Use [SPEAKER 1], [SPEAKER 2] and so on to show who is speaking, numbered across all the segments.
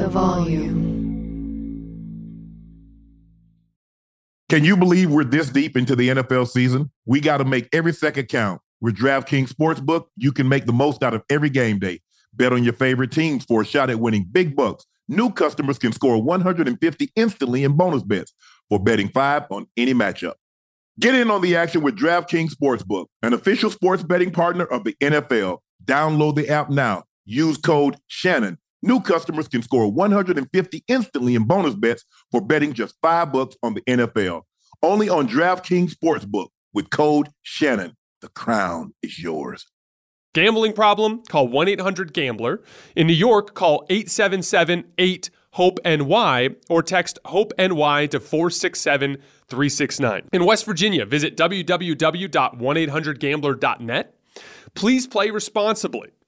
[SPEAKER 1] the volume.
[SPEAKER 2] Can you believe we're this deep into the NFL season? We got to make every second count. With DraftKings Sportsbook, you can make the most out of every game day. Bet on your favorite teams for a shot at winning big bucks. New customers can score 150 instantly in bonus bets for betting five on any matchup. Get in on the action with DraftKings Sportsbook, an official sports betting partner of the NFL. Download the app now. Use code Shannon. New customers can score 150 instantly in bonus bets for betting just five bucks on the NFL. Only on DraftKings Sportsbook with code Shannon. The crown is yours.
[SPEAKER 3] Gambling problem? Call 1 800 Gambler. In New York, call 877 8 HOPE NY or text HOPE NY to 467 369. In West Virginia, visit www.1800gambler.net. Please play responsibly.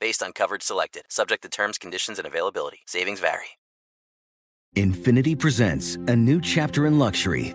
[SPEAKER 4] Based on coverage selected, subject to terms, conditions, and availability. Savings vary.
[SPEAKER 5] Infiniti presents a new chapter in luxury,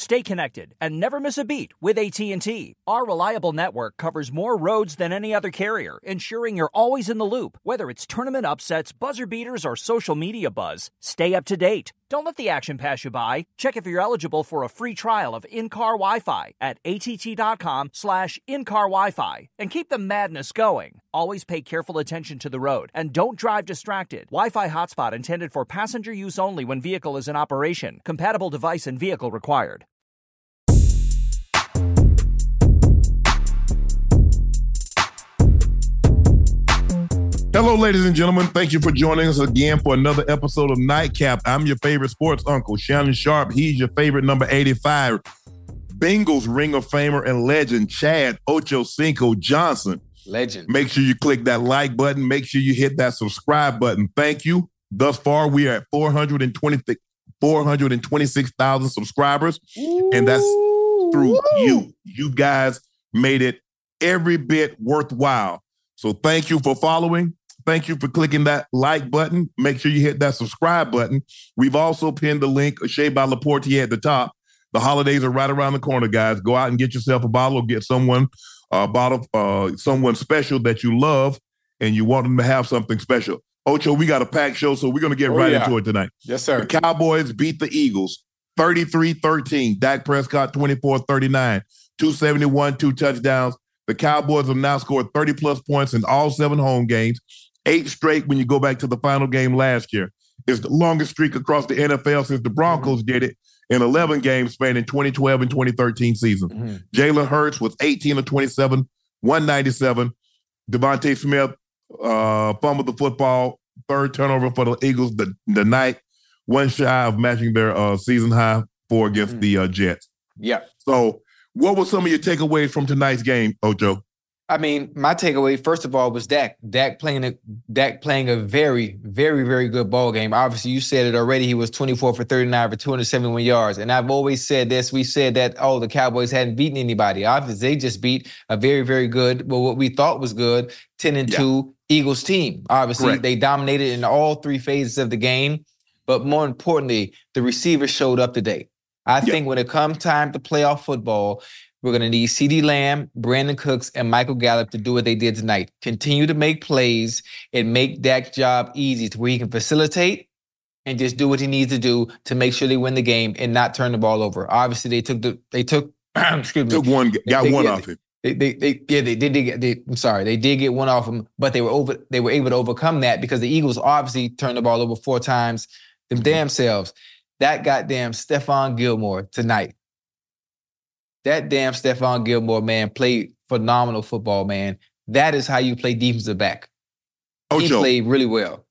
[SPEAKER 6] Stay connected and never miss a beat with AT&T. Our reliable network covers more roads than any other carrier, ensuring you're always in the loop. Whether it's tournament upsets, buzzer beaters, or social media buzz, stay up to date. Don't let the action pass you by. Check if you're eligible for a free trial of in-car Wi-Fi at att.com slash in-car Wi-Fi and keep the madness going. Always pay careful attention to the road and don't drive distracted. Wi-Fi hotspot intended for passenger use only when vehicle is in operation. Compatible device and vehicle required.
[SPEAKER 2] Hello, ladies and gentlemen. Thank you for joining us again for another episode of Nightcap. I'm your favorite sports uncle, Shannon Sharpe. He's your favorite number 85. Bengals Ring of Famer and legend, Chad Ochocinco Johnson.
[SPEAKER 7] Legend.
[SPEAKER 2] Make sure you click that like button. Make sure you hit that subscribe button. Thank you. Thus far, we are at 420, 426,000 subscribers. And that's through you. You guys made it every bit worthwhile. So thank you for following. Thank you for clicking that like button. Make sure you hit that subscribe button. We've also pinned the link, Shea by Laportier at the top. The holidays are right around the corner, guys. Go out and get yourself a bottle or get someone a bottle, uh, someone special that you love and you want them to have something special. Ocho, we got a packed show, so we're going to get
[SPEAKER 7] Oh,
[SPEAKER 2] right
[SPEAKER 7] yeah.
[SPEAKER 2] into it tonight.
[SPEAKER 7] Yes, sir.
[SPEAKER 2] The Cowboys beat the Eagles 33 13. Dak Prescott 24 39, 271, two touchdowns. The Cowboys have now scored 30 plus points in all seven home games, eight straight when you go back to the final game last year. It's the longest streak across the NFL since the Broncos did it in 11 games spanning 2012 and 2013 season.
[SPEAKER 7] Mhm.
[SPEAKER 2] Jalen Hurts was 18 of 27, 197. DeVonta Smith uh, fumbled the football, third turnover for the Eagles the, the night, one shy of matching their uh, season high four against
[SPEAKER 7] Mhm.
[SPEAKER 2] the uh, Jets.
[SPEAKER 7] Yeah.
[SPEAKER 2] So, what were some of your takeaways from tonight's game, Ocho?
[SPEAKER 7] I mean, my takeaway first of all was Dak. Dak playing a Dak playing a very, very, very good ball game. Obviously, you said it already. He was 24 for 39 for 271 yards. And I've always said this. We said that oh, the Cowboys hadn't beaten anybody. Obviously, they just beat a very, very good, well, what we thought was good, 10 and
[SPEAKER 2] Yeah.
[SPEAKER 7] 2 Eagles team. Obviously,
[SPEAKER 2] Correct.
[SPEAKER 7] they dominated in all three phases of the game. But more importantly, the receivers showed up today. I yeah. think when it comes time to playoff football, we're going to need CeeDee Lamb, Brandin Cooks, and Michael Gallup to do what they did tonight. Continue to make plays and make Dak's job easy to where he can facilitate and just do what he needs to do to make sure they win the game and not turn the ball over. Obviously, they took the they took excuse me
[SPEAKER 2] took one got they, one off
[SPEAKER 7] it. They, they, they, yeah, they did. They, they, I'm sorry, they did get one off him, but they were over. They were able to overcome that because the Eagles obviously turned the ball over four times them damn selves. That goddamn Stephon Gilmore tonight that damn Stephon Gilmore, man, played phenomenal football, man. That is how you play defensive back. Ocho, he played really well.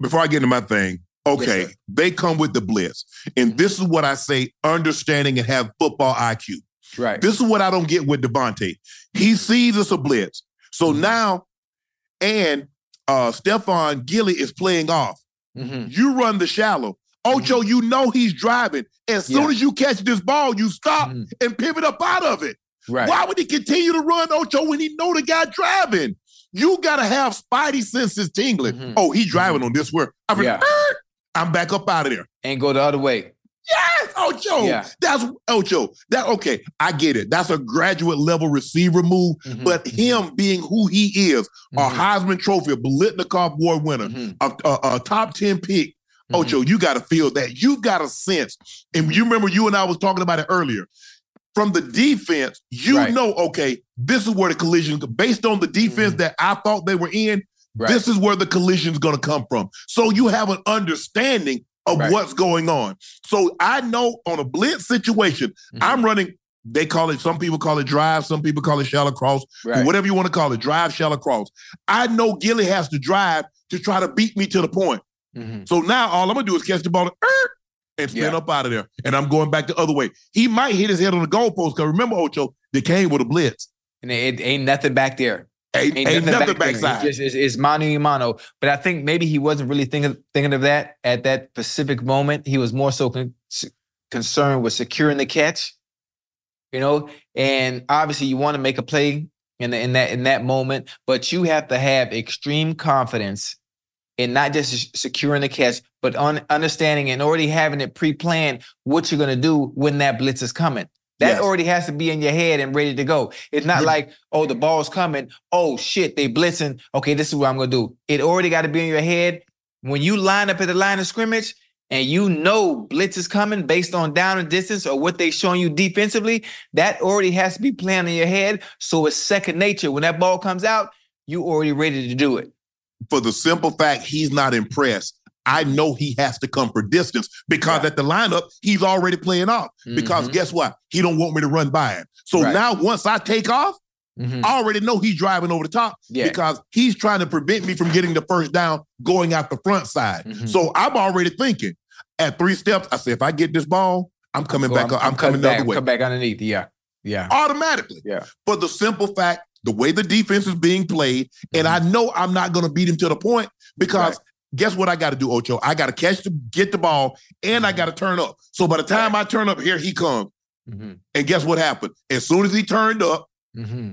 [SPEAKER 2] Before I get into my thing, okay, yes, they come with the blitz. And this is what I say understanding and have football IQ.
[SPEAKER 7] Right.
[SPEAKER 2] This is what I don't get with DeVonta. He sees us a blitz. So mm-hmm. now, and uh Stephon Gilly is playing off. Mm-hmm. You run the shallow. Ocho, mm-hmm. you know he's driving. As soon yeah. as you catch this ball, you stop mm-hmm. and pivot up out of it. Right. Why would he continue to run Ocho when he know the guy driving? You gotta have spidey senses tingling. Mm-hmm. Oh, he driving mm-hmm. on this where I'm, yeah. I'm back up out of there.
[SPEAKER 7] And go the other way.
[SPEAKER 2] Yes, Ocho. Yeah. That's Ocho. That okay. I get it. That's a graduate level receiver move. Mm-hmm. But mm-hmm. him being who he is, a Heisman Trophy, a Biletnikoff Award winner, a, a, a top ten pick, Mm-hmm. Ocho, you got to feel that. You got a sense. And you remember you and I was talking about it earlier. From the defense, you right. know, okay, this is where the collision, based on the defense mm-hmm. that I thought they were in, right. this is where the collision is going to come from. So you have an understanding of right. what's going on. So I know on a blitz situation, mm-hmm. I'm running. They call it. Some people call it drive. Some people call it shallow cross. Whatever you want to call it, drive, shallow cross. I know Gilly has to drive to try to beat me to the point. Mm-hmm. So now all I'm gonna do is catch the ball and, and spin yeah. up out of there, and I'm going back the other way. He might hit his head on the goalpost because remember, Ocho, they came with a blitz,
[SPEAKER 7] and it ain't nothing back there.
[SPEAKER 2] Ain't, ain't, ain't nothing, nothing back backside.
[SPEAKER 7] It's, just, it's, it's mano mano. But I think maybe he wasn't really thinking thinking of that at that specific moment. He was more so con- concerned with securing the catch, you know. And obviously, you want to make a play in the, in that in that moment, but you have to have extreme confidence and not just securing the catch, but on understanding and already having it pre-planned what you're going to do when that blitz is coming. That yes. already has to be in your head and ready to go. It's not like, oh, the ball's coming. Oh shit, they blitzing. Okay, this is what I'm gonna do. It already got to be in your head. When you line up at the line of scrimmage and you know blitz is coming based on down and distance or what they showing you defensively, that already has to be planned in your head. So it's second nature. When that ball comes out, you already ready to do it
[SPEAKER 2] for the simple fact he's not impressed. I know he has to come for distance because at the lineup he's already playing off. Mm-hmm. Because guess what? He don't want me to run by him. So right. now once I take off, mm-hmm. I already know he's driving over the top yeah. because he's trying to prevent me from getting the first down going out the front side. Mm-hmm. So I'm already thinking at three steps. I say if I get this ball, I'm coming back. I'm, I'm, I'm coming back, the other way.
[SPEAKER 7] Come back underneath. Yeah. Yeah.
[SPEAKER 2] Automatically.
[SPEAKER 7] Yeah.
[SPEAKER 2] For the simple fact the way the defense is being played, and I mm-hmm. know I'm not going to beat him to the point because right. guess what I got to do, Ocho? I got to catch the get the ball, and I mm-hmm. got to turn up. So by the time. I turn up, here he comes. Mm-hmm. And guess what happened? As soon as he turned up, mm-hmm.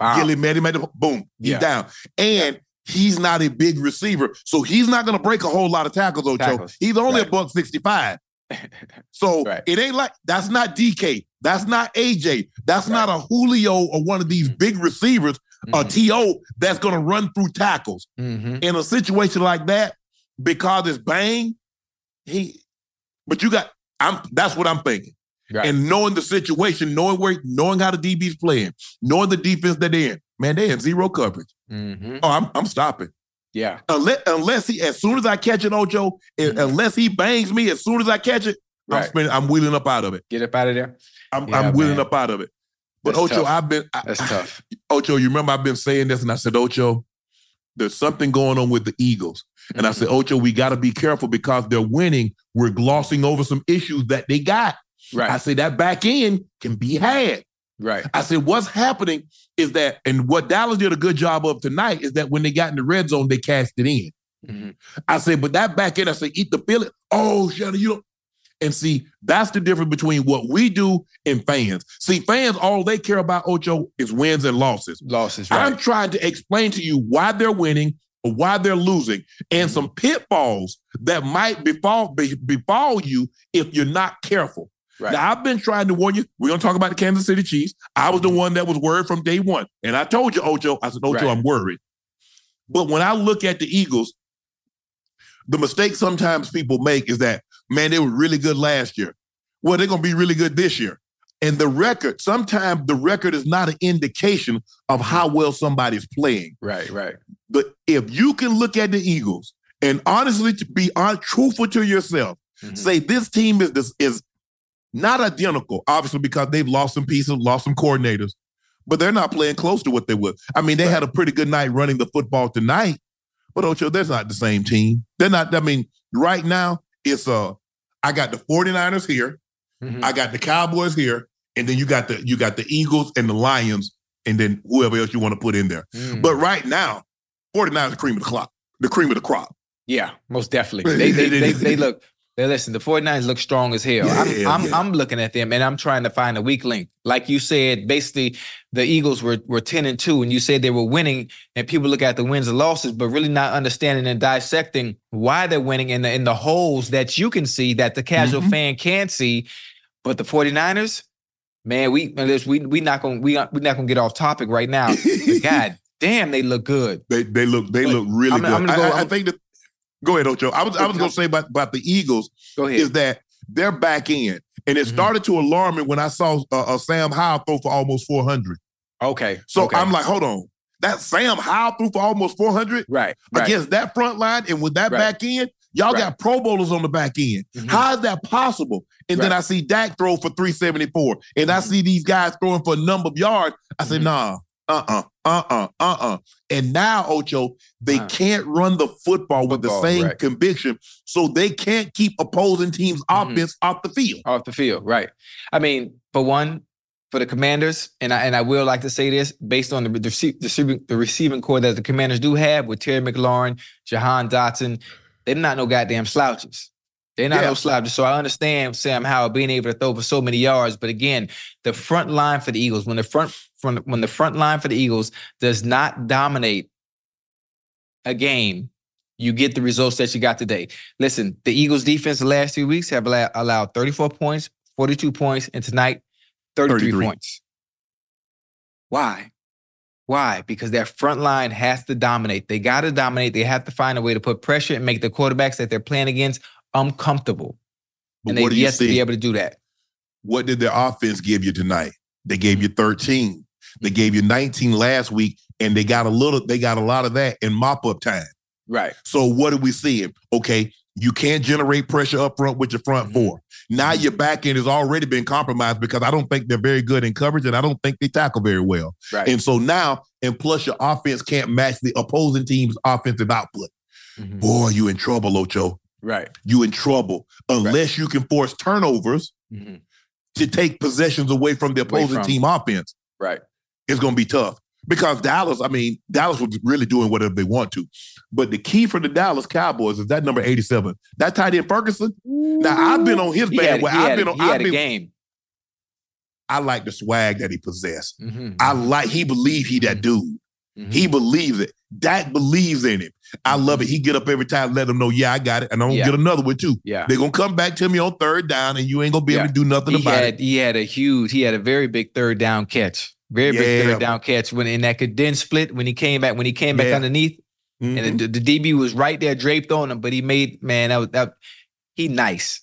[SPEAKER 2] wow. Gilly met him at the boom, he's yeah. down. And he's not a big receiver, so he's not going to break a whole lot of tackles, Ocho. Tackles. He's only right. a buck 65. so right. it ain't like that's not DK. That's not AJ. That's right. not a Julio or one of these mm-hmm. big receivers, mm-hmm. a TO that's going to run through tackles. Mm-hmm. In a situation like that, because it's bang, he. But you got. I'm. That's what I'm thinking. Right. And knowing the situation, knowing where, knowing how the DB's playing, knowing the defense that they're in, man, they in zero coverage. Mm-hmm. Oh, I'm. I'm stopping.
[SPEAKER 7] Yeah.
[SPEAKER 2] Unless, unless he, as soon as I catch it, Ojo, mm-hmm. unless he bangs me, as soon as I catch it, right. I'm spinning, I'm wheeling up out of it.
[SPEAKER 7] Get up out of there.
[SPEAKER 2] I'm, yeah, I'm wheeling up out of it. But That's Ocho, tough. I've been
[SPEAKER 7] That's I, tough.
[SPEAKER 2] Ocho, you remember I've been saying this, and I said, Ocho, there's something going on with the Eagles. And mm-hmm. I said, Ocho, we got to be careful because they're winning. We're glossing over some issues that they got.
[SPEAKER 7] Right.
[SPEAKER 2] I say that back end can be had.
[SPEAKER 7] Right.
[SPEAKER 2] I said, what's happening is that, and what Dallas did a good job of tonight is that when they got in the red zone, they cashed it in. Mm-hmm. I said, but that back end, I said, eat the feeling. Oh, Shannon, you don't. And see, that's the difference between what we do and fans. See, fans, all they care about, Ocho, is wins and losses.
[SPEAKER 7] Losses, right.
[SPEAKER 2] I'm trying to explain to you why they're winning of why they're losing and mm-hmm. some pitfalls that might befall be, befall you if you're not careful.
[SPEAKER 7] Right.
[SPEAKER 2] Now I've been trying to warn you. We're gonna talk about the Kansas City Chiefs. I was the mm-hmm. one that was worried from day one, and I told you, Ocho. I said, Ocho,
[SPEAKER 7] Right.
[SPEAKER 2] I'm worried. But when I look at the Eagles, the mistake sometimes people make is that man, they were really good last year. Well, they're gonna be really good this year. And the record, sometimes the record is not an indication of how well somebody's playing.
[SPEAKER 7] Right, right.
[SPEAKER 2] But if you can look at the Eagles and honestly to be un- truthful to yourself,
[SPEAKER 7] Mhm.
[SPEAKER 2] say this team is this is not identical, obviously because they've lost some pieces, lost some coordinators, but they're not playing close to what they were. I mean, they had a pretty good night running the football tonight, but Ocho, that's not the same team. They're not. I mean, right now it's uh, I got the 49ers here,
[SPEAKER 7] Mhm.
[SPEAKER 2] I got the Cowboys here, and then you got the you got the Eagles and the Lions, and then whoever else you want to put in there.
[SPEAKER 7] Mm.
[SPEAKER 2] But right now, 49ers the cream of the crop. The cream of the crop.
[SPEAKER 7] Yeah, most definitely. They they they, they look. They listen. The 49ers look strong as hell. I'm
[SPEAKER 2] Yeah,
[SPEAKER 7] I'm,
[SPEAKER 2] yeah.
[SPEAKER 7] I'm looking at them and I'm trying to find a weak link. Like you said, basically the Eagles were were 10 and 2 and you said they were winning and people look at the wins and losses but really not understanding and dissecting why they're winning in the in the holes that you can see that the casual
[SPEAKER 2] Mhm.
[SPEAKER 7] fan can't see. But the 49ers, man, we we we not going we we not going to get off topic right now. God damn, they look good.
[SPEAKER 2] They they look they
[SPEAKER 7] But
[SPEAKER 2] look really
[SPEAKER 7] I'm-
[SPEAKER 2] good.
[SPEAKER 7] I'm go-
[SPEAKER 2] I- I think that. Go ahead, Ocho. I was I was going to say about about the Eagles
[SPEAKER 7] Go ahead.
[SPEAKER 2] is that they're back in, and it
[SPEAKER 7] Mhm.
[SPEAKER 2] started to alarm me when I saw uh, uh, Sam Howell throw for almost 400.
[SPEAKER 7] Okay.
[SPEAKER 2] So
[SPEAKER 7] okay.
[SPEAKER 2] I'm like, hold on, that Sam Howell threw for almost 400
[SPEAKER 7] right. Right.
[SPEAKER 2] against that front line, and with that
[SPEAKER 7] Right.
[SPEAKER 2] back end, y'all
[SPEAKER 7] Right.
[SPEAKER 2] got Pro Bowlers on the back end.
[SPEAKER 7] Mhm.
[SPEAKER 2] How is that possible? And then I see Dak throw for 374, and I
[SPEAKER 7] Mhm.
[SPEAKER 2] see these guys throwing for a number of yards. I said,
[SPEAKER 7] Mhm.
[SPEAKER 2] nah, uh-uh, uh-uh, uh-uh. And now, Ocho, they
[SPEAKER 7] Wow.
[SPEAKER 2] can't run the football with the same
[SPEAKER 7] right.
[SPEAKER 2] conviction, so they can't keep opposing teams'
[SPEAKER 7] Mhm.
[SPEAKER 2] offense off the field.
[SPEAKER 7] off the field, right? I mean, for one, for the Commanders, and I and I will like to say this based on the the, rece- the receiving the receiving corps that the Commanders do have with Terry McLaurin, Jahan Dotson, they're not no goddamn slouches. They're not
[SPEAKER 2] Yeah.
[SPEAKER 7] no slouches. So I understand Sam Howell being able to throw for so many yards, but again, the front line for the Eagles, when the front from when the front line for the Eagles does not dominate a game, you get the results that you got today. Listen, the Eagles defense the last two weeks have allowed 34 points, 42 points, and tonight, 33,
[SPEAKER 2] 33.
[SPEAKER 7] points. Why? Why? Because their front line has to dominate. They got to dominate. They have to find a way to put pressure and make the quarterbacks that they're playing against uncomfortable.
[SPEAKER 2] But
[SPEAKER 7] and
[SPEAKER 2] what
[SPEAKER 7] they've
[SPEAKER 2] do you
[SPEAKER 7] yet to be able to do that.
[SPEAKER 2] What did their offense give you tonight? They gave you mm-hmm. 13. They gave you 19 last week, and they got a little, they got a lot of that in mop-up time.
[SPEAKER 7] Right.
[SPEAKER 2] So what are we seeing? Okay, you can't generate pressure up front with your front
[SPEAKER 7] Mhm.
[SPEAKER 2] four. Now
[SPEAKER 7] Mhm.
[SPEAKER 2] your back end has already been compromised because I don't think they're very good in coverage and I don't think they tackle very well.
[SPEAKER 7] Right.
[SPEAKER 2] And so now, and plus your offense can't match the opposing team's offensive output.
[SPEAKER 7] Mhm.
[SPEAKER 2] Boy, you in trouble, Ocho.
[SPEAKER 7] Right.
[SPEAKER 2] You in trouble unless you can force turnovers
[SPEAKER 7] Mhm.
[SPEAKER 2] to take possessions away from the opposing
[SPEAKER 7] from.
[SPEAKER 2] team offense.
[SPEAKER 7] Right.
[SPEAKER 2] It's going to be tough because Dallas. I mean, Dallas was really doing whatever they want to. But the key for the Dallas Cowboys is that number eighty-seven. That tight end Ferguson. Now I've been on his way. I've been on.
[SPEAKER 7] he
[SPEAKER 2] I've
[SPEAKER 7] a
[SPEAKER 2] been,
[SPEAKER 7] game.
[SPEAKER 2] I like the swag that he possessed.
[SPEAKER 7] Mhm.
[SPEAKER 2] I like. He believed he that dude.
[SPEAKER 7] Mhm.
[SPEAKER 2] He believes it. Dak believes in him. I love it. He get up every time, let them know, yeah, I got it, and I'm gonna
[SPEAKER 7] Yeah.
[SPEAKER 2] get another one too.
[SPEAKER 7] yeah.
[SPEAKER 2] They're gonna come back to me on third down, and you ain't gonna be
[SPEAKER 7] Yeah.
[SPEAKER 2] able to do nothing
[SPEAKER 7] he
[SPEAKER 2] about
[SPEAKER 7] had
[SPEAKER 2] it.
[SPEAKER 7] he had a huge he had a very big third down catch very big third down catch when in that could then split when he came back when he came back
[SPEAKER 2] Yeah.
[SPEAKER 7] underneath
[SPEAKER 2] Mhm.
[SPEAKER 7] and the, the DB was right there draped on him but he made man that was that he nice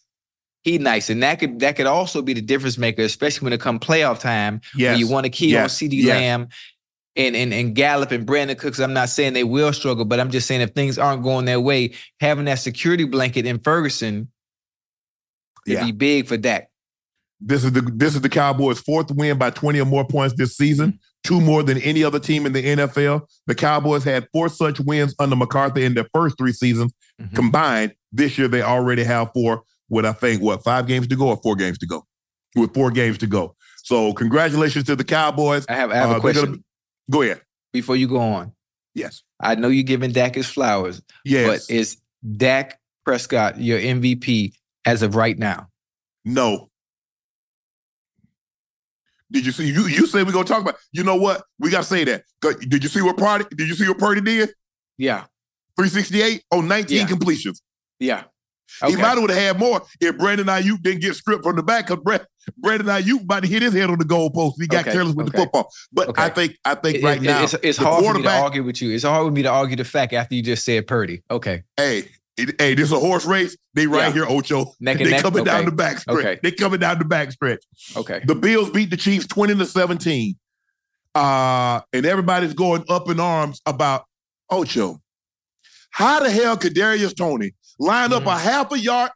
[SPEAKER 7] he nice and that could that could also be the difference maker especially when it come playoff time when you want to key on
[SPEAKER 2] Yes.
[SPEAKER 7] CeeDee
[SPEAKER 2] Yes.
[SPEAKER 7] Lamb and, and and Gallup and Brandin Cooks I'm not saying they will struggle but I'm just saying if things aren't going their way having that security blanket in Ferguson could
[SPEAKER 2] Yeah.
[SPEAKER 7] be big for Dak
[SPEAKER 2] This is the this is the Cowboys' fourth win by 20 or more points this season, two more than any other team in the NFL. The Cowboys had four such wins under McCarthy in their first three seasons
[SPEAKER 7] Mhm.
[SPEAKER 2] combined. This year they already have four with I think what five games to go or four games to go. With four games to go. So congratulations to the Cowboys.
[SPEAKER 7] I have I have
[SPEAKER 2] Uh,
[SPEAKER 7] a
[SPEAKER 2] gonna
[SPEAKER 7] question
[SPEAKER 2] Go ahead.
[SPEAKER 7] before you go on.
[SPEAKER 2] Yes.
[SPEAKER 7] I know you're giving Dak his flowers,
[SPEAKER 2] Yes.
[SPEAKER 7] but is Dak Prescott your MVP as of right now?
[SPEAKER 2] no. Did you see you you said we're gonna talk about you know what? We gotta say that. Did you see what Purdy did you see what Purdy did?
[SPEAKER 7] Yeah.
[SPEAKER 2] 368 on 19
[SPEAKER 7] Yeah.
[SPEAKER 2] completions.
[SPEAKER 7] Yeah.
[SPEAKER 2] He might have had more if Brandon Aiyuk didn't get stripped from the back because Brandon Aiyuk about to hit his head on the goalpost. He got
[SPEAKER 7] Okay,
[SPEAKER 2] careless with the football. But
[SPEAKER 7] Okay.
[SPEAKER 2] I think I think right
[SPEAKER 7] it-
[SPEAKER 2] now
[SPEAKER 7] it's, it's hard for me to argue with you. It's hard with me to argue the fact after you just said Purdy. Okay.
[SPEAKER 2] Hey, it- hey, this is a horse race. They right
[SPEAKER 7] Yeah.
[SPEAKER 2] here, Ocho.
[SPEAKER 7] Neck and
[SPEAKER 2] they
[SPEAKER 7] neck?
[SPEAKER 2] coming down the back stretch.
[SPEAKER 7] Okay.
[SPEAKER 2] They coming down the back stretch.
[SPEAKER 7] Okay.
[SPEAKER 2] The Bills beat the Chiefs 20 to 17. Uh, and everybody's going up in arms about Ocho. How the hell could Darius Toney line up
[SPEAKER 7] Mhm.
[SPEAKER 2] a half a yard?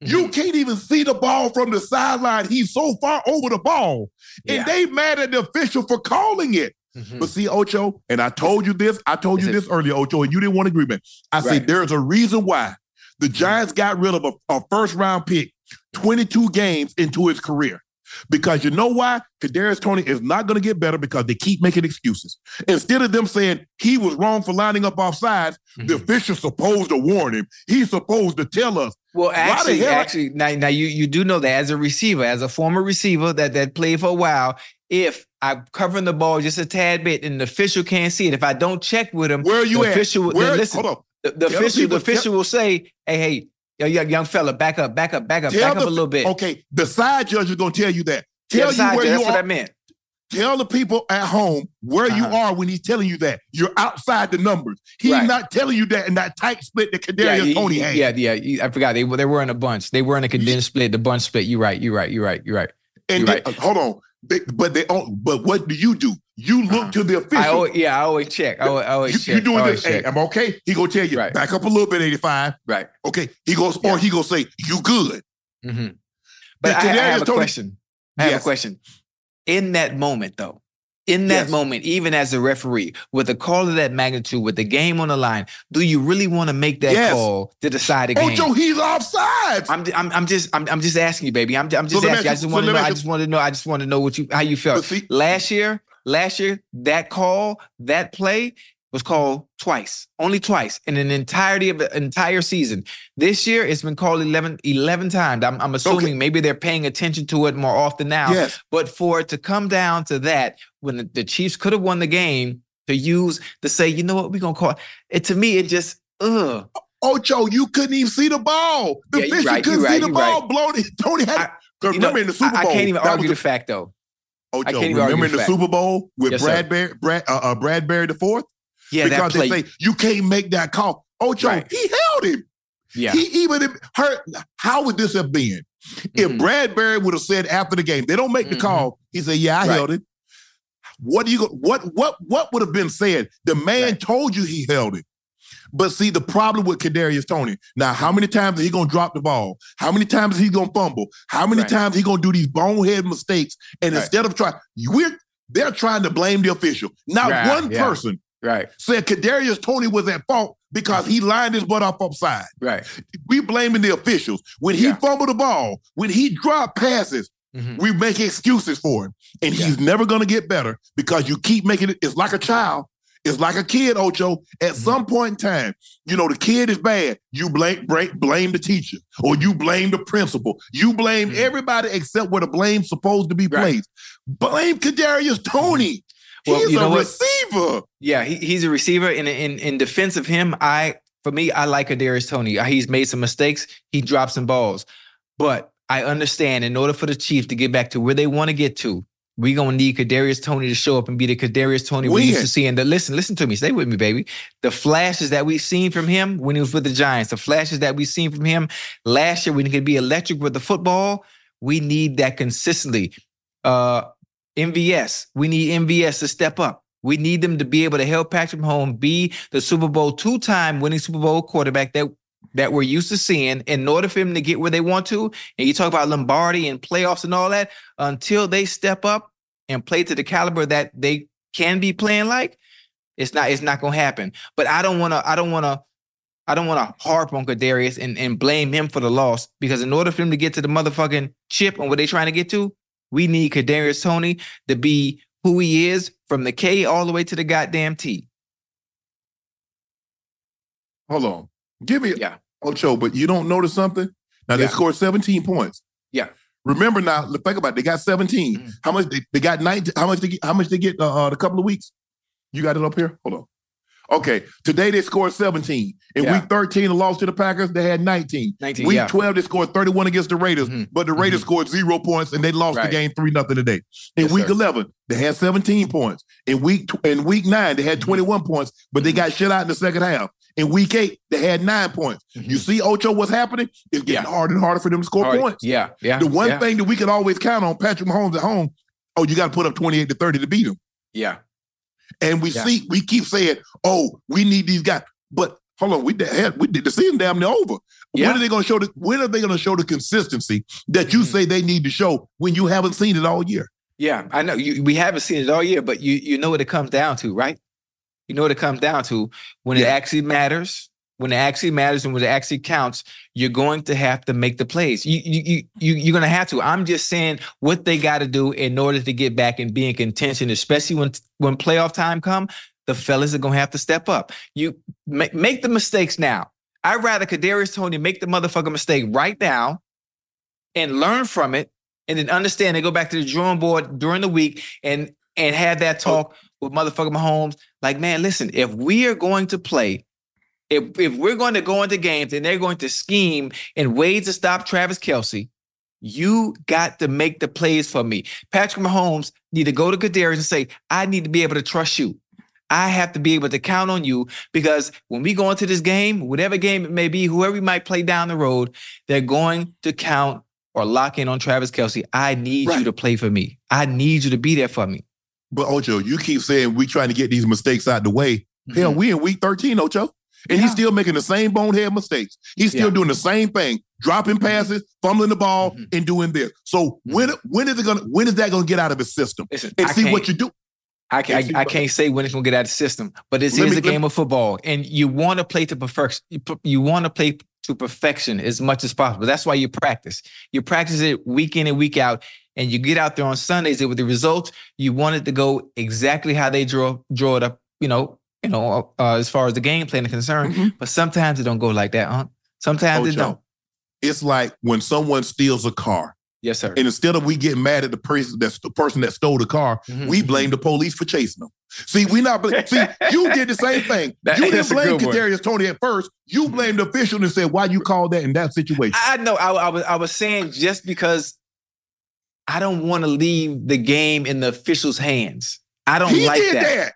[SPEAKER 2] You can't even see the ball from the sideline. He's so far over the ball. And they mad at the official for calling it.
[SPEAKER 7] Mhm.
[SPEAKER 2] But see, Ocho, and I told you this, I told
[SPEAKER 7] Is
[SPEAKER 2] you
[SPEAKER 7] it-
[SPEAKER 2] this earlier, Ocho, and you didn't want to agree with. I
[SPEAKER 7] Right.
[SPEAKER 2] said there's a reason why the Giants got rid of a, a first round pick 22 games into his career. Because you know why? Kadarius Toney is not going to get better because they keep making excuses. Instead of them saying he was wrong for lining up off sides, the official's supposed to warn him. He's supposed to tell us.
[SPEAKER 7] Well, actually, actually, now, now you you do know that as a receiver, as a former receiver that that played for a while, if I'm covering the ball just a tad bit and the official can't see it, if I don't check with him,
[SPEAKER 2] Where are you
[SPEAKER 7] the
[SPEAKER 2] at?
[SPEAKER 7] official,
[SPEAKER 2] Where,
[SPEAKER 7] then listen,
[SPEAKER 2] hold on.
[SPEAKER 7] the, the official,
[SPEAKER 2] people-
[SPEAKER 7] the official will say, "Hey, hey, yo, young, young fella, back up, back up, back up,
[SPEAKER 2] Tell
[SPEAKER 7] back up a little bit."
[SPEAKER 2] Okay, the side judge is going to tell you that.
[SPEAKER 7] Yeah,
[SPEAKER 2] Tell you where
[SPEAKER 7] that,
[SPEAKER 2] you
[SPEAKER 7] that's what
[SPEAKER 2] are.
[SPEAKER 7] I meant.
[SPEAKER 2] Tell the people at home where you
[SPEAKER 7] Uh-huh.
[SPEAKER 2] are when he's telling you that. You're outside the numbers. He's
[SPEAKER 7] Right.
[SPEAKER 2] not telling you that in that tight split that
[SPEAKER 7] Yeah,
[SPEAKER 2] Kadarius
[SPEAKER 7] you- Toney
[SPEAKER 2] had.
[SPEAKER 7] yeah, yeah. I forgot they were they were in a bunch. They were in a condensed split. The bunch split. You're right. You're right. You're right. You're right.
[SPEAKER 2] and
[SPEAKER 7] you're
[SPEAKER 2] they- uh, hold on. They, but they oh, but what do you do? You look
[SPEAKER 7] Uh-huh.
[SPEAKER 2] to the official.
[SPEAKER 7] I always, yeah, I always check. I always, I always
[SPEAKER 2] you,
[SPEAKER 7] check.
[SPEAKER 2] you doing
[SPEAKER 7] always
[SPEAKER 2] this? Hey. I'm okay. He gonna tell you
[SPEAKER 7] Right.
[SPEAKER 2] back up a little bit, 85.
[SPEAKER 7] right.
[SPEAKER 2] Okay. He goes,
[SPEAKER 7] Yeah.
[SPEAKER 2] or he gonna say, you good.
[SPEAKER 7] hmm But I, I have a
[SPEAKER 2] Toney-
[SPEAKER 7] question. I have
[SPEAKER 2] Yes.
[SPEAKER 7] a question. In that moment, though, in that
[SPEAKER 2] Yes.
[SPEAKER 7] moment, even as a referee, with a call of that magnitude, with the game on the line, do you really want to make that
[SPEAKER 2] Yes.
[SPEAKER 7] call to decide a game?
[SPEAKER 2] Ocho, he's offside.
[SPEAKER 7] I'm, I'm, I'm just, I'm, I'm just asking you, baby. I'm, I'm just
[SPEAKER 2] me
[SPEAKER 7] asking. you. I just
[SPEAKER 2] so
[SPEAKER 7] want to know. I just want to know. I just want to know what you, how you felt
[SPEAKER 2] see,
[SPEAKER 7] last year. Last year, that call, that play was called twice, only twice in an entirety of the entire season. This year, it's been called 11, 11 times. I'm, I'm assuming maybe they're paying attention to it more often now.
[SPEAKER 2] yes.
[SPEAKER 7] But for it to come down to that, when the, the Chiefs could have won the game, to use to say, you know what, we're gonna call it. To me, it just, ugh.
[SPEAKER 2] Ocho, you couldn't even see the ball. The
[SPEAKER 7] Yeah, you right,
[SPEAKER 2] couldn't
[SPEAKER 7] right,
[SPEAKER 2] see the ball. Blown. Toney had.
[SPEAKER 7] I- You know,
[SPEAKER 2] remember in the Super
[SPEAKER 7] I,
[SPEAKER 2] Bowl,
[SPEAKER 7] I can't even argue the fact though.
[SPEAKER 2] Ocho,
[SPEAKER 7] can't even
[SPEAKER 2] remember in
[SPEAKER 7] the
[SPEAKER 2] the
[SPEAKER 7] fact.
[SPEAKER 2] Super Bowl with
[SPEAKER 7] Yes.
[SPEAKER 2] Bradberry, Brad, uh, uh, Bradberry the fourth?
[SPEAKER 7] Yeah,
[SPEAKER 2] because they say you can't make that call. Ocho,
[SPEAKER 7] Right.
[SPEAKER 2] he held him.
[SPEAKER 7] yeah,
[SPEAKER 2] He even hurt. How would this have been if
[SPEAKER 7] Mhm.
[SPEAKER 2] Bradberry would have said after the game, they don't make the
[SPEAKER 7] Mhm.
[SPEAKER 2] call? He said, "Yeah, I
[SPEAKER 7] Right.
[SPEAKER 2] held it." What do you? What what what would have been said? The man
[SPEAKER 7] Right.
[SPEAKER 2] told you he held it. But see, the problem with Kadarius Toney. Now, how many times is he gonna drop the ball? How many times is he gonna fumble? How many times he gonna do these bonehead mistakes? And instead of trying, we're they're trying to blame the official. Not one
[SPEAKER 7] yeah.
[SPEAKER 2] person
[SPEAKER 7] right,
[SPEAKER 2] said Kadarius Toney was at fault because he lined his butt up upside.
[SPEAKER 7] right.
[SPEAKER 2] We blaming the officials. When he
[SPEAKER 7] Yeah.
[SPEAKER 2] fumbled the ball, when he dropped passes,
[SPEAKER 7] Mhm.
[SPEAKER 2] we make excuses for him. And
[SPEAKER 7] Yeah.
[SPEAKER 2] he's never gonna get better because you keep making it. It's like a child. It's like a kid, Ocho. At
[SPEAKER 7] Mhm.
[SPEAKER 2] some point in time, you know, the kid is bad. You blame blame, blame the teacher or you blame the principal. You blame
[SPEAKER 7] Mhm.
[SPEAKER 2] everybody except where the blame's supposed to be
[SPEAKER 7] Right.
[SPEAKER 2] placed. Blame Kadarius Toney.
[SPEAKER 7] Well,
[SPEAKER 2] He's
[SPEAKER 7] you
[SPEAKER 2] a
[SPEAKER 7] know what?
[SPEAKER 2] receiver.
[SPEAKER 7] Yeah, he, he's a receiver. In, in in defense of him, I for me, I like Kadarius Toney. He's made some mistakes. He dropped some balls, but I understand. In order for the Chiefs to get back to where they want to get to, we're gonna need Kadarius Toney to show up and be the Kadarius Toney we used to see. And the listen, listen to me. Stay with me, baby. The flashes that we've seen from him when he was with the Giants, the flashes that we've seen from him last year when he could be electric with the football. We need that consistently. Uh, MVS, we need MVS to step up. We need them to be able to help Patrick Mahomes be the Super Bowl two-time winning Super Bowl quarterback that that we're used to seeing. In order for him to get where they want to, and you talk about Lombardi and playoffs and all that, until they step up and play to the caliber that they can be playing like, it's not it's not gonna happen. But I don't want to. I don't want to. I don't want to harp on Kadarius and, and blame him for the loss because in order for him to get to the motherfucking chip and what they're trying to get to, we need Kadarius Toney to be who he is from the K all the way to the goddamn T.
[SPEAKER 2] Hold on. Give me
[SPEAKER 7] Yeah.
[SPEAKER 2] Ocho, but you don't notice something? Now they
[SPEAKER 7] Yeah.
[SPEAKER 2] scored 17 points.
[SPEAKER 7] Yeah.
[SPEAKER 2] Remember now, look, think about it. They got 17.
[SPEAKER 7] Mhm.
[SPEAKER 2] How much they, they got 19? How much they get, how much they get uh, uh, the couple of weeks? You got it up here? Hold on. Okay, today they scored 17. In
[SPEAKER 7] Yeah.
[SPEAKER 2] week 13, the loss to the Packers, they had 19.
[SPEAKER 7] 19,
[SPEAKER 2] week
[SPEAKER 7] yeah.
[SPEAKER 2] 12, they scored 31 against the Raiders,
[SPEAKER 7] Mhm.
[SPEAKER 2] but the Raiders
[SPEAKER 7] Mhm.
[SPEAKER 2] scored zero points and they lost the game 3 nothing today. In
[SPEAKER 7] Yes,
[SPEAKER 2] week
[SPEAKER 7] sir.
[SPEAKER 2] 11, they had 17 points. In week tw- in week 9, they had
[SPEAKER 7] Mhm.
[SPEAKER 2] 21 points, but they got shut out in the second half. In week 8, they had 9 points. You see Ocho what's happening? It's getting
[SPEAKER 7] Yeah.
[SPEAKER 2] harder and harder for them to score
[SPEAKER 7] right.
[SPEAKER 2] points.
[SPEAKER 7] Yeah, yeah.
[SPEAKER 2] The one thing that we can always count on Patrick Mahomes at home, oh, you got to put up 28 to 30 to beat him.
[SPEAKER 7] Yeah.
[SPEAKER 2] And we
[SPEAKER 7] Yeah.
[SPEAKER 2] see, we keep saying, oh, we need these guys. But hold on, we did, we did the season damn near over.
[SPEAKER 7] Yeah.
[SPEAKER 2] When are they going to show the? When are they going to show the consistency that you
[SPEAKER 7] Mhm.
[SPEAKER 2] say they need to show when you haven't seen it all year?
[SPEAKER 7] Yeah, I know you, we haven't seen it all year, but you you know what it comes down to, right? You know what it comes down to when it actually matters. When it actually matters and when it actually counts, you're going to have to make the plays. You you you, you you're going to have to. I'm just saying what they got to do in order to get back and be in contention, especially when when playoff time come. The fellas are going to have to step up. You make make the mistakes now. I'd rather Kadarius Toney make the motherfucking mistake right now and learn from it and then understand and go back to the drawing board during the week and and have that oh. talk with motherfucking Mahomes. Like, man, listen, if we are going to play, if if we're going to go into games and they're going to scheme in ways to stop Travis Kelce, you got to make the plays for me. Patrick Mahomes need to go to Kadarius and say, I need to be able to trust you. I have to be able to count on you because when we go into this game, whatever game it may be, whoever we might play down the road, they're going to count or lock in on Travis Kelce. I need you to play for me. I need you to be there for me.
[SPEAKER 2] But Ocho, you keep saying we trying to get these mistakes out the way. Hell,
[SPEAKER 7] Mhm.
[SPEAKER 2] we in week 13, Ocho. And he's still making the same bonehead mistakes. He's still
[SPEAKER 7] Yeah.
[SPEAKER 2] doing the same thing, dropping passes, fumbling the ball,
[SPEAKER 7] Mhm.
[SPEAKER 2] and doing this. So when when is it gonna when is that gonna get out of his system?
[SPEAKER 7] Listen,
[SPEAKER 2] And
[SPEAKER 7] I
[SPEAKER 2] see what you do.
[SPEAKER 7] I, can, I, I can't say when it's gonna get out of the system, but
[SPEAKER 2] Let
[SPEAKER 7] is a
[SPEAKER 2] let me-
[SPEAKER 7] game of football, and you want to play to perfection. You, you want to play to perfection as much as possible. That's why you practice. You practice it week in and week out, and you get out there on Sundays and with the results. You want it to go exactly how they draw draw it up. You know, you know, uh, as far as the game plan is concerned.
[SPEAKER 2] Mhm.
[SPEAKER 7] But sometimes it don't go like that, huh? Sometimes it
[SPEAKER 2] Ocho,
[SPEAKER 7] don't.
[SPEAKER 2] It's like when someone steals a car,
[SPEAKER 7] Yes, sir.
[SPEAKER 2] and instead of we getting mad at the person that's the person that stole the car,
[SPEAKER 7] Mhm.
[SPEAKER 2] we blame the police for chasing them. See, we not bl- see. You did the same thing.
[SPEAKER 7] That-
[SPEAKER 2] you didn't blame
[SPEAKER 7] good one.
[SPEAKER 2] Kadarius Toney at first. You blamed the official and said, "Why you called that in that situation?"
[SPEAKER 7] I know. I, I was I was saying just because I don't want to leave the game in the officials' hands. I don't
[SPEAKER 2] he
[SPEAKER 7] like
[SPEAKER 2] did
[SPEAKER 7] that.
[SPEAKER 2] that.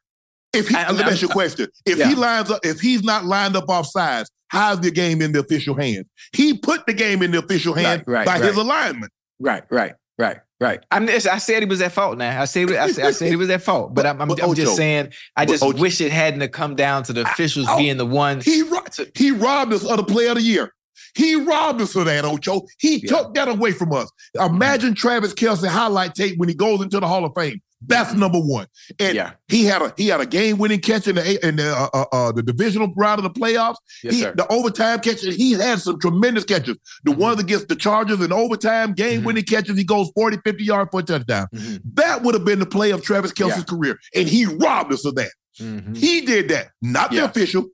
[SPEAKER 2] If he,
[SPEAKER 7] I-
[SPEAKER 2] let me ask you a question. If
[SPEAKER 7] Yeah.
[SPEAKER 2] he lines up, if he's not lined up off sides, how's the game in the official hands? He put the game in the official hands
[SPEAKER 7] right,
[SPEAKER 2] by
[SPEAKER 7] right.
[SPEAKER 2] his alignment.
[SPEAKER 7] Right, right, right, right. I mean, I said he was at fault. Now I said I said, I said he was at fault, but, I'm, I'm,
[SPEAKER 2] but
[SPEAKER 7] I'm just saying I just
[SPEAKER 2] Ocho-
[SPEAKER 7] wish it hadn't come down to the officials
[SPEAKER 2] oh,
[SPEAKER 7] being the ones.
[SPEAKER 2] He ro- he robbed us of the player of the year. He robbed us of that, Ocho. He
[SPEAKER 7] Yeah.
[SPEAKER 2] took that away from us. Imagine mm-hmm. Travis Kelce highlight tape when he goes into the Hall of Fame. That's number one. And
[SPEAKER 7] Yeah.
[SPEAKER 2] he had a he had a game winning catch in the in the uh, uh, uh, the divisional round of the playoffs.
[SPEAKER 7] Yes,
[SPEAKER 2] he,
[SPEAKER 7] sir.
[SPEAKER 2] the overtime catches. He had some tremendous catches. The
[SPEAKER 7] Mhm.
[SPEAKER 2] one against the Chargers in overtime game winning catches. He goes 40, 50 yards for a touchdown.
[SPEAKER 7] Mhm,
[SPEAKER 2] That would have been the play of Travis Kelce's career. And he robbed us of that.
[SPEAKER 7] mhm.
[SPEAKER 2] He did that, not the official.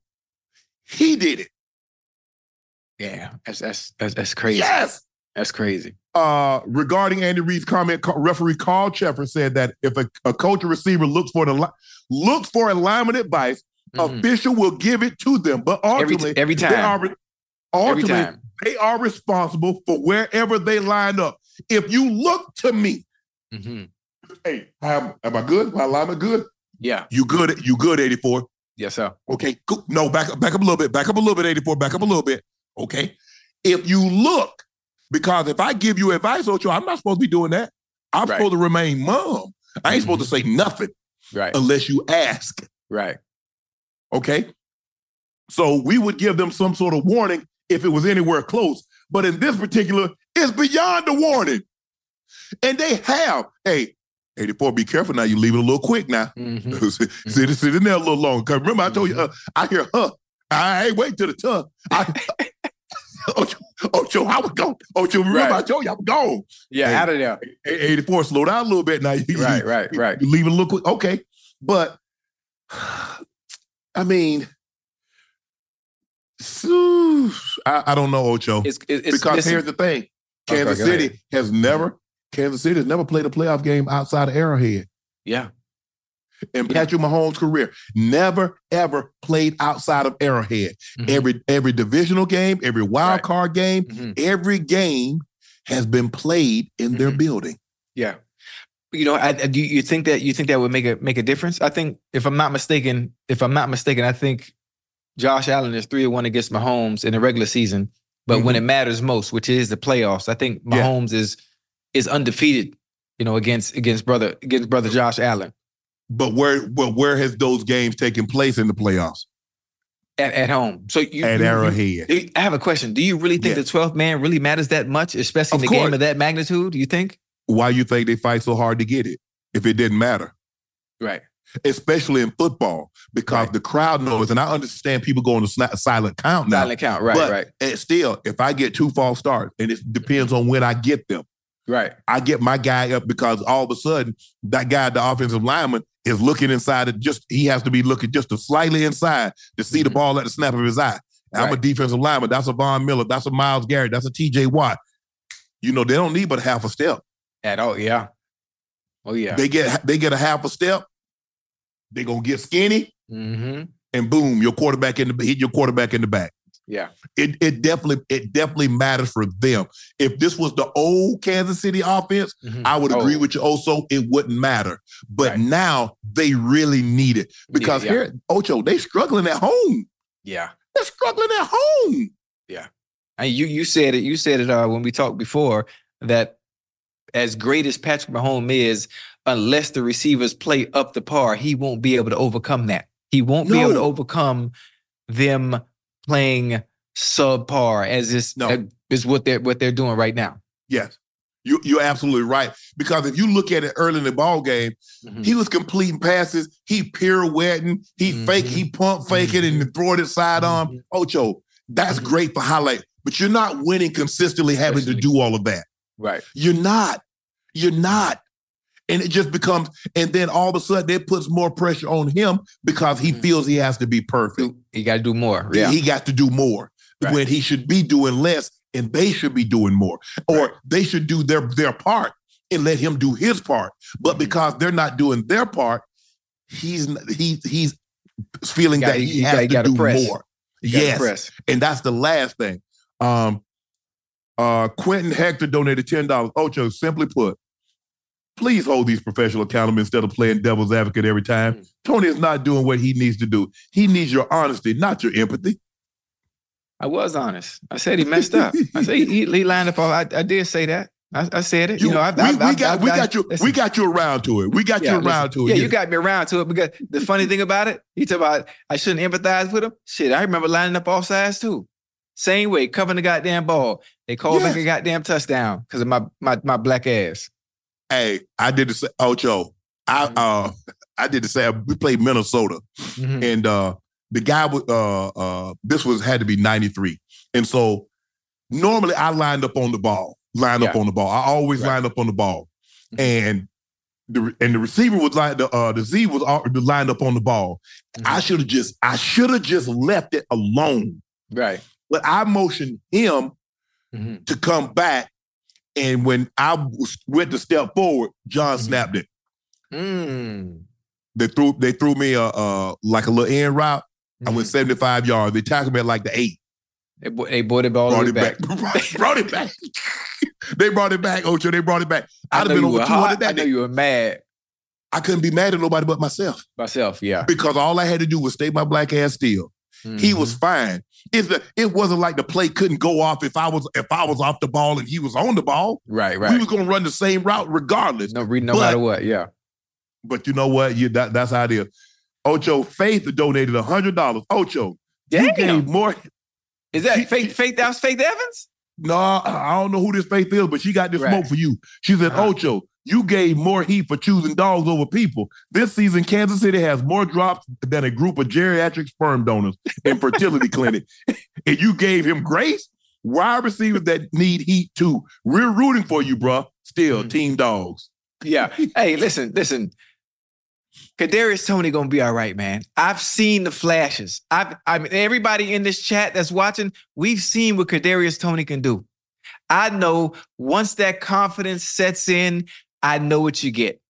[SPEAKER 2] He did it.
[SPEAKER 7] Yeah, that's that's that's, that's crazy.
[SPEAKER 2] Yes.
[SPEAKER 7] That's crazy.
[SPEAKER 2] Uh, regarding Andy Reid's comment, referee Carl Cheffers said that if a, a coach or receiver looks for the looks for alignment advice,
[SPEAKER 7] Mhm.
[SPEAKER 2] official will give it to them. But
[SPEAKER 7] Every
[SPEAKER 2] ultimately,
[SPEAKER 7] every
[SPEAKER 2] they
[SPEAKER 7] time.
[SPEAKER 2] are re-
[SPEAKER 7] Every
[SPEAKER 2] ultimately
[SPEAKER 7] time.
[SPEAKER 2] they are responsible for wherever they line up. If you look to me,
[SPEAKER 7] Mhm.
[SPEAKER 2] hey, am, am I good? My alignment good?
[SPEAKER 7] Yeah.
[SPEAKER 2] You good? You good? Eighty four.
[SPEAKER 7] Yes, sir.
[SPEAKER 2] Okay, cool. No, back up, back up a little bit. Back up a little bit, 84. Back up a little bit. Okay. If you look, because if I give you advice, Ocho, I'm not supposed to be doing that. I'm
[SPEAKER 7] Right.
[SPEAKER 2] supposed to remain mum. I ain't supposed to say nothing
[SPEAKER 7] Right.
[SPEAKER 2] unless you ask.
[SPEAKER 7] Right.
[SPEAKER 2] Okay. So we would give them some sort of warning if it was anywhere close. But in this particular, it's beyond the warning. And they have, hey, 84, be careful now. You leave it a little quick now.
[SPEAKER 7] Mhm.
[SPEAKER 2] sit, sit in there a little long. Cause remember, I told you, uh, I hear huh. I ain't wait till the tongue. I, Ocho, Ocho, I was gone. Ocho, remember,
[SPEAKER 7] Right.
[SPEAKER 2] I told you I was gone.
[SPEAKER 7] Yeah,
[SPEAKER 2] Hey.
[SPEAKER 7] out of there.
[SPEAKER 2] A- 84, slow down a little bit now. You,
[SPEAKER 7] Right, right, right.
[SPEAKER 2] You leave it a little quick. Okay. But, I mean, I, I don't know, Ocho.
[SPEAKER 7] It's, it's, it's
[SPEAKER 2] because
[SPEAKER 7] listen,
[SPEAKER 2] here's the thing Kansas
[SPEAKER 7] go
[SPEAKER 2] City has never, Kansas City has never played a playoff game outside of Arrowhead.
[SPEAKER 7] yeah.
[SPEAKER 2] In Patrick Mahomes' career. Never ever played outside of Arrowhead.
[SPEAKER 7] Mhm.
[SPEAKER 2] Every every divisional game, every wild
[SPEAKER 7] Right.
[SPEAKER 2] card game,
[SPEAKER 7] Mhm.
[SPEAKER 2] every game has been played in their
[SPEAKER 7] Mhm.
[SPEAKER 2] building.
[SPEAKER 7] Yeah. You know, I, I- do you think that you think that would make a make a difference? I think if I'm not mistaken, if I'm not mistaken, I think Josh Allen is three one against Mahomes in the regular season. But when it matters most, which is the playoffs, I think
[SPEAKER 2] Mm-hmm. Yeah.
[SPEAKER 7] Mahomes is is undefeated. You know, against against brother against brother Josh Allen
[SPEAKER 2] But where but where has those games taken place in the playoffs?
[SPEAKER 7] at, at home. So you
[SPEAKER 2] At
[SPEAKER 7] you-
[SPEAKER 2] Arrowhead.
[SPEAKER 7] you- I have a question. Do you really think
[SPEAKER 2] Yeah.
[SPEAKER 7] the 12th man really matters that much, especially in
[SPEAKER 2] Of
[SPEAKER 7] the game of that magnitude? Do you think?
[SPEAKER 2] Why you think they fight so hard to get it if it didn't matter?
[SPEAKER 7] Right.
[SPEAKER 2] Especially in football, because
[SPEAKER 7] Right.
[SPEAKER 2] the crowd knows, and I understand people going to a silent count now.
[SPEAKER 7] Silent count. Right.
[SPEAKER 2] but
[SPEAKER 7] right.
[SPEAKER 2] and still, if I get two false starts, and it depends on when I get them,
[SPEAKER 7] Right.
[SPEAKER 2] I get my guy up because all of a sudden that guy, the offensive lineman, is looking inside it. Just he has to be looking just a slightly inside to see the
[SPEAKER 7] Mhm.
[SPEAKER 2] ball at the snap of his eye. I'm a defensive lineman. That's a Von Miller. That's a Myles Garrett. That's a T.J. Watt. You know they don't need but half a step.
[SPEAKER 7] At all. Yeah. Oh yeah.
[SPEAKER 2] They get they get a half a step. They're gonna get skinny,
[SPEAKER 7] mm-hmm.
[SPEAKER 2] and boom, your quarterback in the hit your quarterback in the back.
[SPEAKER 7] Yeah.
[SPEAKER 2] It it definitely it definitely matters for them. If this was the old Kansas City offense,
[SPEAKER 7] Mhm.
[SPEAKER 2] I would agree
[SPEAKER 7] Oh,
[SPEAKER 2] with you also, it wouldn't matter. But
[SPEAKER 7] Right.
[SPEAKER 2] now they really need it. Because
[SPEAKER 7] Yeah,
[SPEAKER 2] here, Ocho, they struggling at home.
[SPEAKER 7] Yeah.
[SPEAKER 2] They're struggling at home. Yeah.
[SPEAKER 7] And you you said it. You said it uh, when we talked before that as great as Patrick Mahomes is, unless the receivers play up the par, he won't be able to overcome that. He won't be able to overcome them playing subpar as is
[SPEAKER 2] No.
[SPEAKER 7] uh, is what they're what they're doing right now.
[SPEAKER 2] Yes. You, you're absolutely right. Because if you look at it early in the ball game,
[SPEAKER 7] Mhm.
[SPEAKER 2] he was completing passes, he pirouetting, he fake,
[SPEAKER 7] Mhm.
[SPEAKER 2] he pump faking and then throwing it sidearm.
[SPEAKER 7] Mhm.
[SPEAKER 2] Ocho, that's
[SPEAKER 7] Mhm.
[SPEAKER 2] great for highlight, but you're not winning consistently having to do all of that.
[SPEAKER 7] Right.
[SPEAKER 2] You're not. You're not. And it just becomes, and then all of a sudden it puts more pressure on him because he
[SPEAKER 7] Mhm.
[SPEAKER 2] feels he has to be perfect.
[SPEAKER 7] He got to do more. Yeah.
[SPEAKER 2] He got to do more
[SPEAKER 7] Right.
[SPEAKER 2] when he should be doing less and they should be doing more. Or
[SPEAKER 7] Right.
[SPEAKER 2] they should do their their part and let him do his part. But
[SPEAKER 7] Mhm.
[SPEAKER 2] because they're not doing their part, he's he he's feeling
[SPEAKER 7] gotta-
[SPEAKER 2] that he has
[SPEAKER 7] gotta-
[SPEAKER 2] to
[SPEAKER 7] gotta
[SPEAKER 2] do
[SPEAKER 7] press.
[SPEAKER 2] more. Yes.
[SPEAKER 7] press.
[SPEAKER 2] And that's the last thing. Um, uh, Quentin Hector donated ten dollars. Ocho, simply put, please hold these professional accountable instead of playing devil's advocate every time.
[SPEAKER 7] Mm.
[SPEAKER 2] Toney is not doing what he needs to do. He needs your honesty, not your empathy.
[SPEAKER 7] I was honest. I said he messed up. I said he, he lined up. All, I, I did say that. I, I said it. You, know, I,
[SPEAKER 2] we,
[SPEAKER 7] I,
[SPEAKER 2] we got we got you
[SPEAKER 7] listen.
[SPEAKER 2] we got you around to it. We got
[SPEAKER 7] Yeah,
[SPEAKER 2] you around
[SPEAKER 7] listen.
[SPEAKER 2] to it.
[SPEAKER 7] Yeah, you got me around to it because the funny thing about it, you talk about I shouldn't empathize with him. Shit, I remember lining up off sides too. Same way, covering the goddamn ball. They called back a goddamn touchdown because of my, my my black ass.
[SPEAKER 2] Hey, I did the same. Ocho, I
[SPEAKER 7] Mm-hmm.
[SPEAKER 2] uh I did the same. We played Minnesota.
[SPEAKER 7] Mhm.
[SPEAKER 2] and uh the guy was uh uh this was had to be 93 and so normally i lined up on the ball lined up on the ball i always
[SPEAKER 7] Right.
[SPEAKER 2] lined up on the ball
[SPEAKER 7] Mhm.
[SPEAKER 2] and the and the receiver was like the uh the z was lined up on the ball i should have just i should have just left it alone
[SPEAKER 7] Right.
[SPEAKER 2] but i motioned him
[SPEAKER 7] Mhm.
[SPEAKER 2] to come back and when i went to step forward john
[SPEAKER 7] Mhm.
[SPEAKER 2] snapped it
[SPEAKER 7] Mm.
[SPEAKER 2] they threw they threw me a uh like a little end route i went
[SPEAKER 7] Mhm.
[SPEAKER 2] 75 yards they tackled me at like the eight
[SPEAKER 7] They, they bought it all the
[SPEAKER 2] brought
[SPEAKER 7] way
[SPEAKER 2] it
[SPEAKER 7] back.
[SPEAKER 2] back. brought it back. they brought it back, Ocho. They brought it back. I'd have been over 200
[SPEAKER 7] hot. I know
[SPEAKER 2] day.
[SPEAKER 7] you were mad
[SPEAKER 2] I couldn't be mad at nobody but myself
[SPEAKER 7] myself. Yeah.
[SPEAKER 2] because all I had to do was stay my black ass still. He was
[SPEAKER 7] Mhm.
[SPEAKER 2] fine. It's the, it wasn't like the play couldn't go off if I was if I was off the ball and he was on the ball.
[SPEAKER 7] right. right.
[SPEAKER 2] We was gonna run the same route regardless.
[SPEAKER 7] No, read no
[SPEAKER 2] But-
[SPEAKER 7] matter what. Yeah.
[SPEAKER 2] But you know what? You that, that's how it is. Ocho Faith donated hundred dollars. Ocho,
[SPEAKER 7] Damn.
[SPEAKER 2] you gave more.
[SPEAKER 7] Is that Faith? Faith? That was Faith Evans.
[SPEAKER 2] No, I don't know who this Faith is, but she got this
[SPEAKER 7] Right.
[SPEAKER 2] smoke for you. She said,
[SPEAKER 7] Uh-huh.
[SPEAKER 2] Ocho, you gave more heat for choosing dogs over people. This season, Kansas City has more drops than a group of geriatric sperm donors in fertility clinic. And you gave him grace? Wide receivers that need heat too. We're rooting for you, bruh. Still,
[SPEAKER 7] Mhm.
[SPEAKER 2] team dogs.
[SPEAKER 7] Yeah. hey, listen, listen. Kadarius Toney gonna be all right, man. I've seen the flashes. I've I mean everybody in this chat that's watching, we've seen what Kadarius Toney can do. I know once that confidence sets in, I know what you get.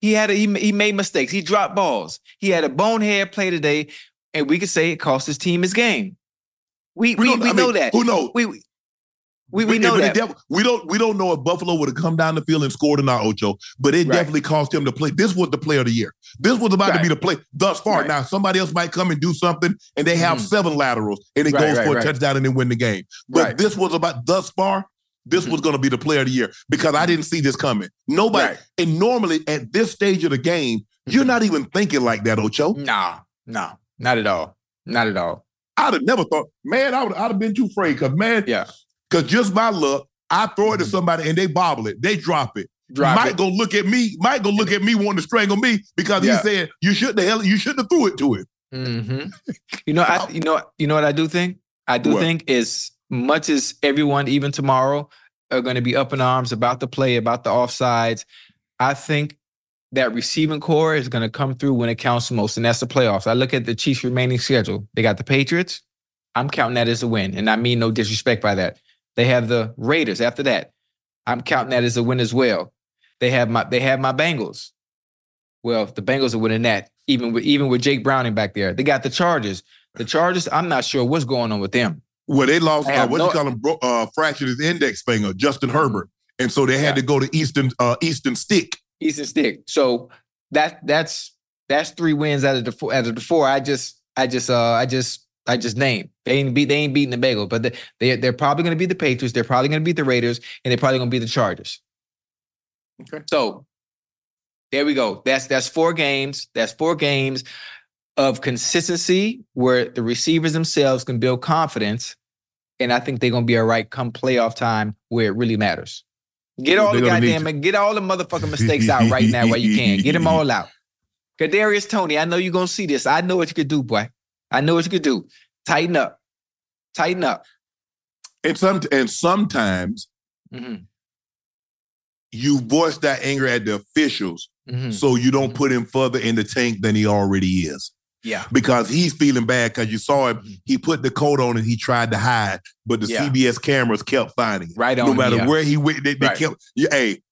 [SPEAKER 7] He had a, he, he made mistakes. He dropped balls. He had a bonehead play today, and we could say it cost his team his game. We we, we,
[SPEAKER 2] I
[SPEAKER 7] know
[SPEAKER 2] mean,
[SPEAKER 7] that.
[SPEAKER 2] Who knows?
[SPEAKER 7] We we, we, we know that.
[SPEAKER 2] def- we don't we don't know if Buffalo would have come down the field and scored or not, Ocho. But it
[SPEAKER 7] Right.
[SPEAKER 2] definitely cost him to play. This was the play of the year. This was about to be the play thus far.
[SPEAKER 7] Right.
[SPEAKER 2] Now somebody else might come and do something, and they have
[SPEAKER 7] Mhm.
[SPEAKER 2] seven laterals, and it
[SPEAKER 7] Right,
[SPEAKER 2] goes
[SPEAKER 7] right,
[SPEAKER 2] for a touchdown and they win the game. But
[SPEAKER 7] Right.
[SPEAKER 2] this was about thus far. This
[SPEAKER 7] Mhm.
[SPEAKER 2] was going to be the player of the year because I didn't see this coming. Nobody.
[SPEAKER 7] Right.
[SPEAKER 2] And normally at this stage of the game, you're
[SPEAKER 7] Mhm.
[SPEAKER 2] not even thinking like that, Ocho.
[SPEAKER 7] No, nah, not at all. Not at all.
[SPEAKER 2] I'd have never thought, man, I would I'd have been too afraid because man,
[SPEAKER 7] Yeah.
[SPEAKER 2] because just by luck, I throw it to
[SPEAKER 7] Mhm.
[SPEAKER 2] somebody and they bobble it, they drop it.
[SPEAKER 7] Drop
[SPEAKER 2] Mike
[SPEAKER 7] it.
[SPEAKER 2] go look at me. Mike go look at me wanting to strangle me because
[SPEAKER 7] Yeah.
[SPEAKER 2] he said you shouldn't have hell you shouldn't have threw it to him.
[SPEAKER 7] hmm You know, I you know you know what I do think. I do
[SPEAKER 2] What?
[SPEAKER 7] think is much as everyone, even tomorrow, are going to be up in arms about the play, about the offsides. I think that receiving corps is going to come through when it counts most, and that's the playoffs. I look at the Chiefs' remaining schedule. They got the Patriots. I'm counting that as a win, and I mean no disrespect by that. They have the Raiders after that. I'm counting that as a win as well. They have my they have my Bengals. Well, the Bengals are winning that, even with even with Jake Browning back there. They got the Chargers. The Chargers, I'm not sure what's going on with them.
[SPEAKER 2] Well, they lost uh, what
[SPEAKER 7] no-
[SPEAKER 2] you call him bro, uh, fractured his index finger, Justin Herbert, and so they had
[SPEAKER 7] Yeah.
[SPEAKER 2] to go to Eastern uh, Easton Stick.
[SPEAKER 7] Easton Stick. So that that's that's three wins out of the four out of the four. I just I just uh I just I just named. They ain't beat they ain't beating the bagel, but they, they they're probably gonna beat the Patriots, they're probably gonna beat the Raiders, and they're probably gonna beat the Chargers.
[SPEAKER 2] Okay.
[SPEAKER 7] So there we go. That's that's four games. That's four games of consistency where the receivers themselves can build confidence. And I think they're gonna be all right come playoff time where it really matters. Get all
[SPEAKER 2] They're
[SPEAKER 7] the goddamn get all the motherfucking mistakes out right now while you can. Get them all out. Kadarius Toney, I know you're gonna see this. I know what you could do, boy. I know what you could do. Tighten up. Tighten up.
[SPEAKER 2] And some and sometimes
[SPEAKER 7] Mhm,
[SPEAKER 2] you voice that anger at the officials
[SPEAKER 7] mhm.
[SPEAKER 2] so you don't put him further in the tank than he already is.
[SPEAKER 7] Yeah.
[SPEAKER 2] because he's feeling bad because you saw him. He put the coat on and he tried to hide, but the
[SPEAKER 7] Yeah.
[SPEAKER 2] CBS cameras kept finding him.
[SPEAKER 7] Right on.
[SPEAKER 2] No matter
[SPEAKER 7] yeah.
[SPEAKER 2] where he went, they, they
[SPEAKER 7] Right.
[SPEAKER 2] kept. Yeah, hey,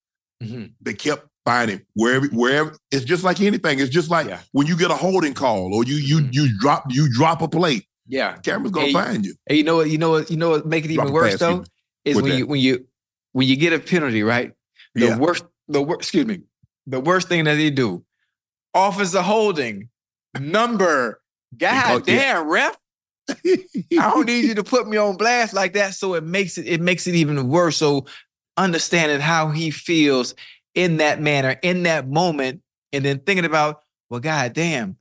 [SPEAKER 7] Mhm.
[SPEAKER 2] they kept finding him wherever. Wherever it's just like anything. It's just like when you get a holding call or you you
[SPEAKER 7] Mhm.
[SPEAKER 2] you drop you drop a plate.
[SPEAKER 7] Yeah.
[SPEAKER 2] Camera's gonna
[SPEAKER 7] Hey,
[SPEAKER 2] find you.
[SPEAKER 7] And you know what? You know what? You know what? Make it
[SPEAKER 2] Drop
[SPEAKER 7] even worse though is when
[SPEAKER 2] that?
[SPEAKER 7] you when you when you get a penalty, right? The
[SPEAKER 2] Yeah.
[SPEAKER 7] worst. The worst. Excuse me. The worst thing that they do, officer holding number. God
[SPEAKER 2] Because- yeah.
[SPEAKER 7] damn, ref. I don't need you to put me on blast like that. So it makes it it makes it even worse. So understanding how he feels in that manner, in that moment, and then thinking about, well, god damn,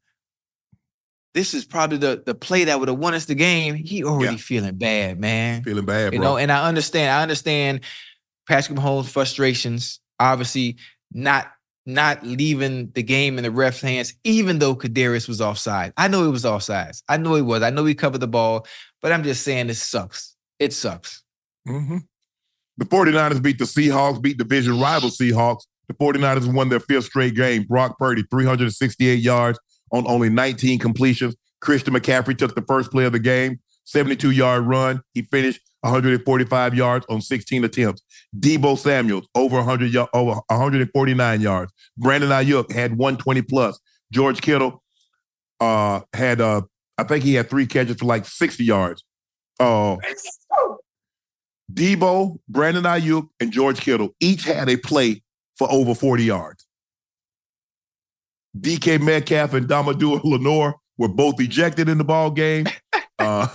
[SPEAKER 7] this is probably the the play that would have won us the game. He already
[SPEAKER 2] Yeah.
[SPEAKER 7] feeling bad, man.
[SPEAKER 2] Feeling bad,
[SPEAKER 7] you
[SPEAKER 2] bro.
[SPEAKER 7] know, and I understand, I understand Patrick Mahomes' frustrations, obviously not not leaving the game in the ref's hands, even though Kadarius was offside. I know he was offside. I know he was. I know he covered the ball, but I'm just saying this sucks. It sucks.
[SPEAKER 2] Mhm. The 49ers beat the Seahawks, beat division rival Seahawks. The 49ers won their fifth straight game. Brock Purdy, 368 yards on only 19 completions. Christian McCaffrey took the first play of the game, 72 yard run. He finished 145 yards on 16 attempts. Deebo Samuels, over 100 y- over 149 yards. Brandon Aiyuk had 120 plus. George Kittle uh, had, uh, I think he had three catches for like 60 yards. Uh, Deebo, Brandon Aiyuk, and George Kittle each had a play for over 40 yards. DK Metcalf and Damadou Lenore were both ejected in the ball game. Uh,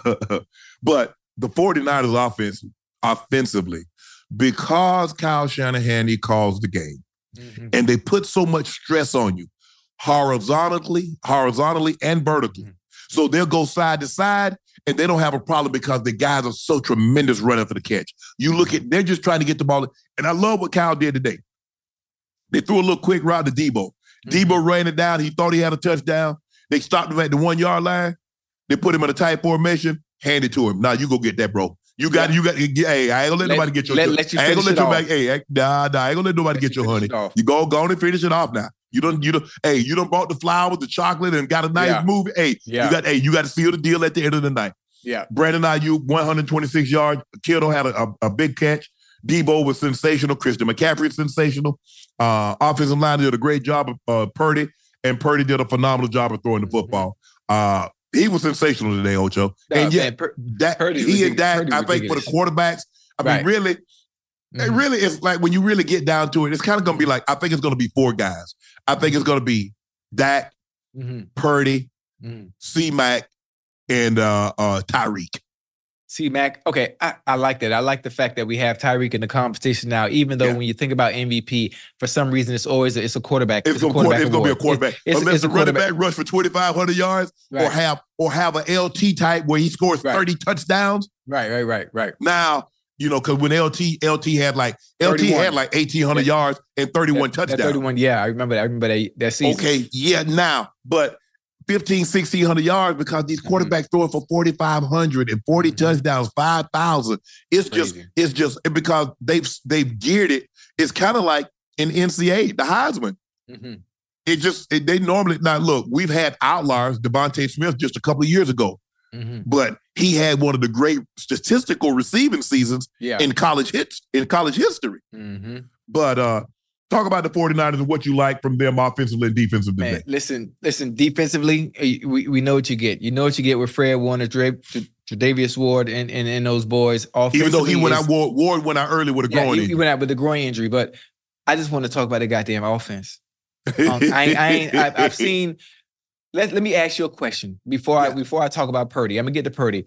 [SPEAKER 2] but the 49ers offense, offensively, because Kyle Shanahan, he calls the game, mm-hmm. and they put so much stress on you horizontally, horizontally and vertically. Mm-hmm. So they'll go side to side and they don't have a problem because the guys are so tremendous running for the catch. You look at, they're just trying to get the ball. And I love what Kyle did today. They threw a little quick route to Deebo. Mm-hmm. Deebo ran it down. He thought he had a touchdown. They stopped him at the one yard line. They put him in a tight formation, handed to him. Now you go get that, bro. You got,
[SPEAKER 7] Yeah.
[SPEAKER 2] you got. Hey, I ain't gonna let,
[SPEAKER 7] Let-
[SPEAKER 2] nobody get your.
[SPEAKER 7] let- let you
[SPEAKER 2] I ain't gonna let
[SPEAKER 7] it
[SPEAKER 2] you back. Hey, I- nah, nah, I ain't gonna let nobody get your honey.
[SPEAKER 7] Finish it off.
[SPEAKER 2] You go, go on and finish it off now. You don't, you don't. Hey, you don't bought the flowers, the chocolate, and got a nice
[SPEAKER 7] Yeah.
[SPEAKER 2] movie. Hey,
[SPEAKER 7] Yeah.
[SPEAKER 2] you got. Hey, you got to seal the deal at the end of the night.
[SPEAKER 7] Yeah.
[SPEAKER 2] Brandon Aiyuk, 126 yards. Kittle had a, a, a big catch. Debo was sensational. Christian McCaffrey sensational. Uh, offensive line did a great job of uh, Purdy, and Purdy did a phenomenal job of throwing the football. Uh, he was sensational today, Ocho.
[SPEAKER 7] Nah,
[SPEAKER 2] and yet,
[SPEAKER 7] man, Pur-
[SPEAKER 2] that
[SPEAKER 7] Purdy
[SPEAKER 2] he and Dak,
[SPEAKER 7] Purdy
[SPEAKER 2] I think for the quarterbacks, I mean,
[SPEAKER 7] Right.
[SPEAKER 2] really, it
[SPEAKER 7] Mhm.
[SPEAKER 2] really is like when you really get down to it, it's kind of going to be like I think it's going to be four guys. I think it's going to be Dak,
[SPEAKER 7] Mhm.
[SPEAKER 2] Purdy,
[SPEAKER 7] Mhm.
[SPEAKER 2] C Mac, and uh, uh, Tyreek.
[SPEAKER 7] See, Mac, okay, I, I like that. I like the fact that we have Tyreek in the competition now, even though
[SPEAKER 2] Yeah.
[SPEAKER 7] when you think about MVP, for some reason it's always a, it's a quarterback.
[SPEAKER 2] It's,
[SPEAKER 7] a
[SPEAKER 2] going to be a quarterback.
[SPEAKER 7] It's,
[SPEAKER 2] Unless
[SPEAKER 7] it's a
[SPEAKER 2] the running
[SPEAKER 7] quarterback.
[SPEAKER 2] back rush for 2,500 yards or
[SPEAKER 7] Right.
[SPEAKER 2] have or have an LT type where he scores
[SPEAKER 7] Right.
[SPEAKER 2] 30 touchdowns.
[SPEAKER 7] Right, right, right, right.
[SPEAKER 2] Now, you know, because when LT LT had like LT
[SPEAKER 7] 31.
[SPEAKER 2] had like 1,800 yards and 31
[SPEAKER 7] That- that
[SPEAKER 2] touchdowns.
[SPEAKER 7] 31, yeah, I remember that. I remember that, that season.
[SPEAKER 2] Okay, yeah, now, but 15, 1600 yards because these
[SPEAKER 7] Mm-hmm.
[SPEAKER 2] quarterbacks throwing for 4,500 and 40
[SPEAKER 7] Mhm.
[SPEAKER 2] touchdowns, 5,000. It's just, it's just because they've they've geared it. It's kind of like in NCAA, the Heisman.
[SPEAKER 7] Mhm.
[SPEAKER 2] It just, it, they normally, now look, we've had outliers, DeVonta Smith just a couple of years ago,
[SPEAKER 7] Mhm.
[SPEAKER 2] but he had one of the great statistical receiving seasons
[SPEAKER 7] Yeah.
[SPEAKER 2] in college hits, in college history.
[SPEAKER 7] Mhm.
[SPEAKER 2] But uh talk about the 49ers and what you like from them offensively and defensively.
[SPEAKER 7] Man, listen, listen. Defensively, uh, we, we know what you get. You know what you get with Fred Warner, Dre, Tre'Davious Ward, and, and and those boys.
[SPEAKER 2] Even though he went out, Ward, Ward went out early with a groin
[SPEAKER 7] he, he
[SPEAKER 2] injury.
[SPEAKER 7] went out with a groin injury. But I just want to talk about the goddamn offense. Um, I, ain't- I ain't, I, I've seen. Let, let me ask you a question before I
[SPEAKER 2] Yeah.
[SPEAKER 7] before I talk about Purdy. I'm gonna get to Purdy.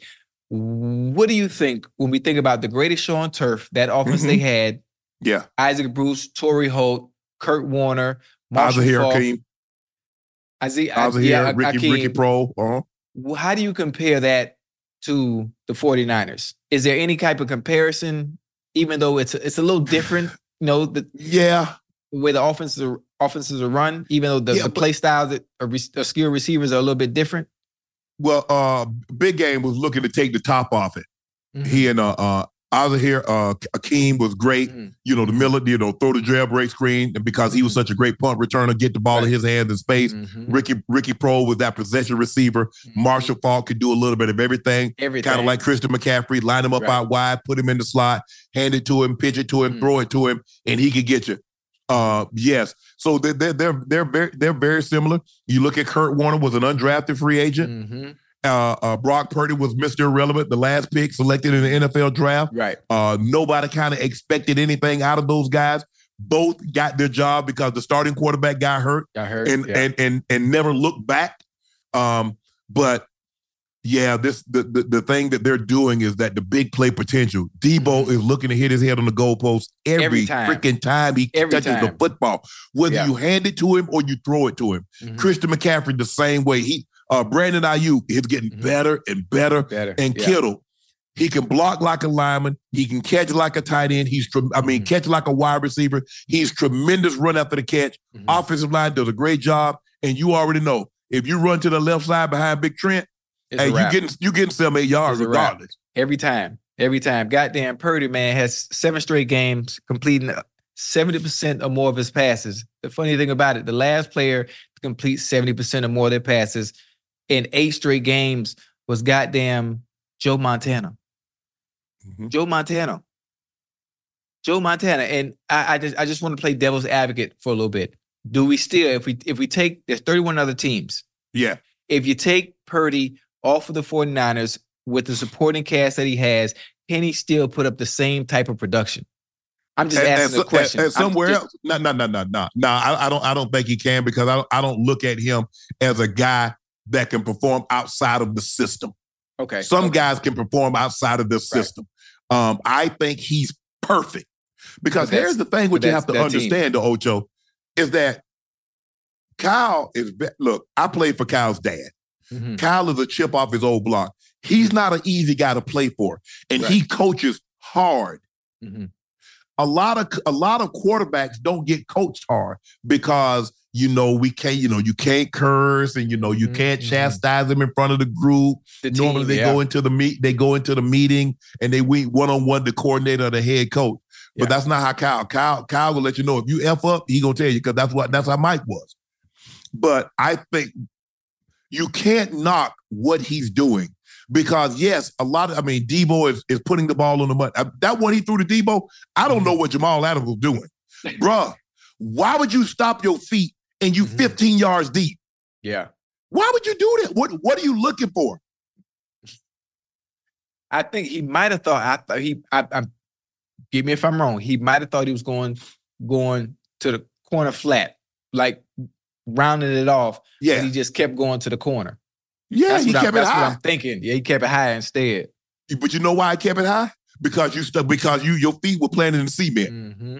[SPEAKER 7] What do you think when we think about the greatest show on turf? That offense they had:
[SPEAKER 2] yeah.
[SPEAKER 7] Isaac Bruce, Torry Holt, Kurt Warner, Marshall Faulk,
[SPEAKER 2] Hakim,
[SPEAKER 7] Isaiah,
[SPEAKER 2] Az-Zahir,
[SPEAKER 7] yeah,
[SPEAKER 2] Ricky,
[SPEAKER 7] Hakim.
[SPEAKER 2] Ricky Proehl. Uh-huh.
[SPEAKER 7] Well, How do you compare that to the 49ers? Is there any type of comparison, even though it's it's a little different? You know, the
[SPEAKER 2] Yeah.
[SPEAKER 7] way the offenses are offenses are run, even though the,
[SPEAKER 2] Yeah,
[SPEAKER 7] the
[SPEAKER 2] but-
[SPEAKER 7] play styles that are, re- are skilled receivers are a little bit different.
[SPEAKER 2] Well, uh Big Game was looking to take the top off it. He and uh uh Az-Zahir uh Akeem was great.
[SPEAKER 7] Mhm.
[SPEAKER 2] You know, the Miller, you know, throw the jailbreak screen and because he was such a great punt returner, get the ball in his hands in space.
[SPEAKER 7] Mhm.
[SPEAKER 2] Ricky Ricky Proehl was that possession receiver. Marshall Faulk could do a little bit of everything.
[SPEAKER 7] everything
[SPEAKER 2] kind of like Christian McCaffrey, line him up
[SPEAKER 7] Right.
[SPEAKER 2] out wide, put him in the slot, hand it to him, pitch it to him,
[SPEAKER 7] Mm.
[SPEAKER 2] throw it to him, and he could get you. Uh, yes. So they're they're they're they're very they're very similar. You look at Kurt Warner was an undrafted free agent. Uh, uh, Brock Purdy was Mr. Irrelevant, the last pick selected in the NFL draft.
[SPEAKER 7] right.
[SPEAKER 2] Uh, nobody kind of expected anything out of those guys. Both got their job because the starting quarterback got hurt
[SPEAKER 7] I heard.
[SPEAKER 2] and
[SPEAKER 7] yeah.
[SPEAKER 2] and and and never look back. Um, but yeah, this the, the the thing that they're doing is that the big play potential. Deebo
[SPEAKER 7] Mhm.
[SPEAKER 2] is looking to hit his head on the goalpost every,
[SPEAKER 7] Every time.
[SPEAKER 2] freaking time he
[SPEAKER 7] Every
[SPEAKER 2] touches the football, whether
[SPEAKER 7] Yeah.
[SPEAKER 2] you hand it to him or you throw it to him.
[SPEAKER 7] Mhm.
[SPEAKER 2] Christian McCaffrey the same way. He uh Brandon Aiyuk is getting
[SPEAKER 7] Mhm.
[SPEAKER 2] better and better.
[SPEAKER 7] better
[SPEAKER 2] And
[SPEAKER 7] yeah.
[SPEAKER 2] Kittle, he can block like a lineman. He can catch like a tight end. He's, I mean,
[SPEAKER 7] Mhm.
[SPEAKER 2] catch like a wide receiver. He's tremendous run after the catch.
[SPEAKER 7] Mhm.
[SPEAKER 2] Offensive line does a great job, and you already know if you run to the left side behind Big Trent,
[SPEAKER 7] It's
[SPEAKER 2] hey, you getting you getting seven eight yards
[SPEAKER 7] It's
[SPEAKER 2] regardless.
[SPEAKER 7] Every time. Every time. Goddamn Purdy, man, has seven straight games completing 70% or more of his passes. The funny thing about it, the last player to complete 70% or more of their passes in eight straight games was goddamn Joe Montana.
[SPEAKER 2] Mhm.
[SPEAKER 7] Joe Montana. Joe Montana. And I, I just I just want to play devil's advocate for a little bit. Do we still, if we if we take there's 31 other teams,
[SPEAKER 2] Yeah,
[SPEAKER 7] if you take Purdy off of the 49ers with the supporting cast that he has, can he still put up the same type of production? I'm just asking
[SPEAKER 2] so-
[SPEAKER 7] a question.
[SPEAKER 2] and
[SPEAKER 7] I'm
[SPEAKER 2] somewhere
[SPEAKER 7] just-
[SPEAKER 2] else, no, no, no, no, no, no. I, I don't, I don't think he can because I, don't, I don't look at him as a guy that can perform outside of the system.
[SPEAKER 7] Okay.
[SPEAKER 2] Some
[SPEAKER 7] okay.
[SPEAKER 2] guys can perform outside of the system. Um, I think he's perfect because here's the thing: what you have to
[SPEAKER 7] that team.
[SPEAKER 2] understand, though, Ocho, is that Kyle is. Look, I played for Kyle's dad.
[SPEAKER 7] Mhm.
[SPEAKER 2] Kyle is a chip off his old block. He's not an easy guy to play for, and he coaches hard.
[SPEAKER 7] Mhm.
[SPEAKER 2] A lot of a lot of quarterbacks don't get coached hard because you know we can't you know you can't curse and you know you
[SPEAKER 7] Mhm,
[SPEAKER 2] can't
[SPEAKER 7] mhm.
[SPEAKER 2] chastise them in front of the group.
[SPEAKER 7] The
[SPEAKER 2] Normally
[SPEAKER 7] team,
[SPEAKER 2] they
[SPEAKER 7] yeah.
[SPEAKER 2] go into the meet they go into the meeting and they meet one on one the coordinator or the head coach. But
[SPEAKER 7] Yeah.
[SPEAKER 2] that's not how Kyle Kyle Kyle will let you know if you f up he gonna tell you because that's what that's how Mike was. But I think you can't knock what he's doing Because yes, a lot of I mean, Deebo is, is putting the ball on the mud. That one he threw to Deebo, I don't know what Jamal Adams was doing. Bruh, why would you stop your feet and you
[SPEAKER 7] Mhm.
[SPEAKER 2] 15 yards deep?
[SPEAKER 7] Yeah.
[SPEAKER 2] Why would you do that? What what are you looking for?
[SPEAKER 7] I think he might have thought. I thought he. I, I give me if I'm wrong. He might have thought he was going going to the corner flat, like rounding it off.
[SPEAKER 2] Yeah.
[SPEAKER 7] He just kept going to the corner.
[SPEAKER 2] Yeah,
[SPEAKER 7] That's,
[SPEAKER 2] he kept it
[SPEAKER 7] that's what
[SPEAKER 2] high.
[SPEAKER 7] I'm thinking. Yeah, he kept it high instead.
[SPEAKER 2] But you know why I kept it high? Because you stuck because you your feet were planted in the cement.
[SPEAKER 7] Mm-hmm.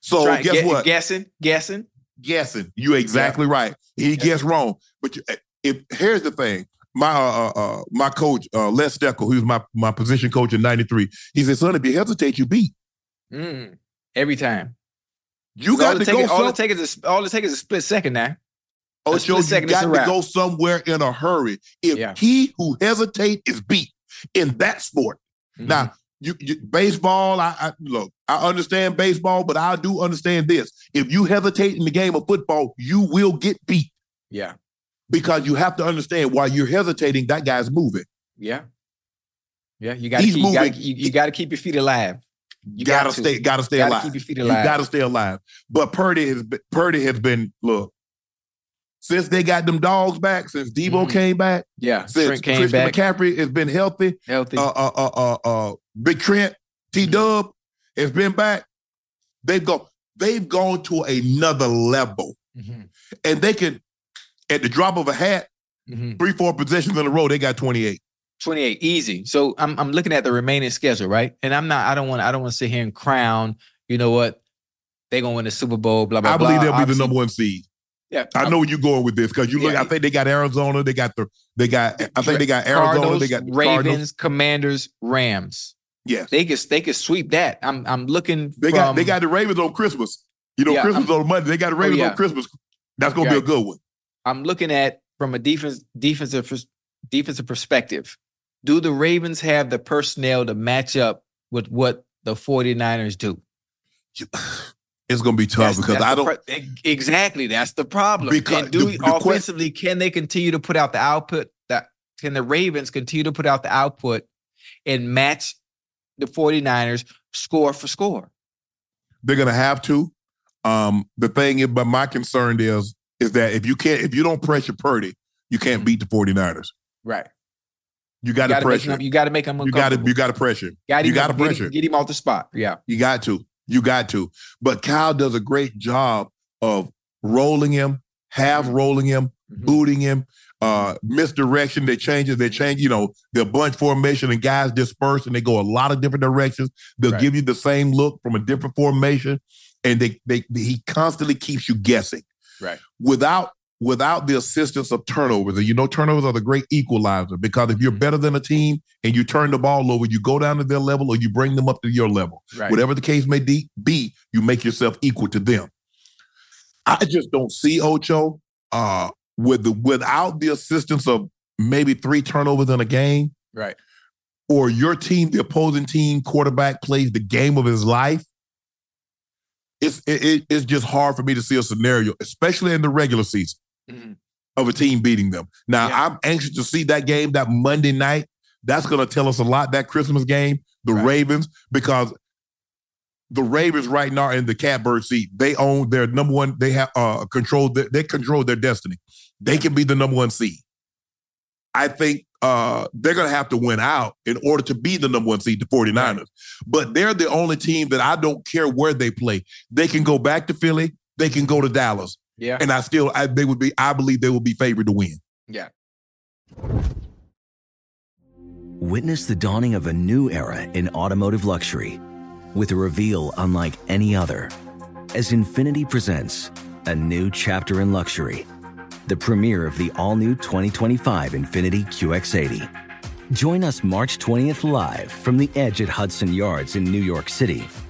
[SPEAKER 2] So
[SPEAKER 7] Try-
[SPEAKER 2] guess
[SPEAKER 7] gue-
[SPEAKER 2] what?
[SPEAKER 7] Guessing, guessing.
[SPEAKER 2] guessing. You exactly right. He
[SPEAKER 7] Yeah.
[SPEAKER 2] guessed wrong. But you, if here's the thing, my uh, uh, uh my coach uh, Les Steckel, who's my my position coach in '93, he said, "Son, if you hesitate, you beat.
[SPEAKER 7] Mm. Every time.
[SPEAKER 2] You
[SPEAKER 7] all
[SPEAKER 2] got to
[SPEAKER 7] take,
[SPEAKER 2] go.
[SPEAKER 7] all it take is a, all it take is a split second now.
[SPEAKER 2] Oh, Joe, you got to go somewhere in a hurry. If
[SPEAKER 7] Yeah.
[SPEAKER 2] he who hesitate is beat in that sport.
[SPEAKER 7] Mhm.
[SPEAKER 2] Now, you, you baseball. I, I look. I understand baseball, but I do understand this. If you hesitate in the game of football, you will get beat
[SPEAKER 7] yeah,
[SPEAKER 2] because you have to understand while you're hesitating, that guy's moving.
[SPEAKER 7] yeah, yeah. You got to keep, you gotta,
[SPEAKER 2] moving.
[SPEAKER 7] you, you got to keep your feet alive.
[SPEAKER 2] You
[SPEAKER 7] got
[SPEAKER 2] gotta
[SPEAKER 7] to.
[SPEAKER 2] stay. Gotta stay
[SPEAKER 7] Gotta
[SPEAKER 2] alive.
[SPEAKER 7] keep your feet
[SPEAKER 2] You
[SPEAKER 7] alive.
[SPEAKER 2] got to stay alive. But Purdy has been, Purdy has been look since they got them dogs back. Since Deebo
[SPEAKER 7] Mhm.
[SPEAKER 2] came back.
[SPEAKER 7] Yeah,
[SPEAKER 2] Since
[SPEAKER 7] Trent came
[SPEAKER 2] Christian
[SPEAKER 7] back
[SPEAKER 2] McCaffrey has been healthy.
[SPEAKER 7] healthy.
[SPEAKER 2] Uh, uh, uh, uh, uh, Big Trent, T Dub has been back. They've gone. They've gone to another level,
[SPEAKER 7] Mhm,
[SPEAKER 2] and they can, at the drop of a hat,
[SPEAKER 7] mhm.
[SPEAKER 2] three, four possessions in a row, they got twenty eight.
[SPEAKER 7] 28 easy so i'm i'm looking at the remaining schedule right and i'm not i don't want i don't want to sit here and crown you know what they're going to win the super bowl blah blah
[SPEAKER 2] I believe
[SPEAKER 7] blah.
[SPEAKER 2] they'll be the number one seed.
[SPEAKER 7] Yeah
[SPEAKER 2] I know where you're going with this because you look.
[SPEAKER 7] Yeah.
[SPEAKER 2] I think they got Arizona. They got the. They got. I think they got Arizona.
[SPEAKER 7] Cardinals,
[SPEAKER 2] they got the
[SPEAKER 7] ravens
[SPEAKER 2] Cardinals.
[SPEAKER 7] commanders rams
[SPEAKER 2] Yeah,
[SPEAKER 7] they could they could sweep that i'm i'm looking
[SPEAKER 2] they
[SPEAKER 7] from,
[SPEAKER 2] got. They got the Ravens on Christmas. You know,
[SPEAKER 7] Yeah,
[SPEAKER 2] Christmas on Monday. They got the oh, Ravens
[SPEAKER 7] yeah.
[SPEAKER 2] on Christmas. That's gonna be a good one.
[SPEAKER 7] i'm looking at from a defense defensive defensive perspective do the ravens have the personnel to match up with what the 49ers do
[SPEAKER 2] It's gonna be tough
[SPEAKER 7] That's-
[SPEAKER 2] because
[SPEAKER 7] that's
[SPEAKER 2] I don't.
[SPEAKER 7] pro- exactly that's the problem.
[SPEAKER 2] Because
[SPEAKER 7] Can do
[SPEAKER 2] the- the
[SPEAKER 7] offensively, can they continue to put out the output that can the Ravens continue to put out the output and match the 49ers score for score?
[SPEAKER 2] They're gonna have to. Um, the thing is, but my concern is, is that if you can't, if you don't pressure Purdy, you can't
[SPEAKER 7] Mhm.
[SPEAKER 2] beat the 49ers.
[SPEAKER 7] Right.
[SPEAKER 2] You got to
[SPEAKER 7] gotta
[SPEAKER 2] pressure.
[SPEAKER 7] him, you got to make him
[SPEAKER 2] You got to. You got to pressure.
[SPEAKER 7] Got
[SPEAKER 2] you gotta
[SPEAKER 7] get him-
[SPEAKER 2] pressure.
[SPEAKER 7] Get him off the spot. Yeah.
[SPEAKER 2] You got to. You got to. But Kyle does a great job of rolling him, half rolling him,
[SPEAKER 7] Mhm.
[SPEAKER 2] booting him, uh, misdirection. They change it. They change, you know, the bunch formation and guys disperse and they go a lot of different directions. They'll
[SPEAKER 7] Right.
[SPEAKER 2] give you the same look from a different formation. And they, they, he constantly keeps you guessing
[SPEAKER 7] Right.
[SPEAKER 2] without without the assistance of turnovers. And you know, turnovers are the great equalizer because if you're better than a team and you turn the ball over, you go down to their level or you bring them up to your level.
[SPEAKER 7] Right.
[SPEAKER 2] Whatever the case may be, you make yourself equal to them. I just don't see Ocho uh, with the without the assistance of maybe three turnovers in a game,
[SPEAKER 7] Right.
[SPEAKER 2] or your team, the opposing team quarterback plays the game of his life. It's it, it- it's just hard for me to see a scenario, especially in the regular season,
[SPEAKER 7] Mhm.
[SPEAKER 2] of a team beating them. Now
[SPEAKER 7] Yeah.
[SPEAKER 2] I'm anxious to see that game that Monday night. That's going to tell us a lot. That Christmas game, the
[SPEAKER 7] Right.
[SPEAKER 2] Ravens, because the Ravens right now are in the catbird seat. They own their number one. They have uh control. They, they control their destiny. They can be the number one seed. I think uh they're gonna have to win out in order to be the number one seed, the 49ers. But they're the only team that I don't care where they play. They can go back to Philly, they can go to Dallas.
[SPEAKER 7] Yeah.
[SPEAKER 2] And I still I, they would be, I believe they will be favored to win.
[SPEAKER 7] Yeah.
[SPEAKER 5] Witness the dawning of a new era in automotive luxury with a reveal unlike any other as Infiniti presents a new chapter in luxury, the premiere of the all new 2025 Infiniti QX80. Join us March 20th live from the edge at Hudson Yards in New York City,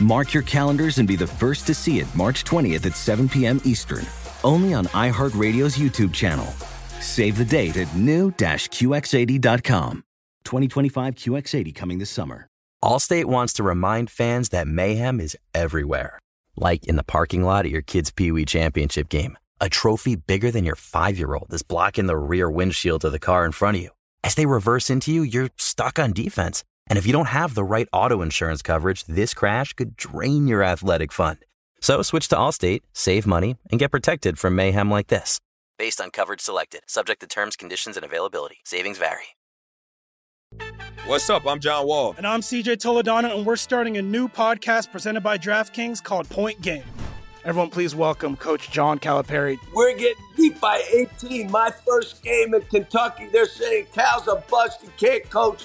[SPEAKER 5] Mark your calendars and be the first to see it March 20th at 7 p.m. Eastern, only on iHeartRadio's YouTube channel. Save the date at new-QX80.com. 2025 QX80 coming this summer.
[SPEAKER 4] Allstate wants to remind fans that mayhem is everywhere. Like in the parking lot at your kid's Pee Wee Championship game. A trophy bigger than your five year old is blocking the rear windshield of the car in front of you. As they reverse into you, you're stuck on defense. And if you don't have the right auto insurance coverage, this crash could drain your athletic fund. So switch to Allstate, save money, and get protected from mayhem like this. Based on coverage selected, subject to terms, conditions, and availability. Savings vary.
[SPEAKER 1] What's up? I'm John Wall.
[SPEAKER 8] And I'm CJ Toledano, and we're starting a new podcast presented by DraftKings called Point Game. Everyone, please welcome Coach John Calipari.
[SPEAKER 9] We're getting beat by 18. My first game in Kentucky, they're saying Cal's a bust. He can't coach.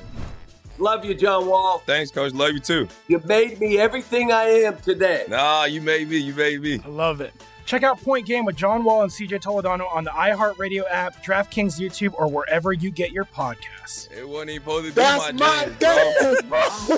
[SPEAKER 9] Love you, John Wall.
[SPEAKER 1] Thanks, coach. Love you too.
[SPEAKER 9] You made me everything I am today.
[SPEAKER 1] Nah, you made me. You made me.
[SPEAKER 8] I love it. Check out Point Game with John Wall and CJ Toledano on the iHeartRadio app, DraftKings YouTube, or wherever you get your podcasts.
[SPEAKER 1] It wasn't even supposed to be
[SPEAKER 10] That's
[SPEAKER 1] my,
[SPEAKER 10] my
[SPEAKER 1] dance,
[SPEAKER 10] dance, bro.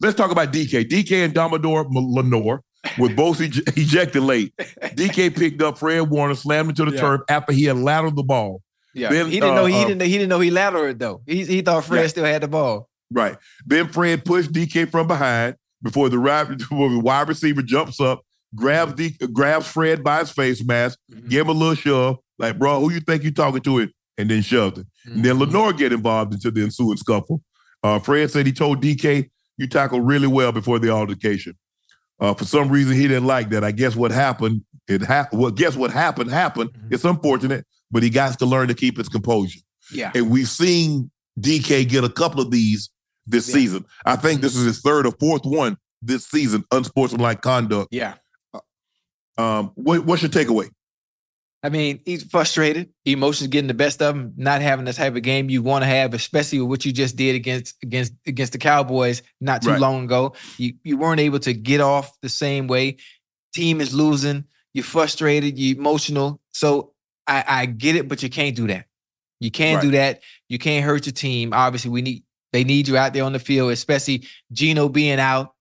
[SPEAKER 2] Let's talk about DK. DK and Domador Lenore were both ej- ejected late. DK picked up Fred Warner, slammed him to the
[SPEAKER 7] Yeah.
[SPEAKER 2] turf after he had latered the ball.
[SPEAKER 7] Yeah,
[SPEAKER 2] Then,
[SPEAKER 7] he didn't know
[SPEAKER 2] uh,
[SPEAKER 7] he
[SPEAKER 2] uh,
[SPEAKER 7] didn't know, he didn't know he lateral it though. He he thought Fred
[SPEAKER 2] Yeah.
[SPEAKER 7] still had the ball.
[SPEAKER 2] Right. Then Fred pushed DK from behind before the wide, before the wide receiver jumps up, grabs D, grabs Fred by his face mask, give him a little shove, like, bro, who you think you talking to it? And then shoved it. And then Lenore get involved into the ensuing scuffle. Uh, Fred said he told DK, you tackled really well before the altercation. Uh, for some reason, he didn't like that. I guess what happened, it happened. Well, guess what happened, happened. It's unfortunate, but he got to learn to keep his composure.
[SPEAKER 7] Yeah.
[SPEAKER 2] And we've seen DK get a couple of these this
[SPEAKER 7] Yeah.
[SPEAKER 2] season. I think this is his third or fourth one this season, unsportsmanlike conduct.
[SPEAKER 7] Yeah.
[SPEAKER 2] Um, what, what's your takeaway?
[SPEAKER 7] I mean, he's frustrated. Emotions getting the best of him. Not having the type of game you want to have, especially with what you just did against against against the Cowboys not too
[SPEAKER 2] Right.
[SPEAKER 7] long ago. You you weren't able to get off the same way. Team is losing. You're frustrated. You're emotional. So I, I get it, but you can't do that. You can't do that. You can't hurt your team. Obviously, we need they need you out there on the field, especially Gino being out.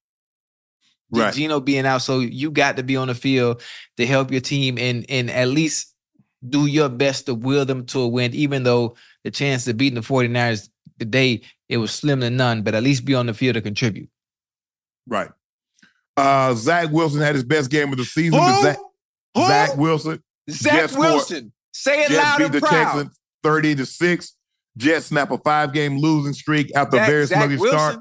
[SPEAKER 2] Right.
[SPEAKER 7] Gino being out. So you got to be on the field to help your team and and at least do your best to will them to a win, even though the chance of beating the 49ers today, it was slim to none, but at least be on the field to contribute.
[SPEAKER 2] Right. Uh, Zach Wilson had his best game of the season.
[SPEAKER 7] Who?
[SPEAKER 2] Zach? Zach Wilson.
[SPEAKER 7] Zach Wilson. Say it
[SPEAKER 2] Jets
[SPEAKER 7] loud
[SPEAKER 2] beat
[SPEAKER 7] and
[SPEAKER 2] the
[SPEAKER 7] proud.
[SPEAKER 2] Texans 30 to 6. Jets snap a five game losing streak after
[SPEAKER 7] Zach-
[SPEAKER 2] a very
[SPEAKER 7] Zach Wilson.
[SPEAKER 2] start,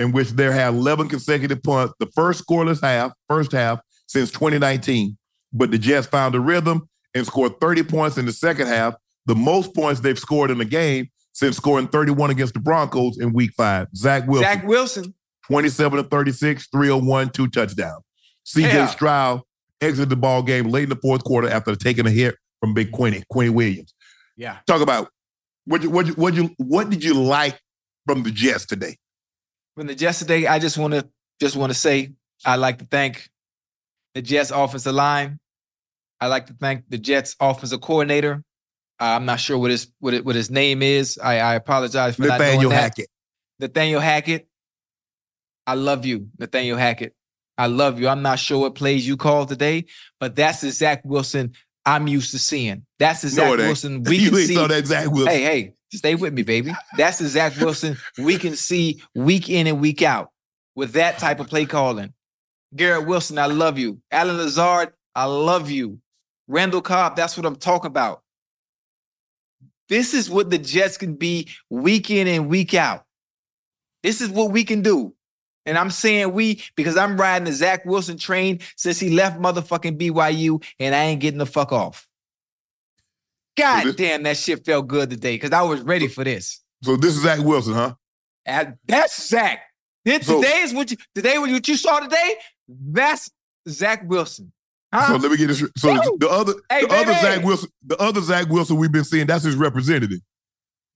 [SPEAKER 2] in which they had 11 consecutive punts, the first scoreless half, first half since 2019. But the Jets found a rhythm and scored 30 points in the second half, the most points they've scored in a game since scoring 31 against the Broncos in week five. Zach Wilson,
[SPEAKER 7] Zach Wilson.
[SPEAKER 2] 27 to 36, 301, two touchdowns. CJ
[SPEAKER 7] Yeah.
[SPEAKER 2] Stroud exited the ball game late in the fourth quarter after taking a hit from Big Quinny, Quinny Williams.
[SPEAKER 7] Yeah.
[SPEAKER 2] Talk about what you, what you, what you what did you like from the Jets today?
[SPEAKER 7] From the Jets today, I just want to just want to say I'd like to thank the Jets offensive line. I'd like to thank the Jets offensive coordinator. Uh, I'm not sure what his what, it, what his name is. I, I apologize for not
[SPEAKER 2] Nathaniel
[SPEAKER 7] knowing that.
[SPEAKER 2] Hackett.
[SPEAKER 7] Nathaniel Hackett. I love you, Nathaniel Hackett. I love you. I'm not sure what plays you called today, but that's the Zach Wilson I'm used to seeing. That's the Zach. Wilson we
[SPEAKER 2] you
[SPEAKER 7] can see.
[SPEAKER 2] that Zach Wilson.
[SPEAKER 7] Hey, hey, stay with me, baby. That's the Zach Wilson we can see week in and week out with that type of play calling. Garrett Wilson, I love you. Allen Lazard, I love you. Randall Cobb, that's what I'm talking about. This is what the Jets can be week in and week out. This is what we can do. And I'm saying we because I'm riding the Zach Wilson train since he left motherfucking BYU and I ain't getting the fuck off. God
[SPEAKER 2] this-
[SPEAKER 7] damn, that shit felt good today because I was ready for this.
[SPEAKER 2] So this is Zach Wilson, huh?
[SPEAKER 7] And that's Zach. This,
[SPEAKER 2] So-
[SPEAKER 7] today is what you today what you saw today. That's Zach Wilson. Huh?
[SPEAKER 2] So let me get this. So
[SPEAKER 7] Woo!
[SPEAKER 2] the other,
[SPEAKER 7] Hey,
[SPEAKER 2] the other. Zach Wilson, the other Zach Wilson we've been seeing, that's his representative.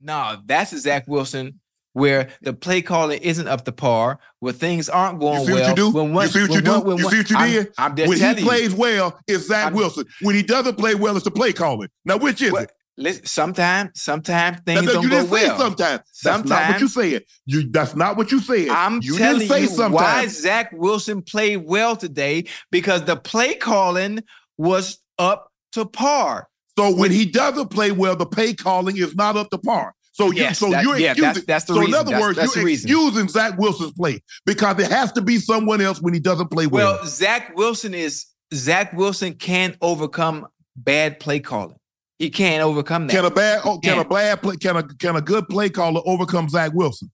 [SPEAKER 7] No, that's Zach Wilson where the play calling isn't up to par, where things aren't going
[SPEAKER 2] You see
[SPEAKER 7] well.
[SPEAKER 2] what you do?
[SPEAKER 7] When one,
[SPEAKER 2] you see what you do?
[SPEAKER 7] one-
[SPEAKER 2] you see what you
[SPEAKER 7] I'm-
[SPEAKER 2] did?
[SPEAKER 7] I'm just
[SPEAKER 2] when he
[SPEAKER 7] you.
[SPEAKER 2] plays well, it's Zach
[SPEAKER 7] I'm-
[SPEAKER 2] Wilson. When he doesn't play well, it's the play calling. Now, which is
[SPEAKER 7] Well,
[SPEAKER 2] it?
[SPEAKER 7] Listen, sometimes, sometimes
[SPEAKER 2] Now,
[SPEAKER 7] things
[SPEAKER 2] no,
[SPEAKER 7] don't
[SPEAKER 2] you
[SPEAKER 7] go
[SPEAKER 2] didn't say
[SPEAKER 7] well.
[SPEAKER 2] sometimes. That's not what you said. You that's not what you said.
[SPEAKER 7] I'm
[SPEAKER 2] you
[SPEAKER 7] telling
[SPEAKER 2] didn't say
[SPEAKER 7] you
[SPEAKER 2] sometimes.
[SPEAKER 7] why Zach Wilson played well today because the play calling was up to par.
[SPEAKER 2] So when he doesn't play well, the play calling is not up to par. So you,
[SPEAKER 7] Yes,
[SPEAKER 2] so
[SPEAKER 7] that-
[SPEAKER 2] you're
[SPEAKER 7] yeah,
[SPEAKER 2] excusing.
[SPEAKER 7] that's- that's the
[SPEAKER 2] so
[SPEAKER 7] reason.
[SPEAKER 2] in other
[SPEAKER 7] That's-
[SPEAKER 2] words,
[SPEAKER 7] that's
[SPEAKER 2] you're
[SPEAKER 7] reason.
[SPEAKER 2] excusing Zach Wilson's play because it has to be someone else when he doesn't play well.
[SPEAKER 7] Well, Zach Wilson is Zach Wilson can overcome bad play calling. He can't overcome that.
[SPEAKER 2] can a bad oh, can a
[SPEAKER 7] can't.
[SPEAKER 2] bad play can a can a good play caller overcome Zach Wilson?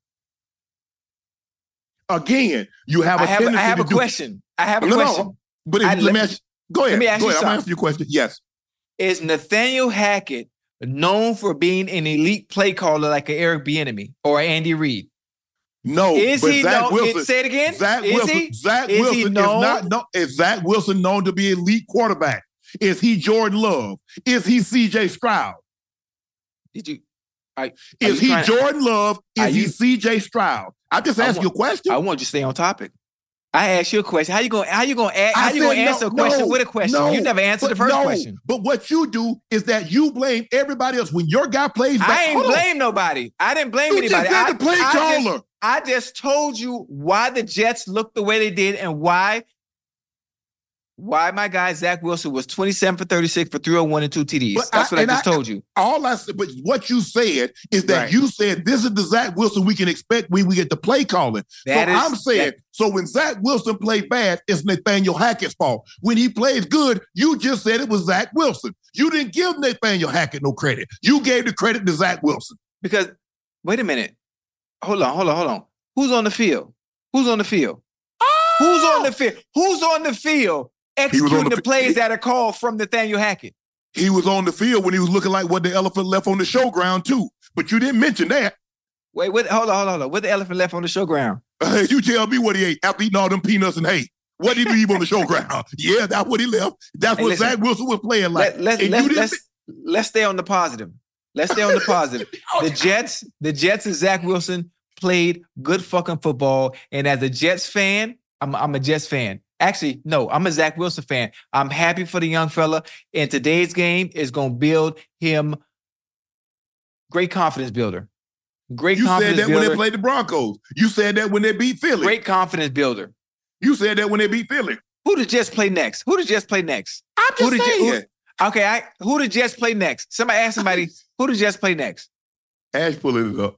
[SPEAKER 2] Again, you have a
[SPEAKER 7] I have, I have a
[SPEAKER 2] do-
[SPEAKER 7] question. I have a
[SPEAKER 2] No, no,
[SPEAKER 7] question.
[SPEAKER 2] But if,
[SPEAKER 7] I-
[SPEAKER 2] let,
[SPEAKER 7] let
[SPEAKER 2] me ask. Go ahead.
[SPEAKER 7] let me ask
[SPEAKER 2] go
[SPEAKER 7] you
[SPEAKER 2] ahead. I'm
[SPEAKER 7] something.
[SPEAKER 2] asking your question. Yes.
[SPEAKER 7] Is Nathaniel Hackett known for being an elite play caller like an Eric Bieniemy or Andy Reid?
[SPEAKER 2] No.
[SPEAKER 7] Is he
[SPEAKER 2] Zach
[SPEAKER 7] known?
[SPEAKER 2] Wilson,
[SPEAKER 7] say it again.
[SPEAKER 2] Zach
[SPEAKER 7] is
[SPEAKER 2] Wilson.
[SPEAKER 7] he?
[SPEAKER 2] Zach
[SPEAKER 7] Is he
[SPEAKER 2] Wilson is not. No, is Zach Wilson known to be elite quarterback? Is he Jordan Love? Is he C.J. Stroud?
[SPEAKER 7] Did you?
[SPEAKER 2] Is
[SPEAKER 7] you
[SPEAKER 2] he Jordan Love?
[SPEAKER 7] Are
[SPEAKER 2] Is he C.J. Stroud? I just
[SPEAKER 7] I
[SPEAKER 2] asked
[SPEAKER 7] want-
[SPEAKER 2] you a question.
[SPEAKER 7] I want you to stay on topic. I asked you a question. How you going? How you going? to How you to
[SPEAKER 2] said
[SPEAKER 7] answer
[SPEAKER 2] no,
[SPEAKER 7] a question
[SPEAKER 2] no,
[SPEAKER 7] with a question?
[SPEAKER 2] no,
[SPEAKER 7] you never answered the first
[SPEAKER 2] no,
[SPEAKER 7] question.
[SPEAKER 2] But what you do is that you blame everybody else when your guy plays. back-
[SPEAKER 7] I ain't
[SPEAKER 2] Hold on.
[SPEAKER 7] blame nobody. I didn't blame
[SPEAKER 2] You
[SPEAKER 7] anybody.
[SPEAKER 2] just
[SPEAKER 7] I,
[SPEAKER 2] the play
[SPEAKER 7] I just-
[SPEAKER 2] caller.
[SPEAKER 7] I just told you why the Jets looked the way they did and why why my guy Zach Wilson was 27 for 36 for 301 and two TDs.
[SPEAKER 2] But
[SPEAKER 7] That's
[SPEAKER 2] I-
[SPEAKER 7] what I just
[SPEAKER 2] I-
[SPEAKER 7] told you.
[SPEAKER 2] All I said, but what you said is that
[SPEAKER 7] Right.
[SPEAKER 2] you said this is the Zach Wilson we can expect when we get the play calling.
[SPEAKER 7] That
[SPEAKER 2] so
[SPEAKER 7] is-
[SPEAKER 2] I'm saying,
[SPEAKER 7] that-
[SPEAKER 2] so when Zach Wilson played bad, it's Nathaniel Hackett's fault. When he plays good, you just said it was Zach Wilson. You didn't give Nathaniel Hackett no credit. You gave the credit to Zach Wilson.
[SPEAKER 7] Because wait a minute. Hold on, hold on, hold on. Who's on the field? Who's on the field? Who's on the field? Who's on the field executing
[SPEAKER 2] the
[SPEAKER 7] the, plays that are called from Nathaniel Hackett?
[SPEAKER 2] He was on the field when he was looking like what the elephant left on the showground too. But you didn't mention that.
[SPEAKER 7] Wait, what? Hold on, hold on, hold on. What the elephant left on the showground?
[SPEAKER 2] You tell me what he ate after eating all them peanuts and hay. What did he leave on the showground? Yeah, that's what he left. That's
[SPEAKER 7] Hey,
[SPEAKER 2] what
[SPEAKER 7] listen.
[SPEAKER 2] Zach Wilson was playing like.
[SPEAKER 7] Let, let's, let's,
[SPEAKER 2] you
[SPEAKER 7] let's, let's stay on the positive. Let's stay on the positive. Oh. the Jets, the Jets and Zach Wilson played good fucking football. And as a Jets fan, I'm, I'm a Jets fan. Actually, no, I'm a Zach Wilson fan. I'm happy for the young fella. And today's game is going to build him great confidence builder. Great
[SPEAKER 2] You said
[SPEAKER 7] confidence
[SPEAKER 2] that when they played the Broncos. You said that when they beat Philly.
[SPEAKER 7] great confidence builder.
[SPEAKER 2] You said that when they beat Philly.
[SPEAKER 7] Who the Jets play next? Who the Jets play next?
[SPEAKER 2] I'm
[SPEAKER 7] Who
[SPEAKER 2] just
[SPEAKER 7] the Jets-
[SPEAKER 2] saying.
[SPEAKER 7] Okay, I, who the Jets play next? Somebody ask somebody who the Jets play next.
[SPEAKER 2] Ash pulling it up.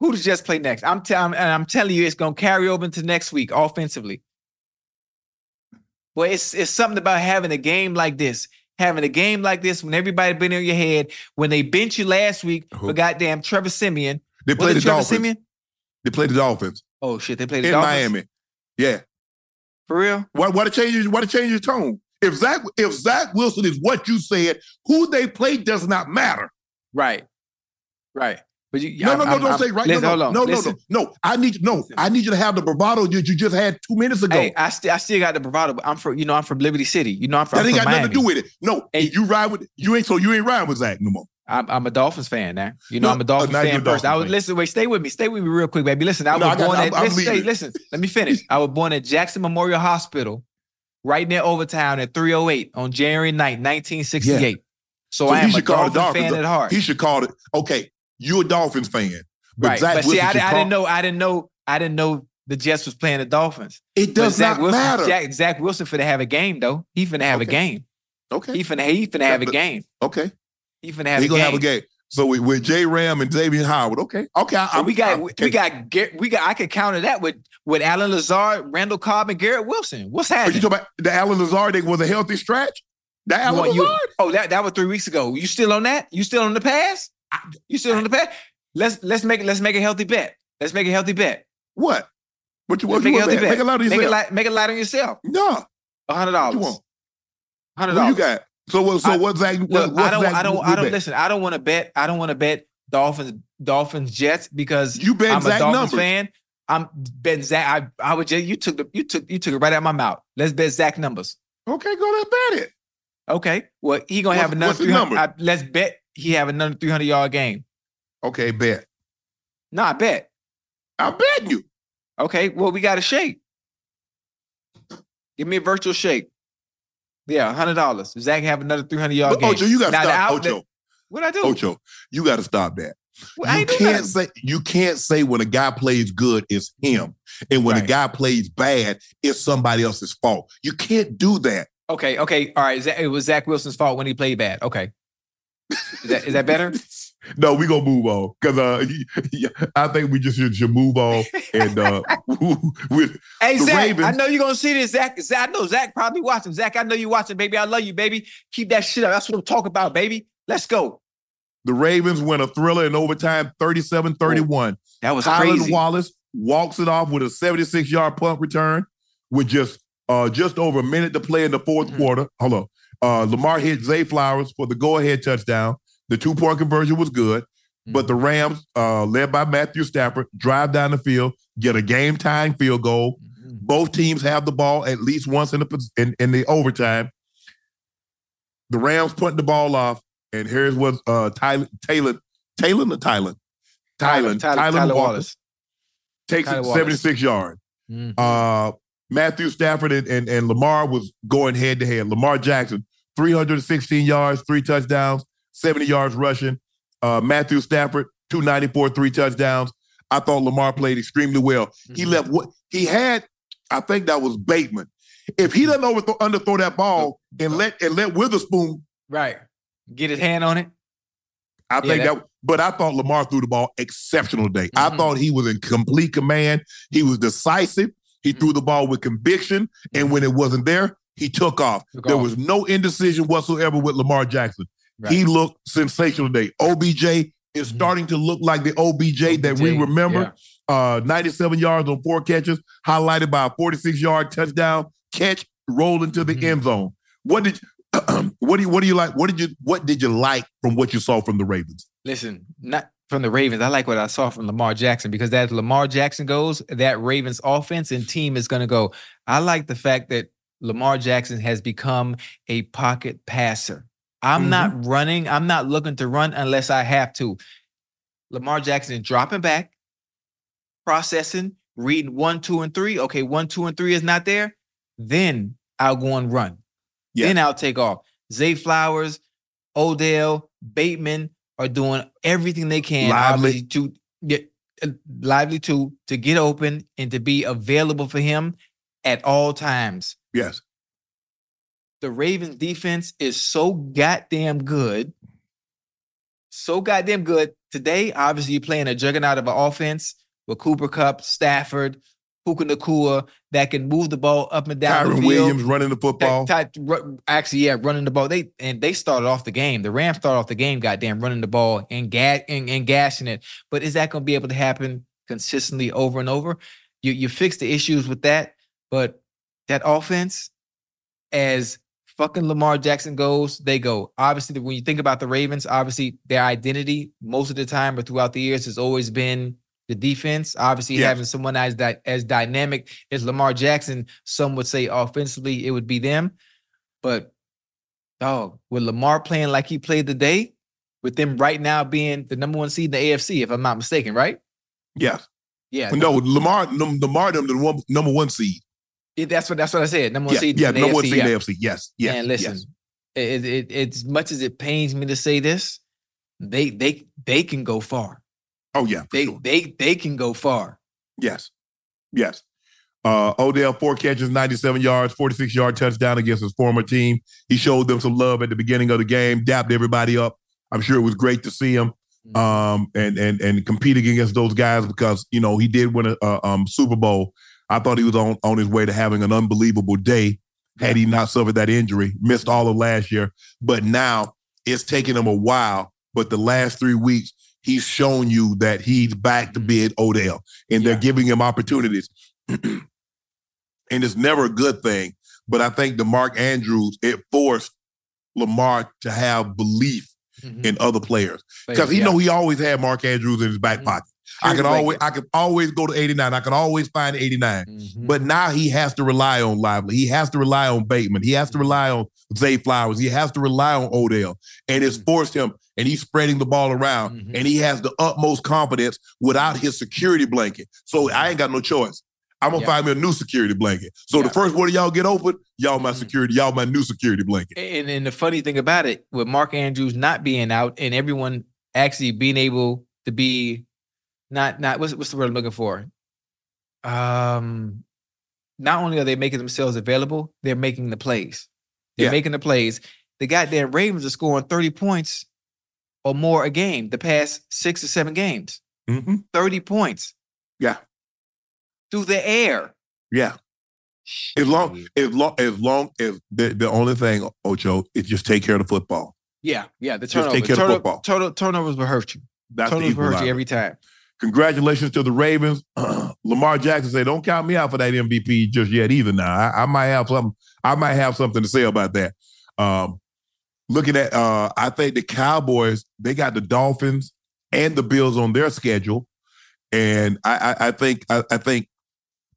[SPEAKER 7] Who the Jets play next? I'm telling and I'm telling you, it's gonna carry over into next week offensively. Well, it's it's something about having a game like this, having a game like this when everybody been in your head. When they bench you last week
[SPEAKER 2] Who?
[SPEAKER 7] for goddamn Trevor Siemian.
[SPEAKER 2] They played the
[SPEAKER 7] Trevor
[SPEAKER 2] Dolphins.
[SPEAKER 7] Siemian?
[SPEAKER 2] They played the Dolphins
[SPEAKER 7] Oh shit, they played the
[SPEAKER 2] in
[SPEAKER 7] Dolphins
[SPEAKER 2] Miami. Yeah.
[SPEAKER 7] for real.
[SPEAKER 2] Why, why to change why to change your tone? If Zach if Zach Wilson is what you said, who they play does not matter.
[SPEAKER 7] Right, right. But you,
[SPEAKER 2] No,
[SPEAKER 7] I'm-
[SPEAKER 2] no, no,
[SPEAKER 7] I'm-
[SPEAKER 2] don't
[SPEAKER 7] I'm-
[SPEAKER 2] say right.
[SPEAKER 7] Listen,
[SPEAKER 2] no, no, no, no,
[SPEAKER 7] listen.
[SPEAKER 2] no, no. I need no. I need you to have the bravado that you just had two minutes ago.
[SPEAKER 7] Hey, I still I still got the bravado, but I'm from you know I'm from Liberty City. You know I'm from,
[SPEAKER 2] that
[SPEAKER 7] I'm
[SPEAKER 2] ain't
[SPEAKER 7] from
[SPEAKER 2] got nothing to do with it. No,
[SPEAKER 7] Hey.
[SPEAKER 2] you ride with you ain't so you ain't riding with Zach no more.
[SPEAKER 7] I'm, I'm a Dolphins fan now. You know,
[SPEAKER 2] No,
[SPEAKER 7] I'm a Dolphins fan first. I was
[SPEAKER 2] fan.
[SPEAKER 7] listen. Wait, stay with me. Stay with me real quick, baby. Listen, I was
[SPEAKER 2] I got-
[SPEAKER 7] born
[SPEAKER 2] I'm-
[SPEAKER 7] at.
[SPEAKER 2] I'm
[SPEAKER 7] listen, stay- listen, let me finish. I was born at Jackson Memorial Hospital, right near Overtown at 308 on January 9th, 1968. So,
[SPEAKER 2] So
[SPEAKER 7] I am a
[SPEAKER 2] should call the
[SPEAKER 7] Dolphins
[SPEAKER 2] Dolphins.
[SPEAKER 7] fan at heart.
[SPEAKER 2] He should call it. Okay, you a Dolphins fan, but
[SPEAKER 7] right,
[SPEAKER 2] Zach
[SPEAKER 7] but see, I, I didn't know. I didn't know. I didn't know the Jets was playing the Dolphins.
[SPEAKER 2] It
[SPEAKER 7] But
[SPEAKER 2] does
[SPEAKER 7] Zach
[SPEAKER 2] not
[SPEAKER 7] Wilson,
[SPEAKER 2] matter.
[SPEAKER 7] Zach, Zach Wilson finna have a game though. He finna have a
[SPEAKER 2] Okay.
[SPEAKER 7] game.
[SPEAKER 2] okay,
[SPEAKER 7] He finna. He finna have a game.
[SPEAKER 2] okay.
[SPEAKER 7] He finna have
[SPEAKER 2] He
[SPEAKER 7] a
[SPEAKER 2] gonna
[SPEAKER 7] game.
[SPEAKER 2] have a game. So with, with J Ram and Xavier Howard, okay, okay. I, I'm-
[SPEAKER 7] we got
[SPEAKER 2] I'm-
[SPEAKER 7] we,
[SPEAKER 2] okay.
[SPEAKER 7] we got we got I could counter that with with Allen Lazard, Randall Cobb, and Garrett Wilson. What's
[SPEAKER 2] Are you
[SPEAKER 7] happening?
[SPEAKER 2] talking about the Allen Lazard thing was a healthy stretch?
[SPEAKER 7] You Allen you-
[SPEAKER 2] Lazard?
[SPEAKER 7] oh, that that was three weeks ago. You still on that? You still on the pass? You still on the bet. Let's let's make let's make a healthy bet. Let's make a healthy bet.
[SPEAKER 2] What? What you
[SPEAKER 7] Let's
[SPEAKER 2] what
[SPEAKER 7] make
[SPEAKER 2] you
[SPEAKER 7] a
[SPEAKER 2] want?
[SPEAKER 7] healthy
[SPEAKER 2] Make,
[SPEAKER 7] bet.
[SPEAKER 2] make a lot of
[SPEAKER 7] Make it
[SPEAKER 2] yourself.
[SPEAKER 7] light make it light on yourself.
[SPEAKER 2] No,
[SPEAKER 7] A hundred
[SPEAKER 2] what you
[SPEAKER 7] dollars.
[SPEAKER 2] want?
[SPEAKER 7] Hundred
[SPEAKER 2] What you got? So what? So
[SPEAKER 7] I-
[SPEAKER 2] what? Zach? What,
[SPEAKER 7] Look,
[SPEAKER 2] what's
[SPEAKER 7] I don't
[SPEAKER 2] Zach
[SPEAKER 7] I don't I don't
[SPEAKER 2] bet?
[SPEAKER 7] listen. I don't want to bet. I don't want to bet Dolphins, Dolphins, Jets because
[SPEAKER 2] You bet
[SPEAKER 7] I'm a
[SPEAKER 2] Zach
[SPEAKER 7] Dolphins
[SPEAKER 2] numbers.
[SPEAKER 7] fan. I'm betting Zach. I, I would just you took the you took you took it right out of my mouth. Let's bet Zach numbers.
[SPEAKER 2] Okay, go ahead bet it.
[SPEAKER 7] Okay. Well, he gonna have
[SPEAKER 2] What's-
[SPEAKER 7] another
[SPEAKER 2] what's the
[SPEAKER 7] 300.
[SPEAKER 2] number?
[SPEAKER 7] I- let's bet he have another 300 yard game.
[SPEAKER 2] Okay, bet.
[SPEAKER 7] No, I bet.
[SPEAKER 2] I'm betting you.
[SPEAKER 7] Okay. Well, we got a shake. Give me a virtual shake. Yeah, hundred dollars. Zach have another 300 yard
[SPEAKER 2] But
[SPEAKER 7] game.
[SPEAKER 2] Ocho, you got to stop. Ocho,
[SPEAKER 7] What I do?
[SPEAKER 2] Ocho, you got to stop that.
[SPEAKER 7] Well, I
[SPEAKER 2] you can't say you can't say when a guy plays good it's him, and when a guy plays bad it's somebody else's fault. You can't do that.
[SPEAKER 7] Okay, okay, all right. It was Zach Wilson's fault when he played bad. Okay, is that is that better?
[SPEAKER 2] No, we gonna move on because uh, I think we just should, should move on and uh, with
[SPEAKER 7] Hey
[SPEAKER 2] The
[SPEAKER 7] Zach, I know you're gonna see this. Zach, Zach, I know Zach probably watching. Zach, I know you watching, baby. I love you, baby. Keep that shit up. That's what I'm talking about, baby. Let's go.
[SPEAKER 2] the Ravens win a thriller in overtime, 37-31.
[SPEAKER 7] That was
[SPEAKER 2] Tylan
[SPEAKER 7] crazy.
[SPEAKER 2] Wallace walks it off with a 76 yard punt return with just uh just over a minute to play in the 4th
[SPEAKER 7] Mhm.
[SPEAKER 2] quarter. Hold on. Uh Lamar hit Zay Flowers for the go-ahead touchdown. The two-point conversion was good, but the Rams, uh, led by Matthew Stafford, drive down the field, get a game-tying field goal.
[SPEAKER 7] Mhm.
[SPEAKER 2] Both teams have the ball at least once in the in, in the overtime. The Rams punt the ball off, and here's what uh Tyler Taylor Taylor or Tyler Tyler
[SPEAKER 7] Tyler,
[SPEAKER 2] Tyler,
[SPEAKER 7] Tyler
[SPEAKER 2] Walker
[SPEAKER 7] Wallace.
[SPEAKER 2] takes
[SPEAKER 7] Tyler
[SPEAKER 2] it
[SPEAKER 7] Wallace.
[SPEAKER 2] 76 yard.
[SPEAKER 7] Mhm.
[SPEAKER 2] Uh Matthew Stafford and, and, and Lamar was going head to head. Lamar Jackson, 316 yards, three touchdowns, 70 yards rushing. Uh, Matthew Stafford, 294, three touchdowns. I thought Lamar played extremely well. He
[SPEAKER 7] Mhm.
[SPEAKER 2] left what he had, I think that was Bateman. If he doesn't overthrow underthrow that ball and let and let Witherspoon,
[SPEAKER 7] Right. Get his hand on it.
[SPEAKER 2] I
[SPEAKER 7] Yeah,
[SPEAKER 2] think
[SPEAKER 7] that-
[SPEAKER 2] that, but I thought Lamar threw the ball exceptional today. I
[SPEAKER 7] Mhm.
[SPEAKER 2] thought he was in complete command. He was decisive. He
[SPEAKER 7] Mm-hmm.
[SPEAKER 2] threw the ball with conviction, and when it wasn't there, he took off.
[SPEAKER 7] Took
[SPEAKER 2] there
[SPEAKER 7] off.
[SPEAKER 2] was no indecision whatsoever with Lamar Jackson. He looked sensational today. OBJ is
[SPEAKER 7] Mhm.
[SPEAKER 2] starting to look like the OBJ, that we
[SPEAKER 7] OBJ,
[SPEAKER 2] remember. Uh, 97 yards on four catches, highlighted by a 46 yard touchdown catch, rolled into the
[SPEAKER 7] Mhm.
[SPEAKER 2] end zone. What did what do you what do you like? What did you what did you like from what you saw from the Ravens?
[SPEAKER 7] Listen, not from the Ravens. I like what I saw from Lamar Jackson because as Lamar Jackson goes, that Ravens offense and team is going to go. I like the fact that Lamar Jackson has become a pocket passer. I'm not running. I'm not looking to run unless I have to. Lamar Jackson is dropping back, processing, reading one, two, and three. Okay, one, two, and three is not there. Then I'll go and run.
[SPEAKER 2] Yeah.
[SPEAKER 7] Then I'll take off. Zay Flowers, Odell, Bateman are doing everything they can
[SPEAKER 2] Lively.
[SPEAKER 7] to get uh, lively to to get open and to be available for him at all times.
[SPEAKER 2] Yes.
[SPEAKER 7] The Ravens defense is so goddamn good. So goddamn good. Today, obviously, you're playing a juggernaut of an offense with Cooper Kupp, Stafford, Puka Nacua that can move the ball up and down the
[SPEAKER 2] Tyron. Williams running the football.
[SPEAKER 7] Ty- ru- actually, yeah, running the ball. They and they started off the game. The Rams started off the game, goddamn, running the ball and ga- and, and gashing it. But is that going to be able to happen consistently over and over? You you fix the issues with that, but that offense, as fucking Lamar Jackson goes, they go. Obviously, when you think about the Ravens, obviously their identity most of the time or throughout the years has always been the defense. Obviously,
[SPEAKER 2] Yes.
[SPEAKER 7] having someone as that as dynamic as Lamar Jackson, some would say offensively it would be them. But dog, with Lamar playing like he played today, with them right now being the number one seed in the AFC, if I'm not mistaken, right?
[SPEAKER 2] yes.
[SPEAKER 7] Yeah,
[SPEAKER 2] No, Lamar, Lamar, them the one, number one seed.
[SPEAKER 7] That's what that's what I said. Number one
[SPEAKER 2] Yeah,
[SPEAKER 7] seed
[SPEAKER 2] yeah, number one
[SPEAKER 7] AFC,
[SPEAKER 2] seed in
[SPEAKER 7] yeah.
[SPEAKER 2] AFC. Yes, yes.
[SPEAKER 7] and listen,
[SPEAKER 2] yes.
[SPEAKER 7] it, it, it, as much as it pains me to say this, they they they can go far.
[SPEAKER 2] Oh yeah,
[SPEAKER 7] They
[SPEAKER 2] sure.
[SPEAKER 7] they they can go far.
[SPEAKER 2] Yes. Yes. Uh, Odell, four catches, 97 yards, 46 yard touchdown against his former team. He showed them some love at the beginning of the game, dapped everybody up. I'm sure it was great to see him um, and and and competing against those guys because you know he did win a, a um, Super Bowl. I thought he was on on his way to having an unbelievable day had he not suffered that injury. Missed all of last year, but now it's taken him a while. But the last three weeks, he's shown you that he's back to being Odell, and they're giving him opportunities. and it's never a good thing. But I think the Mark Andrews it forced Lamar to have belief in other players because he
[SPEAKER 7] Yeah.
[SPEAKER 2] know he always had Mark Andrews in his back
[SPEAKER 7] Mhm.
[SPEAKER 2] pocket. I can always. I can always go to 89. I can always find 89.
[SPEAKER 7] Mhm.
[SPEAKER 2] But now he has to rely on Lively. He has to rely on Bateman. He has to rely on Zay Flowers. He has to rely on Odell. And it's forced him, and he's spreading the ball around,
[SPEAKER 7] Mhm.
[SPEAKER 2] and he has the utmost confidence without his security blanket. So I ain't got no choice. I'm gonna
[SPEAKER 7] Yeah.
[SPEAKER 2] find me a new security blanket. So the first one of y'all get open, y'all my
[SPEAKER 7] Mhm.
[SPEAKER 2] security, y'all my new security blanket.
[SPEAKER 7] And, and the funny thing about it, with Mark Andrews not being out and everyone actually being able to be not not what's what's the word I'm looking for? Um not only are they making themselves available, they're making the plays. They're
[SPEAKER 2] Yeah.
[SPEAKER 7] making the plays. The goddamn Ravens are scoring 30 points or more a game the past six or seven games.
[SPEAKER 2] Mm-hmm.
[SPEAKER 7] 30 points.
[SPEAKER 2] Yeah.
[SPEAKER 7] Through the air.
[SPEAKER 2] Yeah. As long as long as long as the, the only thing, Ocho, is just take care of the football.
[SPEAKER 7] Yeah, yeah. The
[SPEAKER 2] Just take care of
[SPEAKER 7] turno-
[SPEAKER 2] football.
[SPEAKER 7] turno- turnovers will hurt you.
[SPEAKER 2] That's the
[SPEAKER 7] turnovers will hurt you every time.
[SPEAKER 2] Congratulations to the Ravens. Lamar Jackson said, "Don't count me out for that MVP just yet either." Now I, I might have something. I might have something to say about that. Um, looking at, uh, I think the Cowboys they got the Dolphins and the Bills on their schedule, and I, I, I think I, I think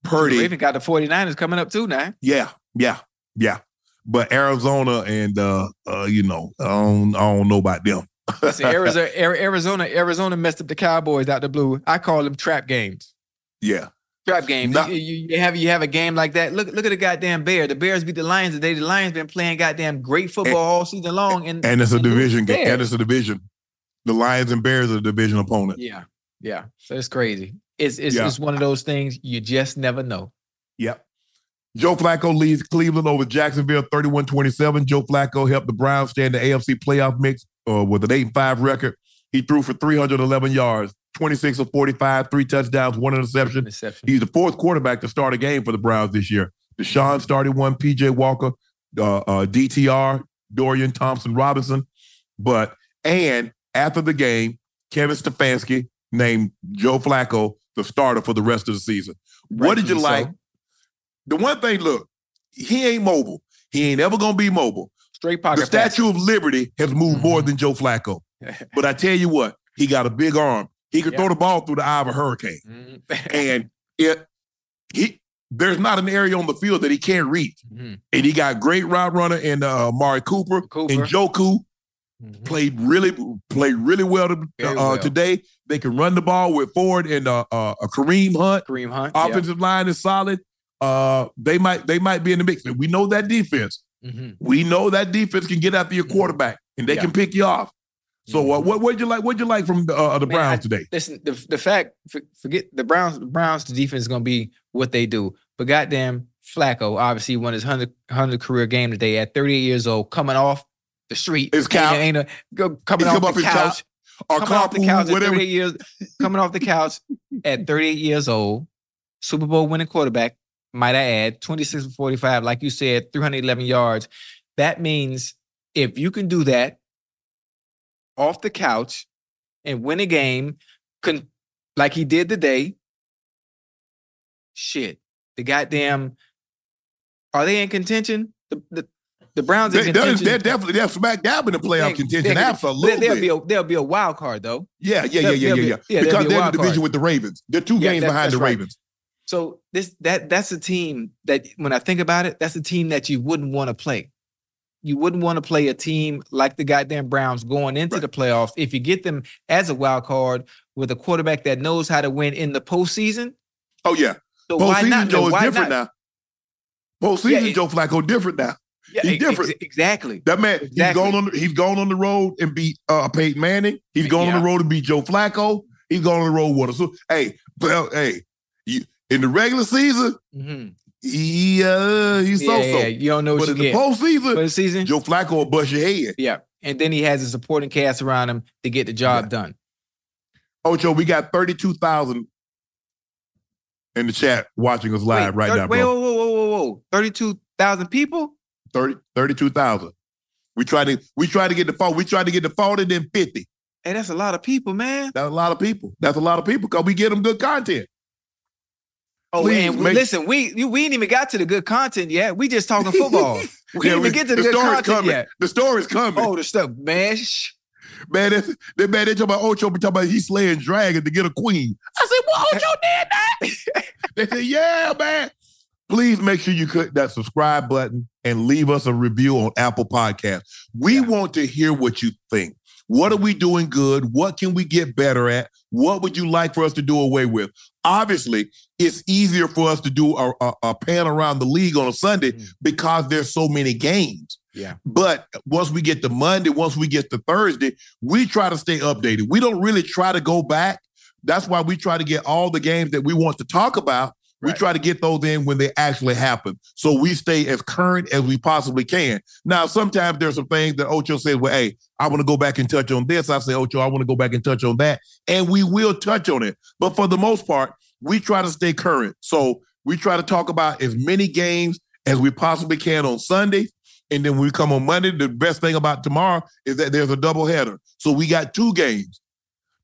[SPEAKER 2] Purdy.
[SPEAKER 7] Raven got the 49ers coming up too now.
[SPEAKER 2] Yeah, yeah, yeah. But Arizona and uh, uh, you know, I don't, I don't know about them.
[SPEAKER 7] Listen, Arizona, Ari- Arizona, Arizona messed up the Cowboys out the blue. I call them trap games.
[SPEAKER 2] Yeah,
[SPEAKER 7] Trap games.
[SPEAKER 2] Not-
[SPEAKER 7] you, you- you have you have a game like that. Look look at the goddamn Bear. The Bears beat the Lions today. The Lions been playing goddamn great football all season long. And
[SPEAKER 2] and it's a
[SPEAKER 7] and
[SPEAKER 2] division game. And it's a division. The Lions and Bears are the division opponent.
[SPEAKER 7] Yeah, yeah. So it's crazy. It's it's,
[SPEAKER 2] Yeah.
[SPEAKER 7] it's one of those things you just never know.
[SPEAKER 2] Yep. Joe Flacco leads Cleveland over Jacksonville 31 27. Joe Flacco helped the Browns stay in the AFC playoff mix uh, with an 8 and 5 record. He threw for 311 yards, 26 of 45, three touchdowns, one interception.
[SPEAKER 7] Interception.
[SPEAKER 2] He's the fourth quarterback to start a game for the Browns this year. Deshaun started one, PJ Walker, uh, uh, DTR, Dorian Thompson Robinson. But, and after the game, Kevin Stefanski named Joe Flacco the starter for the rest of the season. What did you
[SPEAKER 7] Rightfully
[SPEAKER 2] like?
[SPEAKER 7] so.
[SPEAKER 2] The one thing, look, he ain't mobile. He ain't ever gonna be mobile.
[SPEAKER 7] Straight pocket
[SPEAKER 2] The Statue of Liberty has moved more
[SPEAKER 7] Mhm.
[SPEAKER 2] than Joe Flacco. But I tell you what, he got a big arm. He could
[SPEAKER 7] Yeah.
[SPEAKER 2] throw the ball through the eye of a hurricane.
[SPEAKER 7] Mhm.
[SPEAKER 2] And it he there's not an area on the field that he can't reach.
[SPEAKER 7] Mhm.
[SPEAKER 2] And he got great route runner in uh Mari Cooper,
[SPEAKER 7] Cooper.
[SPEAKER 2] and Njoku
[SPEAKER 7] Mhm.
[SPEAKER 2] played really played really well, to, uh,
[SPEAKER 7] well.
[SPEAKER 2] today. They can run the ball with Ford and uh, uh, a Kareem Hunt.
[SPEAKER 7] Kareem Hunt. yeah.
[SPEAKER 2] Offensive line is solid. Uh, they might they might be in the mix. We know that defense.
[SPEAKER 7] Mhm.
[SPEAKER 2] We know that defense can get after your quarterback and they
[SPEAKER 7] Yeah.
[SPEAKER 2] can pick you off. So uh, what what'd you like? What'd you like from the, uh, the
[SPEAKER 7] Man,
[SPEAKER 2] Browns
[SPEAKER 7] I-
[SPEAKER 2] today?
[SPEAKER 7] Listen, the the fact forget the Browns. The Browns the defense is gonna be what they do. But goddamn, Flacco obviously won his 100, 100 career game today at 38 years old, coming off the street.
[SPEAKER 2] His couch.
[SPEAKER 7] Ain't, a, coming off the couch.
[SPEAKER 2] or
[SPEAKER 7] coming off the couch at 38 years. Coming off the couch at 38 years old, Super Bowl winning quarterback. Might I add, 26 and 45, like you said, 311 yards. That means if you can do that off the couch and win a game, con- like he did today, shit, the goddamn, are they in contention? The the, the Browns in
[SPEAKER 2] They, they're, they're definitely they're smack dab in the playoff contention. Absolutely.
[SPEAKER 7] There'll be a there'll be a wild card though.
[SPEAKER 2] yeah, yeah, yeah, yeah, yeah, yeah.
[SPEAKER 7] yeah,
[SPEAKER 2] Because
[SPEAKER 7] be
[SPEAKER 2] they're in the division
[SPEAKER 7] card.
[SPEAKER 2] with the Ravens. They're two
[SPEAKER 7] Yeah,
[SPEAKER 2] games
[SPEAKER 7] that-
[SPEAKER 2] behind the
[SPEAKER 7] right.
[SPEAKER 2] Ravens.
[SPEAKER 7] So this that that's a team that when I think about it, that's a team that you wouldn't want to play. You wouldn't want to play a team like the goddamn Browns going into the playoffs. If you get them as a wild card with a quarterback that knows how to win in the postseason,
[SPEAKER 2] Oh yeah.
[SPEAKER 7] so why not?
[SPEAKER 2] Joe is
[SPEAKER 7] why
[SPEAKER 2] different
[SPEAKER 7] not?
[SPEAKER 2] now. Postseason
[SPEAKER 7] Yeah, it-
[SPEAKER 2] Joe Flacco different now.
[SPEAKER 7] Yeah,
[SPEAKER 2] He's different.
[SPEAKER 7] ex- exactly.
[SPEAKER 2] That man, he's
[SPEAKER 7] Exactly.
[SPEAKER 2] gone on. The, he's gone on the road and beat uh, Peyton Manning. He's gone on the road and beat Joe Flacco. He's gone on the road with us. So, hey, well, hey, in the regular season,
[SPEAKER 7] Mhm.
[SPEAKER 2] he uh, he's
[SPEAKER 7] Yeah,
[SPEAKER 2] so
[SPEAKER 7] yeah,
[SPEAKER 2] so.
[SPEAKER 7] you don't know
[SPEAKER 2] But
[SPEAKER 7] what you
[SPEAKER 2] in the
[SPEAKER 7] get.
[SPEAKER 2] postseason,
[SPEAKER 7] For the season,
[SPEAKER 2] Joe Flacco will bust your head.
[SPEAKER 7] yeah. And then he has a supporting cast around him to get the job
[SPEAKER 2] Yeah.
[SPEAKER 7] done.
[SPEAKER 2] Ocho, we got thirty two thousand in the chat watching us live
[SPEAKER 7] wait,
[SPEAKER 2] right
[SPEAKER 7] thir-
[SPEAKER 2] now,
[SPEAKER 7] wait,
[SPEAKER 2] bro.
[SPEAKER 7] whoa, whoa, whoa, whoa, whoa. 32,000 people?
[SPEAKER 2] 30, 32,000. We tried to we tried to get the phone. We tried to get the 40, then 50.
[SPEAKER 7] Hey, that's a lot of people, man.
[SPEAKER 2] That's a lot of people. That's a lot of people because we get them good content.
[SPEAKER 7] Oh,
[SPEAKER 2] Please
[SPEAKER 7] and listen, we you, we ain't even got to the good content yet. We just talking football. we
[SPEAKER 2] Yeah,
[SPEAKER 7] didn't even get to the, good
[SPEAKER 2] story's
[SPEAKER 7] content
[SPEAKER 2] coming.
[SPEAKER 7] yet.
[SPEAKER 2] The story's coming.
[SPEAKER 7] Oh, the stuff, man. shh.
[SPEAKER 2] Man, that, that man, they talking about Ocho talking about he slaying dragon to get a queen. I said, well, Ocho did that. they said, yeah, man. Please make sure you click that subscribe button and leave us a review on Apple Podcasts. We yeah. want to hear what you think. What are we doing good? What can we get better at? What would you like for us to do away with? Obviously, it's easier for us to do a, a, a pan around the league on a Sunday mm. because there's so many games.
[SPEAKER 7] Yeah.
[SPEAKER 2] But once we get to Monday, once we get to Thursday, we try to stay updated. We don't really try to go back. That's why we try to get all the games that we want to talk about. Right. We try to get those in when they actually happen. So we stay as current as we possibly can. Now, sometimes there's some things that Ocho says, well, hey, I want to go back and touch on this. I say, Ocho, I want to go back and touch on that. And we will touch on it. But for the most part, we try to stay current. So we try to talk about as many games as we possibly can on Sunday. And then when we come on Monday, the best thing about tomorrow is that there's a double header. So we got two games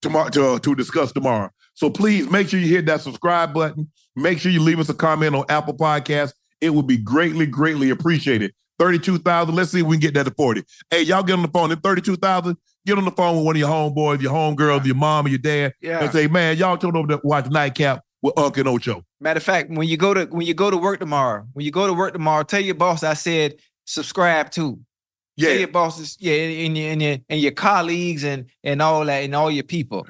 [SPEAKER 2] tomorrow to, uh, to discuss tomorrow. So please make sure you hit that subscribe button. Make sure you leave us a comment on Apple Podcasts. It would be greatly, greatly appreciated. 32,000. Let's see if we can get that to 40. Hey, y'all get on the phone at 32,000. Get on the phone with one of your homeboys, your homegirls, your mom, or your dad,
[SPEAKER 7] yeah.
[SPEAKER 2] and say, man, y'all turn over to watch Nightcap with Uncle and Ocho.
[SPEAKER 7] Matter of fact, when you go to when you go to work tomorrow, when you go to work tomorrow, tell your boss I said subscribe to.
[SPEAKER 2] Yeah,
[SPEAKER 7] tell your bosses, yeah, and your and your and your colleagues and and all that and all your people.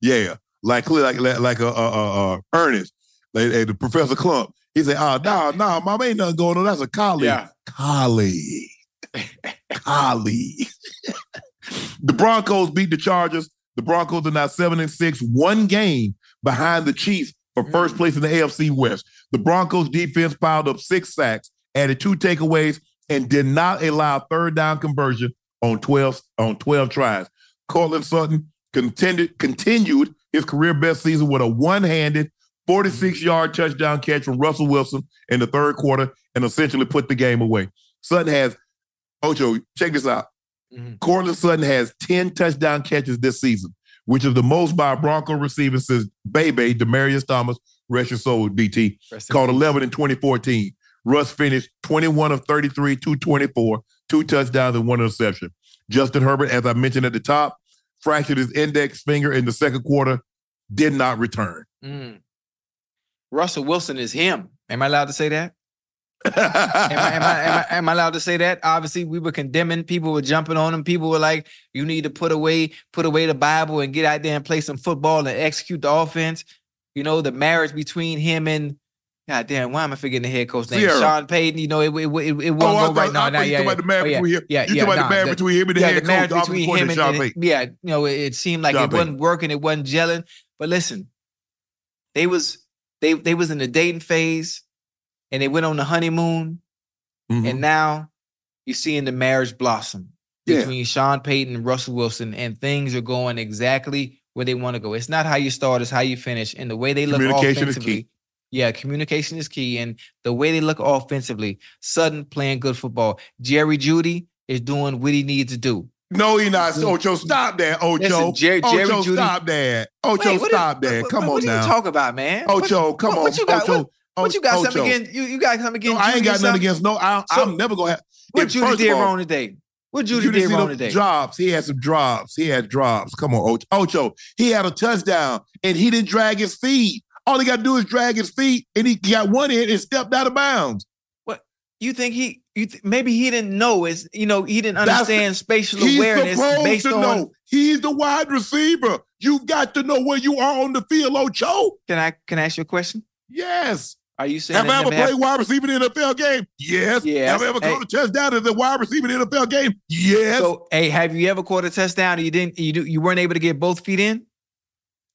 [SPEAKER 2] Yeah, like like like, like a, a, a, a Ernest, like, like the Professor Klump. He said, "Oh no, no, mom ain't nothing going on. That's a colleague,
[SPEAKER 7] yeah.
[SPEAKER 2] colleague, colleague." the Broncos beat the Chargers. The Broncos are now seven and six, one game behind the Chiefs for first mm. place in the AFC West. The Broncos defense piled up six sacks, added two takeaways, and did not allow third down conversion on 12 on 12 tries. Courtland Sutton contended, continued his career best season with a one-handed 46-yard touchdown catch from Russell Wilson in the third quarter and essentially put the game away. Sutton has Ocho, check this out. Mm-hmm. Sutton has 10 touchdown catches this season, which is the most by a Bronco receiver since Bebe, Demaryius Thomas, rest your soul, DT, called 11 in 2014. Russ finished 21 of 33, 224, two touchdowns and one interception. Justin Herbert, as I mentioned at the top, fractured his index finger in the second quarter, did not return.
[SPEAKER 7] Mm. Russell Wilson is him. Am I allowed to say that? am, I, am, I, am, I, am, I, allowed to say that? Obviously, we were condemning. People were jumping on him. People were like, "You need to put away, put away the Bible and get out there and play some football and execute the offense." You know, the marriage between him and God damn, why am I forgetting the head coach name? Sierra. Sean Payton. You know, it it, it, it won't
[SPEAKER 2] oh,
[SPEAKER 7] go right now.
[SPEAKER 2] You talking about the marriage oh, yeah. between him? Yeah, you yeah, talking about the marriage between him and the
[SPEAKER 7] yeah,
[SPEAKER 2] head
[SPEAKER 7] the
[SPEAKER 2] coach?
[SPEAKER 7] between him and, and yeah, you know, it, it seemed like Sean it Payton. wasn't working. It wasn't gelling. But listen, they was they they was in the dating phase, and they went on the honeymoon, mm-hmm. and now you're seeing the marriage blossom yeah. between Sean Payton and Russell Wilson, and things are going exactly where they want to go. It's not how you start; it's how you finish, and the way they look offensively yeah, communication is key. And the way they look offensively, Sutton playing good football. Jerry Jeudy is doing what he needs to do.
[SPEAKER 2] No, he not. Ocho, stop that. Ocho. Listen, Jerry, Jerry Ocho, Jeudy. stop that. Ocho, Wait, stop that. Come
[SPEAKER 7] what,
[SPEAKER 2] on now.
[SPEAKER 7] What you talk about, man?
[SPEAKER 2] Ocho, what, come
[SPEAKER 7] what,
[SPEAKER 2] on.
[SPEAKER 7] What you got?
[SPEAKER 2] Ocho,
[SPEAKER 7] what, you got Ocho. something against? You, you got something against?
[SPEAKER 2] No, I ain't got nothing against. No, I, so, I'm never gonna have.
[SPEAKER 7] What Jeudy did wrong today? What Jeudy, Jeudy did wrong today?
[SPEAKER 2] Drops. He had some drops. He had drops. Come on, Ocho. Ocho. He had a touchdown and he didn't drag his feet. All he got to do is drag his feet, and he got one in and stepped out of bounds.
[SPEAKER 7] What you think he? You th- maybe he didn't know is you know he didn't understand That's, spatial awareness based
[SPEAKER 2] to
[SPEAKER 7] on.
[SPEAKER 2] Know. He's the wide receiver. You've got to know where you are on the field, Ocho.
[SPEAKER 7] Can I can I ask you a question?
[SPEAKER 2] Yes.
[SPEAKER 7] Are you saying
[SPEAKER 2] have I ever played have... wide receiver in the NFL game? Yes.
[SPEAKER 7] Yes.
[SPEAKER 2] Have I ever hey. caught a touchdown in a wide receiver in the NFL game? Yes.
[SPEAKER 7] So, hey, have you ever caught a touchdown and you didn't you do, you weren't able to get both feet in?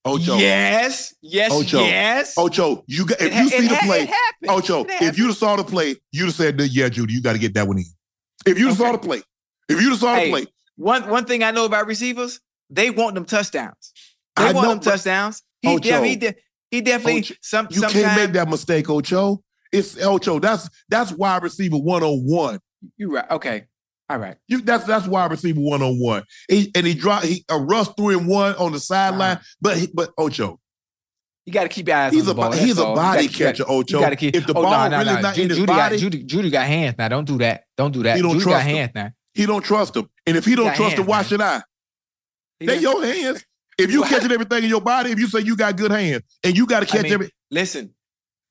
[SPEAKER 2] Ocho.
[SPEAKER 7] Yes, yes,
[SPEAKER 2] Ocho.
[SPEAKER 7] yes.
[SPEAKER 2] Ocho, you got if it you see the play, Ocho, if you saw the play, you'd have said, "Yeah, Jeudy, you got to get that one in." If you okay. saw the play, if you saw hey, the play,
[SPEAKER 7] one one thing I know about receivers, they want them touchdowns. They I want know, them touchdowns. He,
[SPEAKER 2] Ocho,
[SPEAKER 7] def- he, de- he definitely
[SPEAKER 2] Ocho,
[SPEAKER 7] some.
[SPEAKER 2] You can't make that mistake, Ocho. It's Ocho. That's that's wide receiver one on one.
[SPEAKER 7] You right? Okay. All right.
[SPEAKER 2] You that's that's wide receiver one on one. And he dropped he a Russ threw him one on the sideline, uh-huh. but he, but Ocho.
[SPEAKER 7] You got to keep your eyes
[SPEAKER 2] he's
[SPEAKER 7] on the
[SPEAKER 2] a,
[SPEAKER 7] ball.
[SPEAKER 2] He's a body catcher, Ocho. You got to keep. If the oh, ball no, no, really no. not Jeudy, in his
[SPEAKER 7] Jeudy
[SPEAKER 2] body,
[SPEAKER 7] got, Jeudy, Jeudy got hands now. Don't do that. Don't do that. He don't Jeudy trust got him. hands now.
[SPEAKER 2] He don't trust him. And if he don't he trust him, why should I? They your hands. If you catching everything in your body, if you say you got good hands and you got to
[SPEAKER 7] I
[SPEAKER 2] catch
[SPEAKER 7] mean,
[SPEAKER 2] every
[SPEAKER 7] Listen,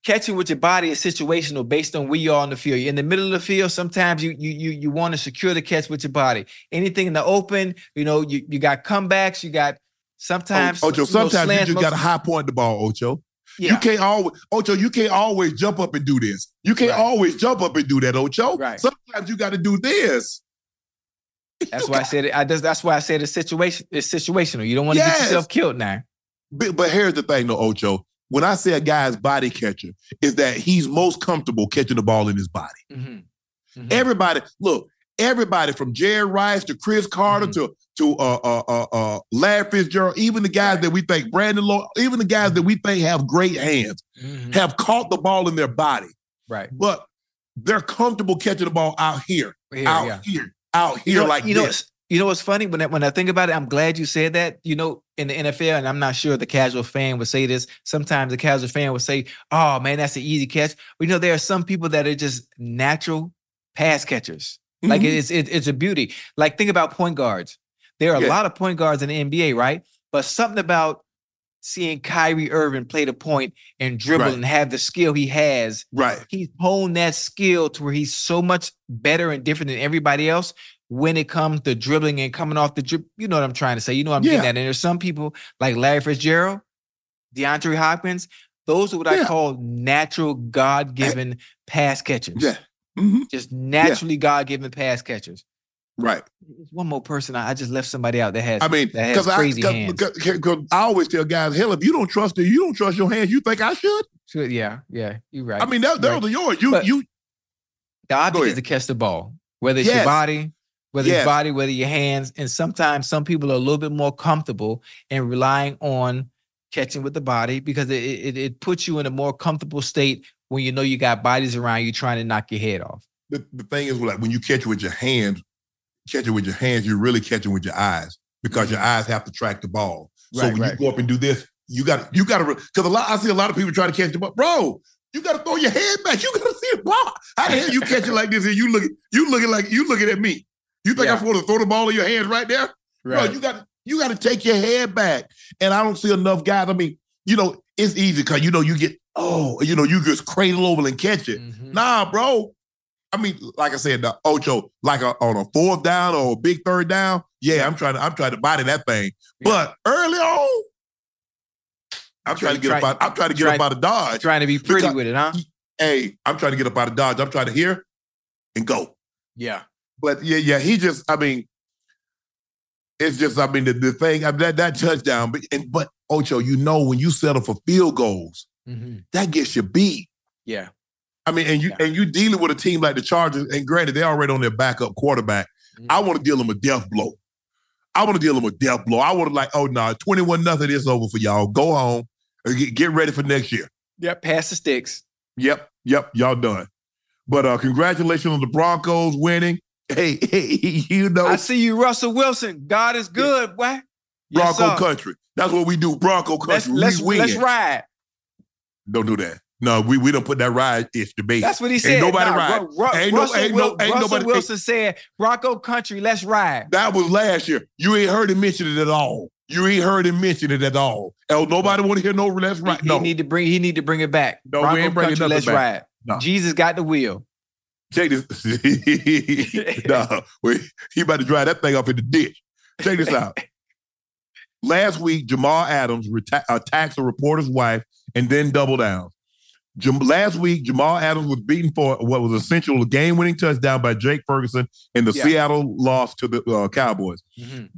[SPEAKER 7] catching with your body is situational based on where you are on the field. You're in the middle of the field, sometimes you you you you want to secure the catch with your body. Anything in the open, you know, you, you got comebacks, you got sometimes
[SPEAKER 2] Ocho,
[SPEAKER 7] you know,
[SPEAKER 2] sometimes you
[SPEAKER 7] slants,
[SPEAKER 2] just got to
[SPEAKER 7] most-
[SPEAKER 2] high point the ball, Ocho.
[SPEAKER 7] yeah,
[SPEAKER 2] You can't always, Ocho, you can't always jump up and do this. You can't
[SPEAKER 7] Right.
[SPEAKER 2] always jump up and do that, Ocho.
[SPEAKER 7] Right.
[SPEAKER 2] Sometimes you got to do this.
[SPEAKER 7] that's why I said it. I just that's why I said it's situation it's situational. You don't want to
[SPEAKER 2] Yes.
[SPEAKER 7] get yourself killed now.
[SPEAKER 2] But, but here's the thing, though, Ocho. When I say a guy's body catcher, is that he's most comfortable catching the ball in his body.
[SPEAKER 7] Mhm. Mhm.
[SPEAKER 2] Everybody, look, everybody from Jerry Rice to Cris Carter
[SPEAKER 7] Mhm.
[SPEAKER 2] to to uh, uh, uh, uh, Larry Fitzgerald, even the guys that we think Brandon Law, even the guys that we think have great hands,
[SPEAKER 7] Mhm.
[SPEAKER 2] have caught the ball in their body,
[SPEAKER 7] Right.
[SPEAKER 2] but they're comfortable catching the ball out here,
[SPEAKER 7] Here,
[SPEAKER 2] out
[SPEAKER 7] yeah.
[SPEAKER 2] here, out here
[SPEAKER 7] you know,
[SPEAKER 2] like
[SPEAKER 7] you
[SPEAKER 2] this.
[SPEAKER 7] You know what's funny when I, when I think about it. I'm glad you said that. You know, in the NFL, and I'm not sure the casual fan would say this. Sometimes the casual fan would say, "Oh man, that's an easy catch." But you know, there are some people that are just natural pass catchers. Like
[SPEAKER 2] Mhm.
[SPEAKER 7] it's it, it's a beauty. Like think about point guards. There are a lot of point guards in the NBA, right? But something about seeing Kyrie Irving play the point and dribble
[SPEAKER 2] Right.
[SPEAKER 7] and have the skill he has
[SPEAKER 2] right.
[SPEAKER 7] he's honed that skill to where he's so much better and different than everybody else when it comes to dribbling and coming off the drip. You know what I'm trying to say. You know what I'm
[SPEAKER 2] Yeah.
[SPEAKER 7] getting at. And there's some people like Larry Fitzgerald, DeAndre Hopkins. Those are what I call natural God-given pass catchers.
[SPEAKER 2] Yeah. Mhm.
[SPEAKER 7] Just naturally God-given pass catchers.
[SPEAKER 2] Right.
[SPEAKER 7] One more person. I, I just left somebody out that has
[SPEAKER 2] I mean, because I,
[SPEAKER 7] crazy
[SPEAKER 2] cause,
[SPEAKER 7] hands.
[SPEAKER 2] because- because I always tell guys, hell, if you don't trust it, you don't trust your hands. You think I should?
[SPEAKER 7] Should- yeah, yeah, you're right.
[SPEAKER 2] I mean, that,
[SPEAKER 7] Right.
[SPEAKER 2] those are the yours. You,
[SPEAKER 7] But-
[SPEAKER 2] you,
[SPEAKER 7] The object is to catch the ball, whether it's your body, whether
[SPEAKER 2] Yes.
[SPEAKER 7] it's body, whether your hands. And sometimes some people are a little bit more comfortable in relying on catching with the body because it, it, it puts you in a more comfortable state when you know you got bodies around you trying to knock your head off.
[SPEAKER 2] the, the thing is, like when you catch it with your hands, catch it with your hands, you're really catching with your eyes because your mm-hmm. eyes have to track the ball. So
[SPEAKER 7] Right,
[SPEAKER 2] when
[SPEAKER 7] right.
[SPEAKER 2] you go up and do this, you got you got to because a lot I see a lot of people try to catch the ball, bro. You got to throw your head back. You got to see the ball. How the hell you catch it like this? And you look, you looking like you looking at me. You think
[SPEAKER 7] Yeah.
[SPEAKER 2] I'm supposed to throw the ball in your hands right there? Bro, you got you got to take your head back. And I don't see enough guys. I mean, you know, it's easy because you know you get oh, you know, you just cradle over and catch it.
[SPEAKER 7] Mhm.
[SPEAKER 2] Nah, bro. I mean, like I said, the Ocho, like a, on a fourth down or a big third down. Yeah, I'm trying to I'm trying to body that thing. But early on, I'm trying to get up out. I'm trying to get
[SPEAKER 7] try-
[SPEAKER 2] up out of Dodge.
[SPEAKER 7] Trying to be pretty
[SPEAKER 2] Because-
[SPEAKER 7] with it, huh?
[SPEAKER 2] Hey, I'm trying to get up out of Dodge. I'm trying to hear and go.
[SPEAKER 7] Yeah.
[SPEAKER 2] But yeah, yeah, he just, I mean, it's just, I mean, the, the thing, that, that touchdown, but and but Ocho, you know, when you settle for field goals,
[SPEAKER 7] Mhm.
[SPEAKER 2] that gets you beat.
[SPEAKER 7] Yeah.
[SPEAKER 2] I mean, and you
[SPEAKER 7] Yeah.
[SPEAKER 2] and you dealing with a team like the Chargers, and granted, they're already on their backup quarterback.
[SPEAKER 7] Mhm.
[SPEAKER 2] I want to deal them a death blow. I want to deal them a death blow. I want to like, oh no, 21 nothing is over for y'all. Go home and get, get ready for next year.
[SPEAKER 7] Yep. Pass the sticks.
[SPEAKER 2] Yep, yep, y'all done. But uh congratulations on the Broncos winning. Hey, hey you know,
[SPEAKER 7] I see you, Russell Wilson. God is good, boy. Yes,
[SPEAKER 2] Bronco
[SPEAKER 7] sir.
[SPEAKER 2] country. That's what we do. Bronco
[SPEAKER 7] Let's
[SPEAKER 2] country.
[SPEAKER 7] let's,
[SPEAKER 2] win.
[SPEAKER 7] let's ride.
[SPEAKER 2] Don't do that. No, we, we don't put that ride. It's debate.
[SPEAKER 7] That's what he said.
[SPEAKER 2] Ain't nobody
[SPEAKER 7] Nah,
[SPEAKER 2] ride.
[SPEAKER 7] Ru-
[SPEAKER 2] Ain't no-
[SPEAKER 7] Russell,
[SPEAKER 2] ain't no- ain't
[SPEAKER 7] Russell
[SPEAKER 2] nobody-
[SPEAKER 7] Wilson said, Bronco country, let's ride.
[SPEAKER 2] That was last year. You ain't heard him mention it at all. You ain't heard him mention it at all. Oh, nobody want to hear no. That's right.
[SPEAKER 7] He,
[SPEAKER 2] No,
[SPEAKER 7] he need to bring he need to bring it back.
[SPEAKER 2] No, we ain't bringing
[SPEAKER 7] country, let's
[SPEAKER 2] back.
[SPEAKER 7] ride.
[SPEAKER 2] No.
[SPEAKER 7] Jesus got the wheel.
[SPEAKER 2] Check this. no, he about to drive that thing off in the ditch. Check this out. Last week, Jamal Adams reta- attacks a reporter's wife and then double down. Jam- last week, Jamal Adams was beaten for what was essential a game-winning touchdown by Jake Ferguson in the
[SPEAKER 7] Yeah.
[SPEAKER 2] Seattle loss to the uh, Cowboys.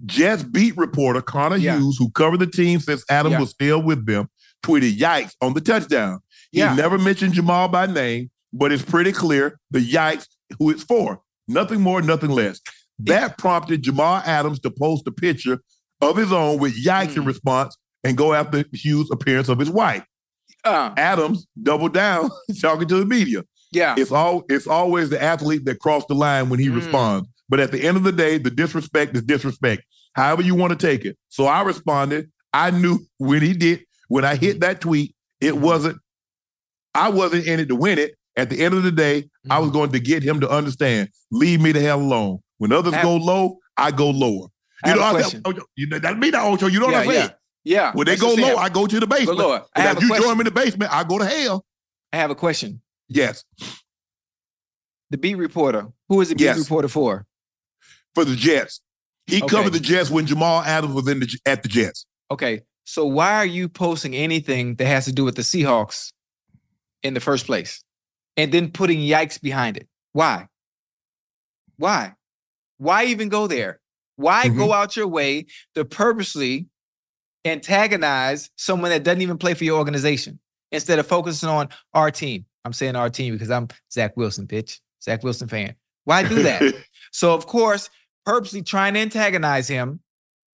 [SPEAKER 2] Jets beat reporter Connor
[SPEAKER 7] Yeah.
[SPEAKER 2] Hughes, who covered the team since Adams
[SPEAKER 7] Yeah.
[SPEAKER 2] was still with them, tweeted "Yikes" on the touchdown. He never mentioned Jamal by name, but it's pretty clear the "Yikes" who it's for. Nothing more, nothing less. That prompted Jamal Adams to post a picture of his own with "Yikes" in
[SPEAKER 7] Mm.
[SPEAKER 2] response and go after Hughes' appearance of his wife.
[SPEAKER 7] Uh,
[SPEAKER 2] Adams doubled down, talking to the media.
[SPEAKER 7] yeah.
[SPEAKER 2] It's all it's always the athlete that crossed the line when he
[SPEAKER 7] Mm.
[SPEAKER 2] responds. But at the end of the day, the disrespect is disrespect. However you want to take it. So I responded. I knew when he did, when I hit that tweet, it wasn't, I wasn't in it to win it. At the end of the day, I
[SPEAKER 7] Mm-hmm.
[SPEAKER 2] was going to get him to understand, leave me the hell alone. When others
[SPEAKER 7] Ab-
[SPEAKER 2] go low, I go lower.
[SPEAKER 7] I
[SPEAKER 2] You
[SPEAKER 7] have
[SPEAKER 2] know, I Ocho, you know, that mean that Ocho. You know
[SPEAKER 7] yeah,
[SPEAKER 2] what I'm saying?
[SPEAKER 7] yeah, yeah.
[SPEAKER 2] When they go low. I go to the basement.
[SPEAKER 7] I have
[SPEAKER 2] if you
[SPEAKER 7] question.
[SPEAKER 2] join me in the basement, I go to hell.
[SPEAKER 7] I have a question.
[SPEAKER 2] Yes,
[SPEAKER 7] The beat reporter. Who is the beat
[SPEAKER 2] Yes.
[SPEAKER 7] reporter for?
[SPEAKER 2] for the Jets. He
[SPEAKER 7] Okay.
[SPEAKER 2] covered the Jets when Jamal Adams was in the at the Jets.
[SPEAKER 7] Okay, so why are you posting anything that has to do with the Seahawks in the first place, and then putting yikes behind it? Why? Why? Why even go there? Why
[SPEAKER 2] Mm-hmm.
[SPEAKER 7] go out your way to purposely antagonize someone that doesn't even play for your organization instead of focusing on our team? I'm saying our team because I'm Zach Wilson, bitch. Zach Wilson fan. Why do that? so of course, purposely trying to antagonize him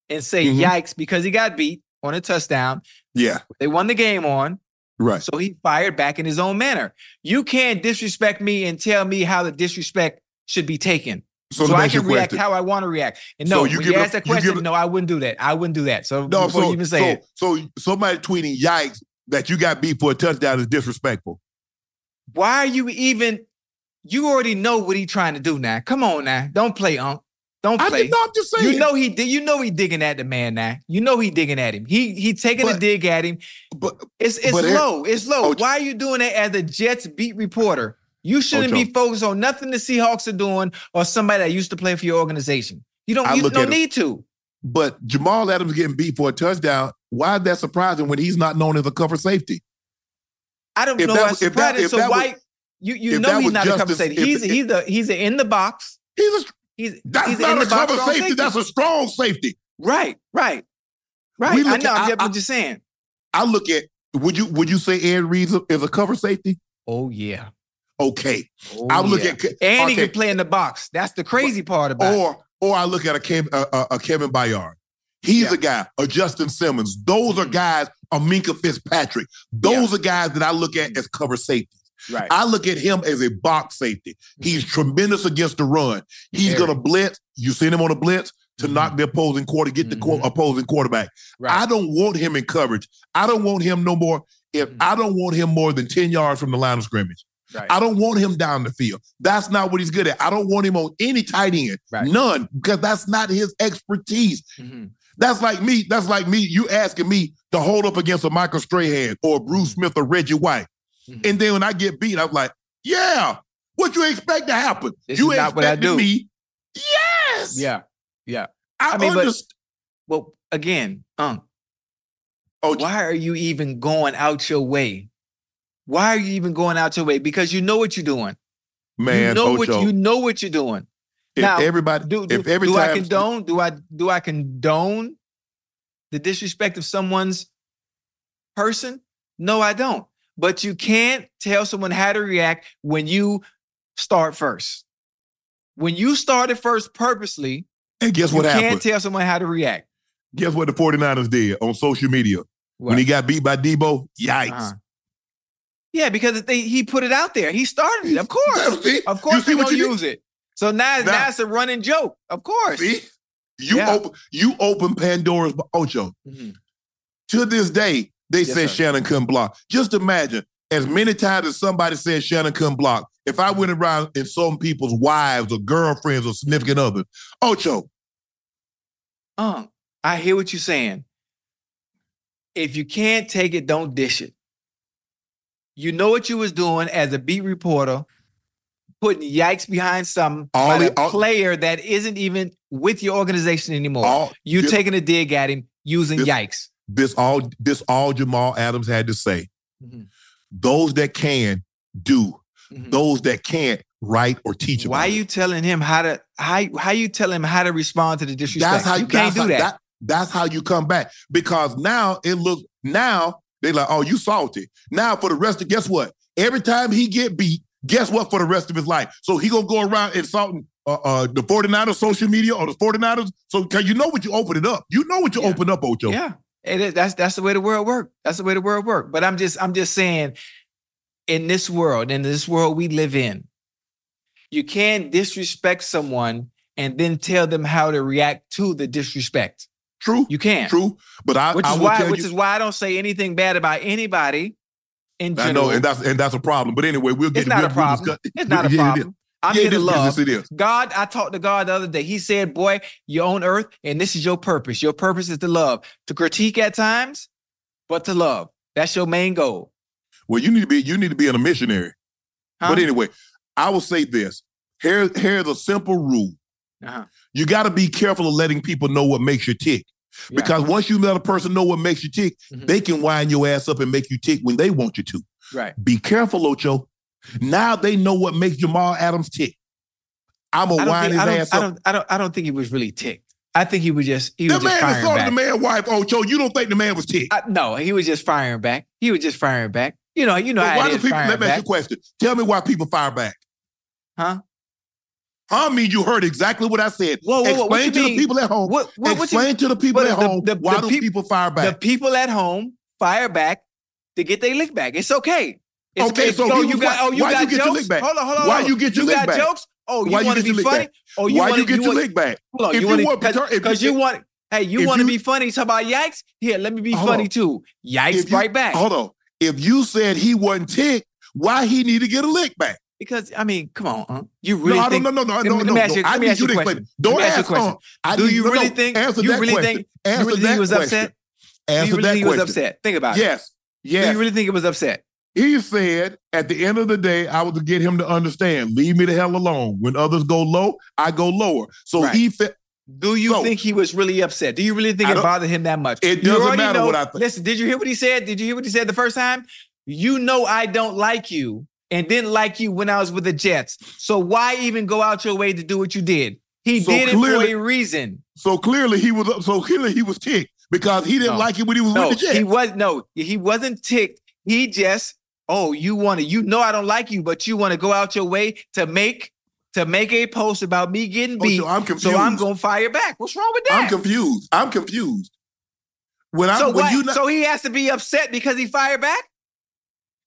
[SPEAKER 7] and say
[SPEAKER 2] Mhm.
[SPEAKER 7] yikes because he got beat on a touchdown.
[SPEAKER 2] yeah,
[SPEAKER 7] They won the game on.
[SPEAKER 2] Right.
[SPEAKER 7] So he fired back in his own manner. You can't disrespect me and tell me how the disrespect should be taken.
[SPEAKER 2] So,
[SPEAKER 7] So, I can react
[SPEAKER 2] question.
[SPEAKER 7] how I want to react. And
[SPEAKER 2] So
[SPEAKER 7] no,
[SPEAKER 2] you
[SPEAKER 7] when
[SPEAKER 2] give
[SPEAKER 7] you ask that
[SPEAKER 2] you
[SPEAKER 7] question, no, I wouldn't do that. I wouldn't do that. So
[SPEAKER 2] No,
[SPEAKER 7] before
[SPEAKER 2] so,
[SPEAKER 7] you even say
[SPEAKER 2] so,
[SPEAKER 7] it,
[SPEAKER 2] so somebody tweeting yikes that you got beat for a touchdown is disrespectful.
[SPEAKER 7] why are you even? You already know what he's trying to do now. Come on now, don't play, Unc. Don't
[SPEAKER 2] I
[SPEAKER 7] play.
[SPEAKER 2] did not just saying.
[SPEAKER 7] You know he did. You know he digging at the man now. You know he digging at him. He he taking a dig at him.
[SPEAKER 2] but
[SPEAKER 7] It's it's
[SPEAKER 2] But
[SPEAKER 7] low. It's low.
[SPEAKER 2] Ocho-
[SPEAKER 7] Why are you doing it as a Jets beat reporter? You oh, shouldn't
[SPEAKER 2] Ocho.
[SPEAKER 7] be focused on nothing the Seahawks are doing or somebody that used to play for your organization. You don't.
[SPEAKER 2] I
[SPEAKER 7] you don't need to.
[SPEAKER 2] but Jamal Adams getting beat for a touchdown. Why is that surprising when he's not known as a cover safety?
[SPEAKER 7] I don't
[SPEAKER 2] If
[SPEAKER 7] know
[SPEAKER 2] that
[SPEAKER 7] why
[SPEAKER 2] was- if that-
[SPEAKER 7] surprising.
[SPEAKER 2] if
[SPEAKER 7] So
[SPEAKER 2] that was-
[SPEAKER 7] you you know he's not a cover safety.
[SPEAKER 2] if-
[SPEAKER 7] He's
[SPEAKER 2] if-
[SPEAKER 7] he's a he's a in the box.
[SPEAKER 2] He's a,
[SPEAKER 7] He's
[SPEAKER 2] that's
[SPEAKER 7] he's
[SPEAKER 2] not
[SPEAKER 7] in
[SPEAKER 2] a
[SPEAKER 7] the
[SPEAKER 2] cover
[SPEAKER 7] strong
[SPEAKER 2] safety. That's a strong safety.
[SPEAKER 7] right, right, right. I
[SPEAKER 2] look
[SPEAKER 7] know.
[SPEAKER 2] at-
[SPEAKER 7] I'm
[SPEAKER 2] I-
[SPEAKER 7] just,
[SPEAKER 2] I-
[SPEAKER 7] just saying.
[SPEAKER 2] I look at would you would you say Ed Reed is a cover safety?
[SPEAKER 7] Oh yeah.
[SPEAKER 2] Okay,
[SPEAKER 7] Oh,
[SPEAKER 2] I look
[SPEAKER 7] yeah.
[SPEAKER 2] at
[SPEAKER 7] and he can play in the box. That's the crazy part about it.
[SPEAKER 2] or or I look at a Kevin, a, a, a Kevin Byard. He's
[SPEAKER 7] Yeah.
[SPEAKER 2] a guy, a Justin Simmons. Those are
[SPEAKER 7] Mhm.
[SPEAKER 2] guys, a Minkah Fitzpatrick. Those are guys that I look at as cover safeties.
[SPEAKER 7] Right.
[SPEAKER 2] I look at him as a box safety. He's tremendous against the run. He's
[SPEAKER 7] Very.
[SPEAKER 2] going to blitz. You seen him on a blitz to
[SPEAKER 7] Mhm.
[SPEAKER 2] knock the opposing quarter, get the
[SPEAKER 7] Mhm.
[SPEAKER 2] opposing quarterback.
[SPEAKER 7] right.
[SPEAKER 2] I don't want him in coverage. I don't want him no more. If
[SPEAKER 7] Mhm.
[SPEAKER 2] I don't want him more than 10 yards from the line of scrimmage.
[SPEAKER 7] right.
[SPEAKER 2] I don't want him down the field. That's not what he's good at. I don't want him on any tight end.
[SPEAKER 7] Right.
[SPEAKER 2] None, because that's not his expertise.
[SPEAKER 7] Mhm.
[SPEAKER 2] That's like me. That's like me. You asking me to hold up against a Michael Strahan or Bruce Smith or Reggie White.
[SPEAKER 7] Mhm.
[SPEAKER 2] And then when I get beat, I'm like, yeah, what you expect to happen?
[SPEAKER 7] This
[SPEAKER 2] you
[SPEAKER 7] not what I do.
[SPEAKER 2] me. Yes.
[SPEAKER 7] Yeah. Yeah.
[SPEAKER 2] I,
[SPEAKER 7] I mean, but-
[SPEAKER 2] understand.
[SPEAKER 7] Well, again, um,
[SPEAKER 2] Oh,
[SPEAKER 7] why are you even going out your way? Why are you even going out your way? Because you know what you're doing.
[SPEAKER 2] man,
[SPEAKER 7] you know
[SPEAKER 2] Ocho,
[SPEAKER 7] what you know what you're doing.
[SPEAKER 2] if
[SPEAKER 7] now,
[SPEAKER 2] everybody,
[SPEAKER 7] Do, do,
[SPEAKER 2] if every
[SPEAKER 7] do I condone? Do I do I condone the disrespect of someone's person? No, I don't. But you can't tell someone how to react when you start first. When you started first purposely,
[SPEAKER 2] and guess what
[SPEAKER 7] you
[SPEAKER 2] happened?
[SPEAKER 7] can't tell someone how to react.
[SPEAKER 2] guess what the 49ers did on social media? When he got beat by Deebo, yikes.
[SPEAKER 7] Uh-huh. Yeah, because they, he put it out there. He started it. Of course.
[SPEAKER 2] See?
[SPEAKER 7] Of
[SPEAKER 2] You
[SPEAKER 7] course
[SPEAKER 2] what
[SPEAKER 7] gonna
[SPEAKER 2] you did?
[SPEAKER 7] use it. So now,
[SPEAKER 2] Now-
[SPEAKER 7] now it's a running joke. Of course.
[SPEAKER 2] See? You
[SPEAKER 7] Yeah.
[SPEAKER 2] open you open Pandora's Ocho.
[SPEAKER 7] Mhm.
[SPEAKER 2] To this day, they
[SPEAKER 7] Yes,
[SPEAKER 2] said
[SPEAKER 7] sir.
[SPEAKER 2] Shannon couldn't block. Just imagine, as many times as somebody said Shannon couldn't block, if I went around and some people's wives or girlfriends or significant others, Ocho,
[SPEAKER 7] Uh, I hear what you're saying. If you can't take it, don't dish it. You know what you was doing as a beat reporter, putting yikes behind some
[SPEAKER 2] All the- all-
[SPEAKER 7] player that isn't even with your organization anymore.
[SPEAKER 2] all
[SPEAKER 7] you
[SPEAKER 2] this,
[SPEAKER 7] taking a dig at him using yikes.
[SPEAKER 2] This all this all Jamal Adams had to say.
[SPEAKER 7] Mhm.
[SPEAKER 2] Those that can do,
[SPEAKER 7] Mhm.
[SPEAKER 2] those that can't write or teach.
[SPEAKER 7] Why
[SPEAKER 2] it.
[SPEAKER 7] you telling him how to how how you tell him how to respond to the disrespect?
[SPEAKER 2] That's how
[SPEAKER 7] you can't do
[SPEAKER 2] how,
[SPEAKER 7] that.
[SPEAKER 2] That's how you come back because now it looks now they like oh you salty now for the rest of guess what every time he get beat guess what for the rest of his life so he gonna go around insulting uh, uh, the 49ers social media or the 49ers so cause you know what you open it up you know what you
[SPEAKER 7] Yeah.
[SPEAKER 2] open up Ocho
[SPEAKER 7] Yeah, it is. That's that's the way the world works. That's the way the world works. But I'm just I'm just saying, in this world, in this world we live in, you can't disrespect someone and then tell them how to react to the disrespect.
[SPEAKER 2] true
[SPEAKER 7] You can't.
[SPEAKER 2] true but I
[SPEAKER 7] Which is
[SPEAKER 2] will
[SPEAKER 7] why which
[SPEAKER 2] you,
[SPEAKER 7] is why I don't say anything bad about anybody in general.
[SPEAKER 2] I know and that's and that's a problem but anyway we'll get
[SPEAKER 7] it's not a
[SPEAKER 2] we'll- we'll
[SPEAKER 7] problem.
[SPEAKER 2] discuss-
[SPEAKER 7] It's not a
[SPEAKER 2] Yeah, it is.
[SPEAKER 7] problem. I'm
[SPEAKER 2] Yeah,
[SPEAKER 7] here to love. God, I talked to God the other day. He said, Boy, you're on earth, and this is your purpose. Your purpose is to love, to critique at times, but to love. That's your main goal.
[SPEAKER 2] Well, you need to be you need to be in a missionary.
[SPEAKER 7] Huh?
[SPEAKER 2] But anyway, I will say this. Here, here's a simple rule.
[SPEAKER 7] Uh-huh.
[SPEAKER 2] You got to be careful of letting people know what makes you tick.
[SPEAKER 7] Yeah.
[SPEAKER 2] Because once you let a person know what makes you tick,
[SPEAKER 7] Mhm.
[SPEAKER 2] they can wind your ass up and make you tick when they want you to.
[SPEAKER 7] Right.
[SPEAKER 2] Be careful, Ocho. Now they know what makes Jamal Adams tick. I'm
[SPEAKER 7] I
[SPEAKER 2] wind
[SPEAKER 7] think,
[SPEAKER 2] his
[SPEAKER 7] I,
[SPEAKER 2] ass
[SPEAKER 7] I, don't, I, don't, I don't think he was really ticked. I think he was just he
[SPEAKER 2] The
[SPEAKER 7] was just firing
[SPEAKER 2] assaulted
[SPEAKER 7] back.
[SPEAKER 2] the man's wife, Ocho. You don't think the man was ticked?
[SPEAKER 7] I- no, he was just firing back. He was just firing back. You know, you know
[SPEAKER 2] why do people? Let me ask you a question. Tell me why people fire back.
[SPEAKER 7] Huh?
[SPEAKER 2] Huh? mean you heard exactly what I said.
[SPEAKER 7] Whoa, whoa, whoa,
[SPEAKER 2] Explain to
[SPEAKER 7] mean?
[SPEAKER 2] the people at home.
[SPEAKER 7] What, what, what you-
[SPEAKER 2] Explain to the people at
[SPEAKER 7] the-
[SPEAKER 2] home
[SPEAKER 7] the-
[SPEAKER 2] why
[SPEAKER 7] the
[SPEAKER 2] do
[SPEAKER 7] peop-
[SPEAKER 2] people fire back.
[SPEAKER 7] The people at home fire back to get their lick back. It's okay. It's
[SPEAKER 2] Okay, so
[SPEAKER 7] oh, you got oh you
[SPEAKER 2] why
[SPEAKER 7] got
[SPEAKER 2] you get
[SPEAKER 7] jokes.
[SPEAKER 2] your back?
[SPEAKER 7] Hold on, hold on.
[SPEAKER 2] Why you get your
[SPEAKER 7] you
[SPEAKER 2] lick
[SPEAKER 7] got
[SPEAKER 2] back?
[SPEAKER 7] jokes? Oh, you
[SPEAKER 2] you
[SPEAKER 7] want to be funny?
[SPEAKER 2] back?
[SPEAKER 7] Oh, you
[SPEAKER 2] why
[SPEAKER 7] want
[SPEAKER 2] you get your
[SPEAKER 7] want,
[SPEAKER 2] lick back?
[SPEAKER 7] Hold on,
[SPEAKER 2] If
[SPEAKER 7] you
[SPEAKER 2] you
[SPEAKER 7] want because
[SPEAKER 2] pater- if
[SPEAKER 7] because you want hey you want to be funny. Talk about yikes. Here, let me be funny too. Yikes,
[SPEAKER 2] you-
[SPEAKER 7] right back.
[SPEAKER 2] Hold on. If you said he wasn't ticked, why he need to get a lick back?
[SPEAKER 7] Because I mean, come on, huh? you really
[SPEAKER 2] no, I
[SPEAKER 7] think?
[SPEAKER 2] don't, no, no, no, no, no,
[SPEAKER 7] ask
[SPEAKER 2] no.
[SPEAKER 7] you-
[SPEAKER 2] I need
[SPEAKER 7] ask
[SPEAKER 2] you
[SPEAKER 7] you
[SPEAKER 2] to explain.
[SPEAKER 7] question.
[SPEAKER 2] Don't
[SPEAKER 7] ask a question.
[SPEAKER 2] I
[SPEAKER 7] Do you really think?
[SPEAKER 2] Answer
[SPEAKER 7] You
[SPEAKER 2] that
[SPEAKER 7] really
[SPEAKER 2] question.
[SPEAKER 7] think? You
[SPEAKER 2] Answer
[SPEAKER 7] really think
[SPEAKER 2] that
[SPEAKER 7] he was
[SPEAKER 2] question.
[SPEAKER 7] upset? Do
[SPEAKER 2] Answer
[SPEAKER 7] you really
[SPEAKER 2] that
[SPEAKER 7] think he was upset? Think about it.
[SPEAKER 2] Yes. Yes.
[SPEAKER 7] Do you really think he was upset?
[SPEAKER 2] He said at the end of the day, I was to get him to understand, leave me the hell alone. When others go low, I go lower. So
[SPEAKER 7] Right.
[SPEAKER 2] he felt
[SPEAKER 7] Do you
[SPEAKER 2] So-
[SPEAKER 7] think he was really upset? Do you really think it bothered him that much?
[SPEAKER 2] It
[SPEAKER 7] You
[SPEAKER 2] doesn't matter
[SPEAKER 7] know-
[SPEAKER 2] what I think.
[SPEAKER 7] Listen, did you hear what he said? Did you hear what he said the first time? You know I don't like you and didn't like you when I was with the Jets. So why even go out your way to do what you did? He
[SPEAKER 2] So
[SPEAKER 7] did
[SPEAKER 2] clearly-
[SPEAKER 7] it for a reason.
[SPEAKER 2] so clearly he was so clearly he was ticked because he didn't
[SPEAKER 7] No.
[SPEAKER 2] like it when he was
[SPEAKER 7] No,
[SPEAKER 2] with the Jets.
[SPEAKER 7] he was no, he wasn't ticked. He just, oh, you want to, you know I don't like you, but you want to go out your way to make to make a post about me getting
[SPEAKER 2] Oh,
[SPEAKER 7] beat.
[SPEAKER 2] so I'm
[SPEAKER 7] so. I'm gonna fire back. What's wrong with that?
[SPEAKER 2] I'm confused. I'm confused. When I
[SPEAKER 7] so
[SPEAKER 2] when
[SPEAKER 7] what?
[SPEAKER 2] you not,
[SPEAKER 7] so he has to be upset because he fired back.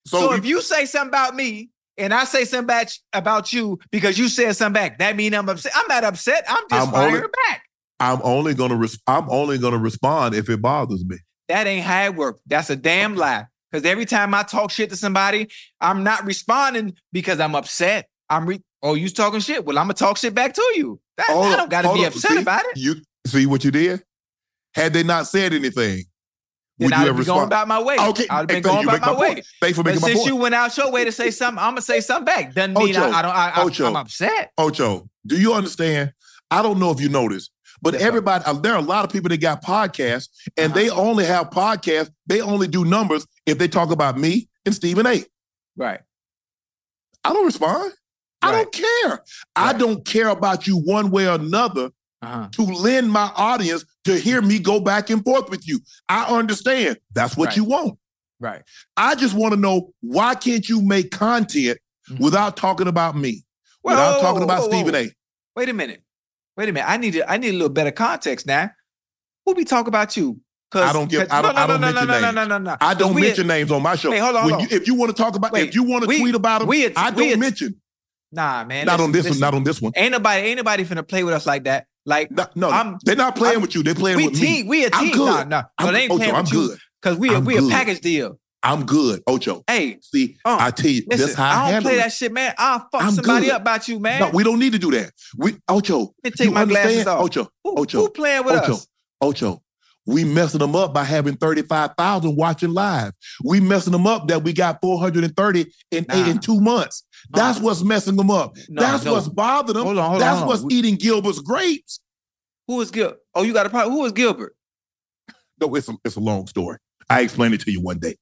[SPEAKER 2] so,
[SPEAKER 7] So,
[SPEAKER 2] he-
[SPEAKER 7] if you say something about me and I say something about, about you because you said something back, that mean I'm upset. I'm not upset. I'm just
[SPEAKER 2] I'm
[SPEAKER 7] firing
[SPEAKER 2] only-
[SPEAKER 7] back.
[SPEAKER 2] I'm only gonna res- I'm only gonna respond if it bothers me.
[SPEAKER 7] That ain't how it works. That's a damn lie. Because every time I talk shit to somebody, I'm not responding because I'm upset. I'm re- oh, you talking shit? Well, I'm gonna talk shit back to you. That,
[SPEAKER 2] Hold
[SPEAKER 7] I don't gotta be upset
[SPEAKER 2] See,
[SPEAKER 7] about it.
[SPEAKER 2] You see what you did? Had they not said anything,
[SPEAKER 7] Then
[SPEAKER 2] would
[SPEAKER 7] I'd
[SPEAKER 2] you
[SPEAKER 7] going
[SPEAKER 2] responded?
[SPEAKER 7] about my way.
[SPEAKER 2] Okay,
[SPEAKER 7] I'd have been
[SPEAKER 2] hey,
[SPEAKER 7] going about my
[SPEAKER 2] my
[SPEAKER 7] way.
[SPEAKER 2] Thanks for
[SPEAKER 7] But
[SPEAKER 2] my
[SPEAKER 7] since
[SPEAKER 2] point.
[SPEAKER 7] you went out your way to say something, I'm gonna say something back. Doesn't mean
[SPEAKER 2] Ocho,
[SPEAKER 7] I, I don't. I, I,
[SPEAKER 2] Ocho.
[SPEAKER 7] I'm upset.
[SPEAKER 2] Ocho, do you understand? I don't know if you noticed, but
[SPEAKER 7] sir.
[SPEAKER 2] everybody, uh, there are a lot of people that got podcasts, and
[SPEAKER 7] Uh-huh.
[SPEAKER 2] they only have podcasts. They only do numbers if they talk about me and Stephen A.
[SPEAKER 7] Right.
[SPEAKER 2] I don't respond. I don't care. I don't care about you one way or another
[SPEAKER 7] Uh-huh.
[SPEAKER 2] to lend my audience to hear me go back and forth with you. I understand. That's what
[SPEAKER 7] Right.
[SPEAKER 2] you want.
[SPEAKER 7] Right.
[SPEAKER 2] I just want to know why can't you make content
[SPEAKER 7] Mhm.
[SPEAKER 2] without talking about me,
[SPEAKER 7] Whoa,
[SPEAKER 2] without
[SPEAKER 7] whoa,
[SPEAKER 2] talking
[SPEAKER 7] whoa,
[SPEAKER 2] about Stephen. A.
[SPEAKER 7] Wait a minute. Wait a minute. I need to, I need a little better context now. Who be talking about you? 'Cause-
[SPEAKER 2] I don't give- I don't-
[SPEAKER 7] no,
[SPEAKER 2] I
[SPEAKER 7] no,
[SPEAKER 2] don't
[SPEAKER 7] no, no,
[SPEAKER 2] mention
[SPEAKER 7] no, no,
[SPEAKER 2] names.
[SPEAKER 7] no, no, no.
[SPEAKER 2] I
[SPEAKER 7] 'Cause
[SPEAKER 2] don't mention names on my show.
[SPEAKER 7] Hey, hold on, hold
[SPEAKER 2] you- if you want to talk about,
[SPEAKER 7] Wait,
[SPEAKER 2] if you want to tweet about them,
[SPEAKER 7] we-
[SPEAKER 2] I don't mention.
[SPEAKER 7] Nah, man.
[SPEAKER 2] Not on
[SPEAKER 7] listen,
[SPEAKER 2] this one. Not on this one.
[SPEAKER 7] Ain't nobody, ain't nobody finna play with us like that. Like
[SPEAKER 2] No, no,
[SPEAKER 7] I'm-
[SPEAKER 2] they're not playing
[SPEAKER 7] I'm-
[SPEAKER 2] with you. They're playing with
[SPEAKER 7] team,
[SPEAKER 2] me.
[SPEAKER 7] we a
[SPEAKER 2] I'm
[SPEAKER 7] team.
[SPEAKER 2] good.
[SPEAKER 7] Nah, nah. No,
[SPEAKER 2] I'm-
[SPEAKER 7] they ain't
[SPEAKER 2] Ocho,
[SPEAKER 7] playing
[SPEAKER 2] I'm
[SPEAKER 7] with you
[SPEAKER 2] good.
[SPEAKER 7] because we a,
[SPEAKER 2] I'm
[SPEAKER 7] we a package deal.
[SPEAKER 2] I'm good, Ocho.
[SPEAKER 7] Hey,
[SPEAKER 2] See,
[SPEAKER 7] uh,
[SPEAKER 2] I tell you,
[SPEAKER 7] listen,
[SPEAKER 2] this how I,
[SPEAKER 7] I don't play
[SPEAKER 2] it.
[SPEAKER 7] that shit, man. I'll fuck
[SPEAKER 2] I'm
[SPEAKER 7] somebody
[SPEAKER 2] good.
[SPEAKER 7] up about you, man.
[SPEAKER 2] No, we don't need to do that. We Ocho,
[SPEAKER 7] Let me take
[SPEAKER 2] you
[SPEAKER 7] my glasses
[SPEAKER 2] understand?
[SPEAKER 7] off.
[SPEAKER 2] Ocho,
[SPEAKER 7] who,
[SPEAKER 2] Ocho,
[SPEAKER 7] who playing with
[SPEAKER 2] Ocho,
[SPEAKER 7] us?
[SPEAKER 2] Ocho. We messing them up by having 35,000 watching live. We messing them up that we got 430 in
[SPEAKER 7] Nah.
[SPEAKER 2] eight in two months. That's
[SPEAKER 7] Uh,
[SPEAKER 2] what's messing them up.
[SPEAKER 7] No,
[SPEAKER 2] That's
[SPEAKER 7] no.
[SPEAKER 2] what's bothering them.
[SPEAKER 7] Hold on, hold
[SPEAKER 2] That's
[SPEAKER 7] on.
[SPEAKER 2] what's
[SPEAKER 7] We-
[SPEAKER 2] eating Gilbert's grapes.
[SPEAKER 7] Who is Gil? Oh, you got a problem? Who is Gilbert?
[SPEAKER 2] No, it's a, it's a long story. I explain it to you one day.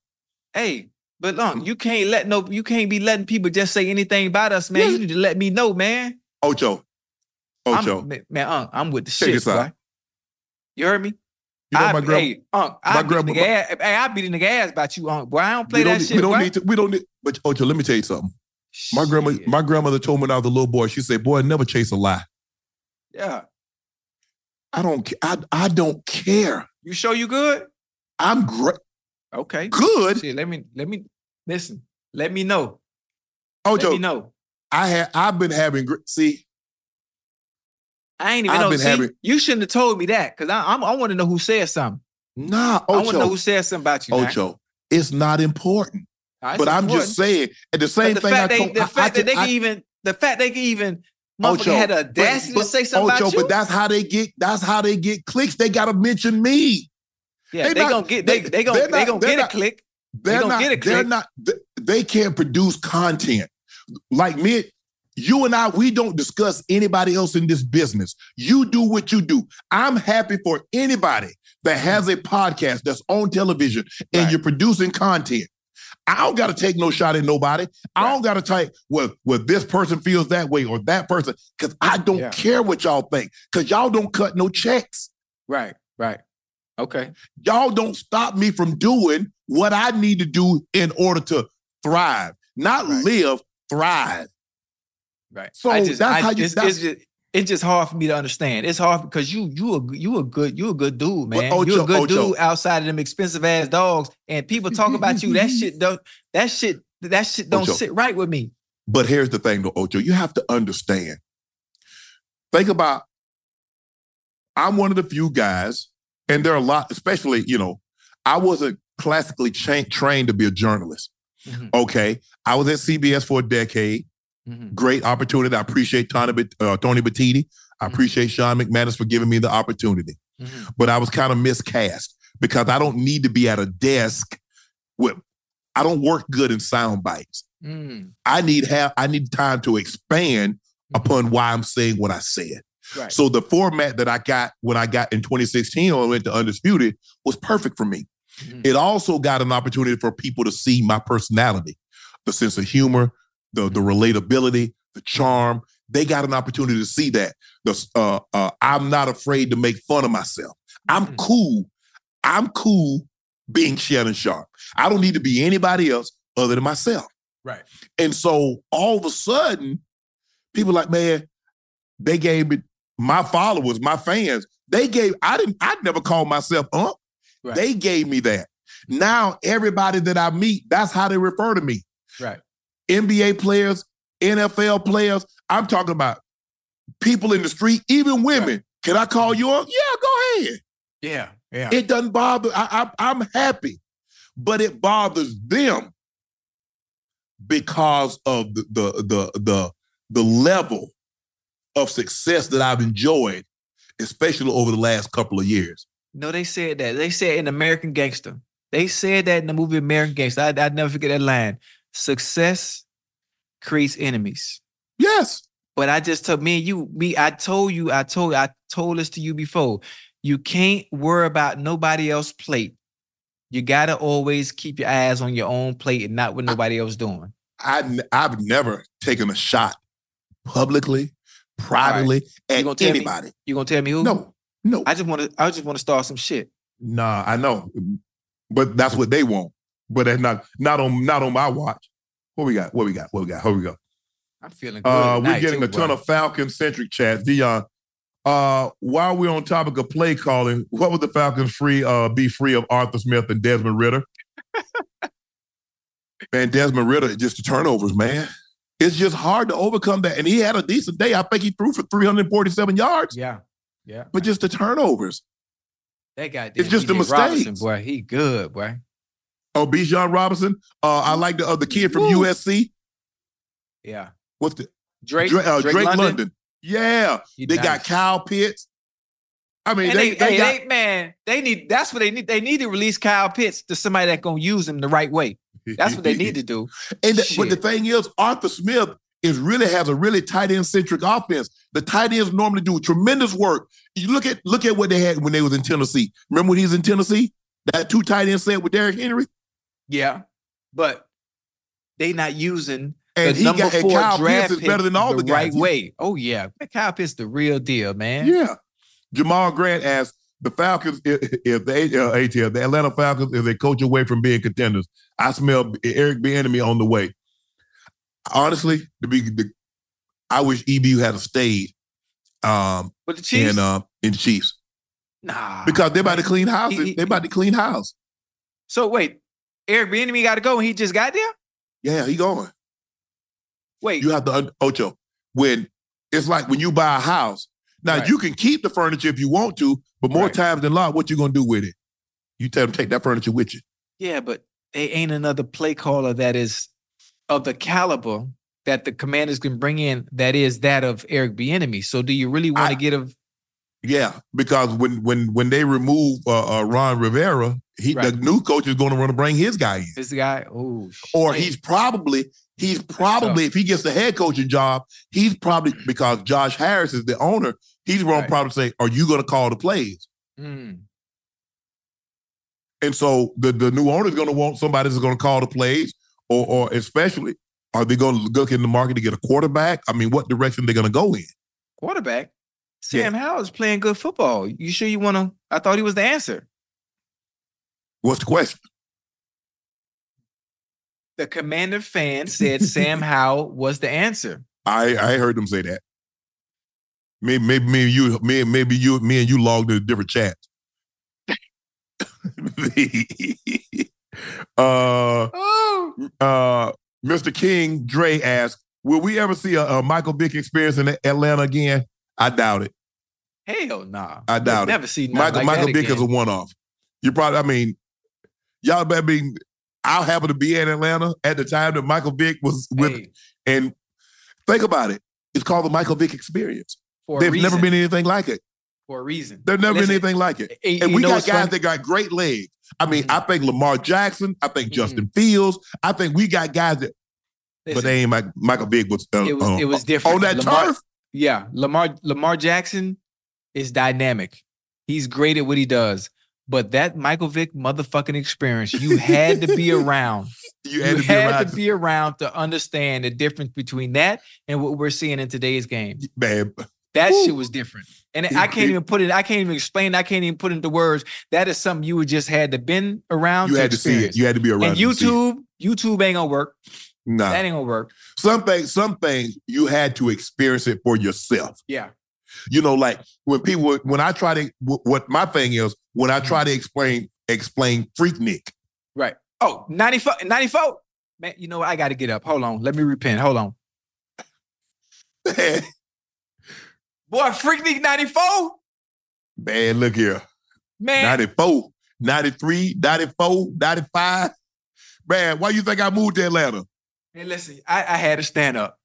[SPEAKER 7] Hey, but look, you can't let no, you can't be letting people just say anything about us, man. You need to let me know, man.
[SPEAKER 2] Ocho. Ocho.
[SPEAKER 7] I'm, man, man, uh, I'm with the
[SPEAKER 2] Check
[SPEAKER 7] shit,
[SPEAKER 2] this out.
[SPEAKER 7] boy. You heard me?
[SPEAKER 2] You know
[SPEAKER 7] I,
[SPEAKER 2] my grandma.
[SPEAKER 7] hey, Unc, I
[SPEAKER 2] my
[SPEAKER 7] beat
[SPEAKER 2] grandma-
[SPEAKER 7] the gas. Hey, I beat the gas about you, Unc. Boy, I don't play
[SPEAKER 2] don't,
[SPEAKER 7] that
[SPEAKER 2] need,
[SPEAKER 7] shit.
[SPEAKER 2] we don't need to. We don't need. But Ocho, let me tell you something. My grandma, my grandmother told me when I was a little boy. She said, "Boy, never chase a lie."
[SPEAKER 7] yeah.
[SPEAKER 2] I don't. I I don't care.
[SPEAKER 7] You sure you good?
[SPEAKER 2] I'm great.
[SPEAKER 7] Okay.
[SPEAKER 2] Good.
[SPEAKER 7] Shit, let me let me listen. Let me know. Oh, let
[SPEAKER 2] Ocho,
[SPEAKER 7] me know.
[SPEAKER 2] I had. I've been having. See,
[SPEAKER 7] I ain't even
[SPEAKER 2] I've
[SPEAKER 7] know. See,
[SPEAKER 2] having-
[SPEAKER 7] you shouldn't have told me that because I I'm, I want to know who said something.
[SPEAKER 2] nah, Ocho,
[SPEAKER 7] I want to know who said something about you. man.
[SPEAKER 2] Ocho. It's not important.
[SPEAKER 7] Nah, it's
[SPEAKER 2] but I'm just saying. And the same
[SPEAKER 7] the
[SPEAKER 2] thing I
[SPEAKER 7] they,
[SPEAKER 2] told.
[SPEAKER 7] the
[SPEAKER 2] I-
[SPEAKER 7] fact
[SPEAKER 2] I-
[SPEAKER 7] that they can even the fact they can even
[SPEAKER 2] Ocho,
[SPEAKER 7] had the
[SPEAKER 2] but-
[SPEAKER 7] audacity
[SPEAKER 2] but-
[SPEAKER 7] to say something
[SPEAKER 2] Ocho,
[SPEAKER 7] about you.
[SPEAKER 2] but that's how they get. That's how they get clicks. They gotta mention me.
[SPEAKER 7] yeah,
[SPEAKER 2] they
[SPEAKER 7] they,
[SPEAKER 2] not-
[SPEAKER 7] gonna get they
[SPEAKER 2] they-
[SPEAKER 7] gonna
[SPEAKER 2] they're
[SPEAKER 7] they gonna get a click.
[SPEAKER 2] They're
[SPEAKER 7] gonna
[SPEAKER 2] not.
[SPEAKER 7] get a
[SPEAKER 2] they're not. They can't produce content like me. You and I, we don't discuss anybody else in this business. You do what you do. I'm happy for anybody that has a podcast that's on television and
[SPEAKER 7] Right.
[SPEAKER 2] you're producing content. I don't got to take no shot at nobody. I don't got to take well, well, this person feels that way or that person because I don't
[SPEAKER 7] Yeah.
[SPEAKER 2] care what y'all think because y'all don't cut no checks.
[SPEAKER 7] Right, right. Okay.
[SPEAKER 2] Y'all don't stop me from doing what I need to do in order to thrive, not
[SPEAKER 7] Right.
[SPEAKER 2] live, thrive.
[SPEAKER 7] Right.
[SPEAKER 2] So
[SPEAKER 7] I just,
[SPEAKER 2] that's
[SPEAKER 7] I,
[SPEAKER 2] how you-
[SPEAKER 7] It's,
[SPEAKER 2] that's-
[SPEAKER 7] it's just, it's just hard for me to understand. It's hard because you you a you a good you a good dude, man.
[SPEAKER 2] Ocho-
[SPEAKER 7] you a good
[SPEAKER 2] Ocho.
[SPEAKER 7] dude outside of them expensive ass dogs, and people talk about you. That shit don't that shit that shit don't
[SPEAKER 2] Ocho.
[SPEAKER 7] sit right with me.
[SPEAKER 2] But here's the thing, though, Ocho. You have to understand. Think about. I'm one of the few guys, and there are a lot, especially you know, I wasn't classically cha- trained to be a journalist.
[SPEAKER 7] Mhm.
[SPEAKER 2] Okay, I was at CBS for a decade.
[SPEAKER 7] Mhm.
[SPEAKER 2] Great opportunity. I appreciate Tony, uh, Tony Petitti. I
[SPEAKER 7] Mhm.
[SPEAKER 2] appreciate Sean McManus for giving me the opportunity.
[SPEAKER 7] Mhm.
[SPEAKER 2] But I was kind of miscast because I don't need to be at a desk with. I don't work good in sound bites.
[SPEAKER 7] Mm,
[SPEAKER 2] I need have I need time to expand upon why I'm saying what I said.
[SPEAKER 7] right.
[SPEAKER 2] So the format that I got when I got in 2016 when I went to Undisputed was perfect for me.
[SPEAKER 7] Mhm.
[SPEAKER 2] It also got an opportunity for people to see my personality, the sense of humor, the the relatability, the charm. They got an opportunity to see that. The uh, uh, I'm not afraid to make fun of myself. I'm
[SPEAKER 7] Mhm.
[SPEAKER 2] cool. I'm cool being Shannon Sharpe. I don't need to be anybody else other than myself.
[SPEAKER 7] Right.
[SPEAKER 2] And so all of a sudden, people like, man, they gave me my followers, my fans, they gave, I didn't, I never called myself up.
[SPEAKER 7] Right.
[SPEAKER 2] They gave me that. Now everybody that I meet, that's how they refer to me.
[SPEAKER 7] Right.
[SPEAKER 2] NBA players, NFL players. I'm talking about people in the street, even women. Can I call you up? Yeah, go ahead.
[SPEAKER 7] Yeah. Yeah.
[SPEAKER 2] It doesn't bother. I, I, I'm happy, but it bothers them because of the the the the, the level of success that I've enjoyed, especially over the last couple of years.
[SPEAKER 7] No, they said that. They said in American Gangster. They said that in the movie American Gangster. I, I'd never forget that line. Success creates enemies.
[SPEAKER 2] Yes.
[SPEAKER 7] But I just told me and you, me, I told you, I told I told this to you before. You can't worry about nobody else's plate. You gotta always keep your eyes on your own plate and not what nobody else doing.
[SPEAKER 2] I I've never taken a shot publicly, privately
[SPEAKER 7] You
[SPEAKER 2] at
[SPEAKER 7] gonna tell me-
[SPEAKER 2] anybody.
[SPEAKER 7] You gonna tell me who?
[SPEAKER 2] No, no.
[SPEAKER 7] I just want to. I just want to start some shit.
[SPEAKER 2] Nah, I know, but that's what they want. But that's not not on not on my watch. What we got? What we got? What we got? Here we go.
[SPEAKER 7] I'm feeling good.
[SPEAKER 2] Uh, we're getting
[SPEAKER 7] too,
[SPEAKER 2] a ton
[SPEAKER 7] boy.
[SPEAKER 2] of Falcon centric chats. Dion, uh, while we're on topic of play calling, what would the Falcons free uh be free of Arthur Smith and Desmond Ridder? man, Desmond Ridder just the turnovers, man. It's just hard to overcome that. And he had a decent day. I think he threw for 347 yards,
[SPEAKER 7] Yeah, yeah.
[SPEAKER 2] but just the turnovers.
[SPEAKER 7] That guy. Did.
[SPEAKER 2] It's just the
[SPEAKER 7] Robinson,
[SPEAKER 2] mistakes.
[SPEAKER 7] boy. He good, boy.
[SPEAKER 2] Oh, Bijan Robinson. Uh, I like the uh, the kid from
[SPEAKER 7] Woo.
[SPEAKER 2] USC.
[SPEAKER 7] Yeah.
[SPEAKER 2] What's the
[SPEAKER 7] Drake.
[SPEAKER 2] Dra- uh,
[SPEAKER 7] Drake,
[SPEAKER 2] Drake,
[SPEAKER 7] London.
[SPEAKER 2] London. Yeah,
[SPEAKER 7] He
[SPEAKER 2] they
[SPEAKER 7] nice.
[SPEAKER 2] got Kyle Pitts. I mean, they,
[SPEAKER 7] they,
[SPEAKER 2] they,
[SPEAKER 7] hey,
[SPEAKER 2] got
[SPEAKER 7] they- man, they need. That's what they need. They need to release Kyle Pitts to somebody that gonna use him the right way. That's what they need to do.
[SPEAKER 2] And the- but the thing is, Arthur Smith is really has a really tight end centric offense. The tight ends normally do tremendous work. You look at look at what they had when they was in Tennessee. Remember when he was in Tennessee? That two tight end set with Derrick Henry,
[SPEAKER 7] Yeah, but they not using
[SPEAKER 2] and
[SPEAKER 7] the
[SPEAKER 2] he
[SPEAKER 7] number
[SPEAKER 2] got and
[SPEAKER 7] four
[SPEAKER 2] Kyle
[SPEAKER 7] draft
[SPEAKER 2] is better than all the,
[SPEAKER 7] the
[SPEAKER 2] guys.
[SPEAKER 7] right way. Oh yeah, Kyle Pitts the real deal, man.
[SPEAKER 2] Yeah. Jamal Grant asked the Falcons if if the uh, ATL, the Atlanta Falcons is a coach away from being contenders. I smell Eric Bieniemy on the way. Honestly, to be the, I wish EBU had a stayed um
[SPEAKER 7] But the Chiefs,
[SPEAKER 2] in uh in Chiefs
[SPEAKER 7] nah,
[SPEAKER 2] because they're about to clean house.
[SPEAKER 7] He- he-
[SPEAKER 2] They're about to clean house.
[SPEAKER 7] So wait, Eric Bieniemy got to go, and he just got there.
[SPEAKER 2] Yeah, he going.
[SPEAKER 7] Wait,
[SPEAKER 2] You have to Ocho when it's like when you buy a house. Now
[SPEAKER 7] Right.
[SPEAKER 2] you can keep the furniture if you want to, but more
[SPEAKER 7] Right.
[SPEAKER 2] times than not, what you gonna do with it? You tell them take that furniture with you.
[SPEAKER 7] yeah, but they ain't another play caller that is of the caliber that the Commanders can bring in that is that of Eric Bieniemy. So do you really want to get a
[SPEAKER 2] Yeah, because when when when they remove uh, uh, Ron Rivera, he
[SPEAKER 7] Right.
[SPEAKER 2] the new coach is going to want to bring his guy in,
[SPEAKER 7] this guy? Oh,
[SPEAKER 2] or he's probably he's probably if he gets the head coaching job, he's probably because Josh Harris is the owner. He's going
[SPEAKER 7] Right.
[SPEAKER 2] to probably say, "Are you going to call the plays?"
[SPEAKER 7] Mm.
[SPEAKER 2] And so the the new owner is going to want somebody that's going to call the plays, or or especially are they going to look in the market to get a quarterback? I mean, what direction they're going to go in?
[SPEAKER 7] quarterback. Sam Howell is playing good football. You sure you want to? I thought he was the answer.
[SPEAKER 2] What's the question?
[SPEAKER 7] The Commander fan said Sam Howell was the answer.
[SPEAKER 2] I I heard them say that. Maybe maybe me and you me maybe you me and you logged in a different chat. uh
[SPEAKER 7] Oh,
[SPEAKER 2] uh Mr. King Dre asked, "Will we ever see a, a Michael Vick experience in Atlanta again?" I doubt it.
[SPEAKER 7] hell nah.
[SPEAKER 2] I doubt it.
[SPEAKER 7] Never seen
[SPEAKER 2] Michael
[SPEAKER 7] like
[SPEAKER 2] Michael Vick is a one-off. You probably, I mean, y'all. better be I happen to be in Atlanta at the time that Michael Vick was with,
[SPEAKER 7] Hey,
[SPEAKER 2] and think about it. It's called the Michael Vick experience.
[SPEAKER 7] for a
[SPEAKER 2] There's never been anything like it.
[SPEAKER 7] for a reason.
[SPEAKER 2] There's never
[SPEAKER 7] Listen,
[SPEAKER 2] been anything like it.
[SPEAKER 7] and-
[SPEAKER 2] And we got guys
[SPEAKER 7] funny?
[SPEAKER 2] that got great legs. I mean,
[SPEAKER 7] Mhm.
[SPEAKER 2] I think Lamar Jackson. I think
[SPEAKER 7] Mhm.
[SPEAKER 2] Justin Fields. I think we got guys that, but they ain't Michael Vick was. Uh,
[SPEAKER 7] it was
[SPEAKER 2] uh,
[SPEAKER 7] it was different
[SPEAKER 2] on that
[SPEAKER 7] Lamar-
[SPEAKER 2] turf.
[SPEAKER 7] Yeah, Lamar Lamar Jackson is dynamic. He's great at what he does. But that Michael Vick motherfucking experience, you had to be around.
[SPEAKER 2] You
[SPEAKER 7] You
[SPEAKER 2] had to be
[SPEAKER 7] had
[SPEAKER 2] around.
[SPEAKER 7] to be around to understand the difference between that and what we're seeing in today's game.
[SPEAKER 2] man.
[SPEAKER 7] That
[SPEAKER 2] Woo.
[SPEAKER 7] shit was different. And I can't even put it, I can't even explain, I can't even put into words. That is something you would just had to been around
[SPEAKER 2] You
[SPEAKER 7] to
[SPEAKER 2] had to see it. You had to be around.
[SPEAKER 7] and
[SPEAKER 2] to see it.
[SPEAKER 7] YouTube, YouTube ain't gonna work.
[SPEAKER 2] Nah.
[SPEAKER 7] That ain't gonna work.
[SPEAKER 2] some things, some things you had to experience it for yourself.
[SPEAKER 7] Yeah.
[SPEAKER 2] You know, like when people, when I try to, what my thing is, when I
[SPEAKER 7] Mm-hmm.
[SPEAKER 2] try to explain, explain Freaknik.
[SPEAKER 7] Right. Oh, 94, 94. Man, you know what? I got to get up. Hold on. Let me repent. Hold on. Boy, Freaknik 94?
[SPEAKER 2] Man, look here.
[SPEAKER 7] Man.
[SPEAKER 2] 94, 93, 94, 95. Man, why you think I moved to Atlanta?
[SPEAKER 7] Hey, listen, I, I had to stand up.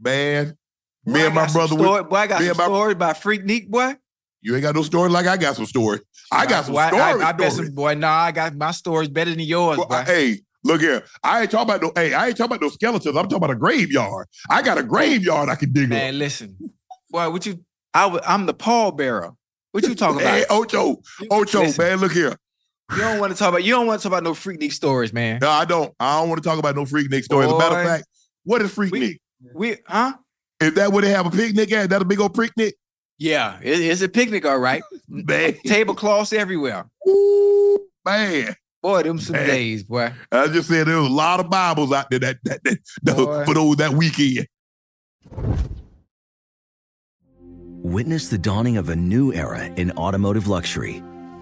[SPEAKER 2] Man,
[SPEAKER 7] Boy,
[SPEAKER 2] me
[SPEAKER 7] I
[SPEAKER 2] and my brother,
[SPEAKER 7] story, boy, I got
[SPEAKER 2] me
[SPEAKER 7] some
[SPEAKER 2] my-
[SPEAKER 7] stories about Freaknik, boy.
[SPEAKER 2] you ain't got no story like I got some story. I got some
[SPEAKER 7] Boy, I-
[SPEAKER 2] stories.
[SPEAKER 7] I, I bet some, boy, nah, I got my stories better than yours, boy.
[SPEAKER 2] I- hey, look here. I ain't talking about no. Hey, I ain't talking about no skeletons. I'm talking about a graveyard. I got a graveyard I can dig
[SPEAKER 7] Man, listen. Boy, what you, I, I'm the pallbearer. What you talking about? Hey.
[SPEAKER 2] Ocho, Ocho,
[SPEAKER 7] Listen.
[SPEAKER 2] man, look here.
[SPEAKER 7] You don't want to talk about, you don't want to talk about no Freaknik stories, man.
[SPEAKER 2] No, I don't. I don't want to talk about no Freaknik story. As a matter of fact, what is Freaknik?
[SPEAKER 7] We, huh?
[SPEAKER 2] If that where they have a picnic at? That a big old picnic?
[SPEAKER 7] Yeah, it- it's a picnic, all right.
[SPEAKER 2] Man,
[SPEAKER 7] Tablecloths everywhere.
[SPEAKER 2] Ooh, man.
[SPEAKER 7] Boy, them some
[SPEAKER 2] Man.
[SPEAKER 7] days, boy.
[SPEAKER 2] I just said there was a lot of Bibles out there that, that, that, that-
[SPEAKER 7] Boy.
[SPEAKER 2] for those that weekend.
[SPEAKER 5] Witness the dawning of a new era in automotive luxury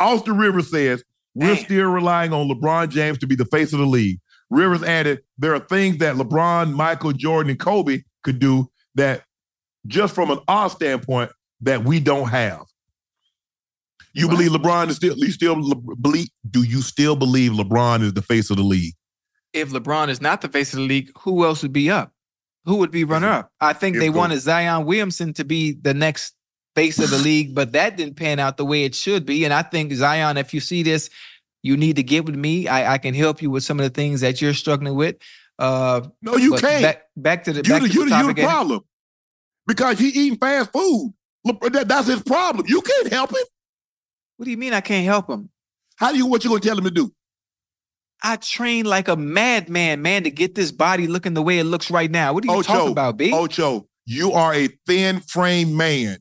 [SPEAKER 2] Austin Rivers says, we're
[SPEAKER 7] Man.
[SPEAKER 2] still relying on LeBron James to be the face of the league. Rivers added, there are things that LeBron, Michael, Jordan, and Kobe could do that just from an art standpoint that we don't have. You believe LeBron is still you still le- believe do you still believe LeBron is the face of the league?
[SPEAKER 7] If LeBron is not the face of the league, who else would be up? Who would be runner up? I think
[SPEAKER 2] Here
[SPEAKER 7] they
[SPEAKER 2] go.
[SPEAKER 7] wanted Zion Williamson to be the next face of the league, but that didn't pan out the way it should be. And I think Zion, if you see this, you need to get with me. I, I can help you with some of the things that you're struggling with. Uh,
[SPEAKER 2] No, you can't.
[SPEAKER 7] Back, back to the
[SPEAKER 2] you
[SPEAKER 7] back
[SPEAKER 2] the,
[SPEAKER 7] to
[SPEAKER 2] you,
[SPEAKER 7] the
[SPEAKER 2] the, you the
[SPEAKER 7] topic. at-
[SPEAKER 2] problem. Because he eating fast food. That- that's his problem. You can't help him.
[SPEAKER 7] What do you mean I can't help him?
[SPEAKER 2] How do you what you gonna tell him to do?
[SPEAKER 7] I train like a madman, man, to get this body looking the way it looks right now. What are you
[SPEAKER 2] Ocho,
[SPEAKER 7] talking about, B?
[SPEAKER 2] Ocho, you are a thin frame man.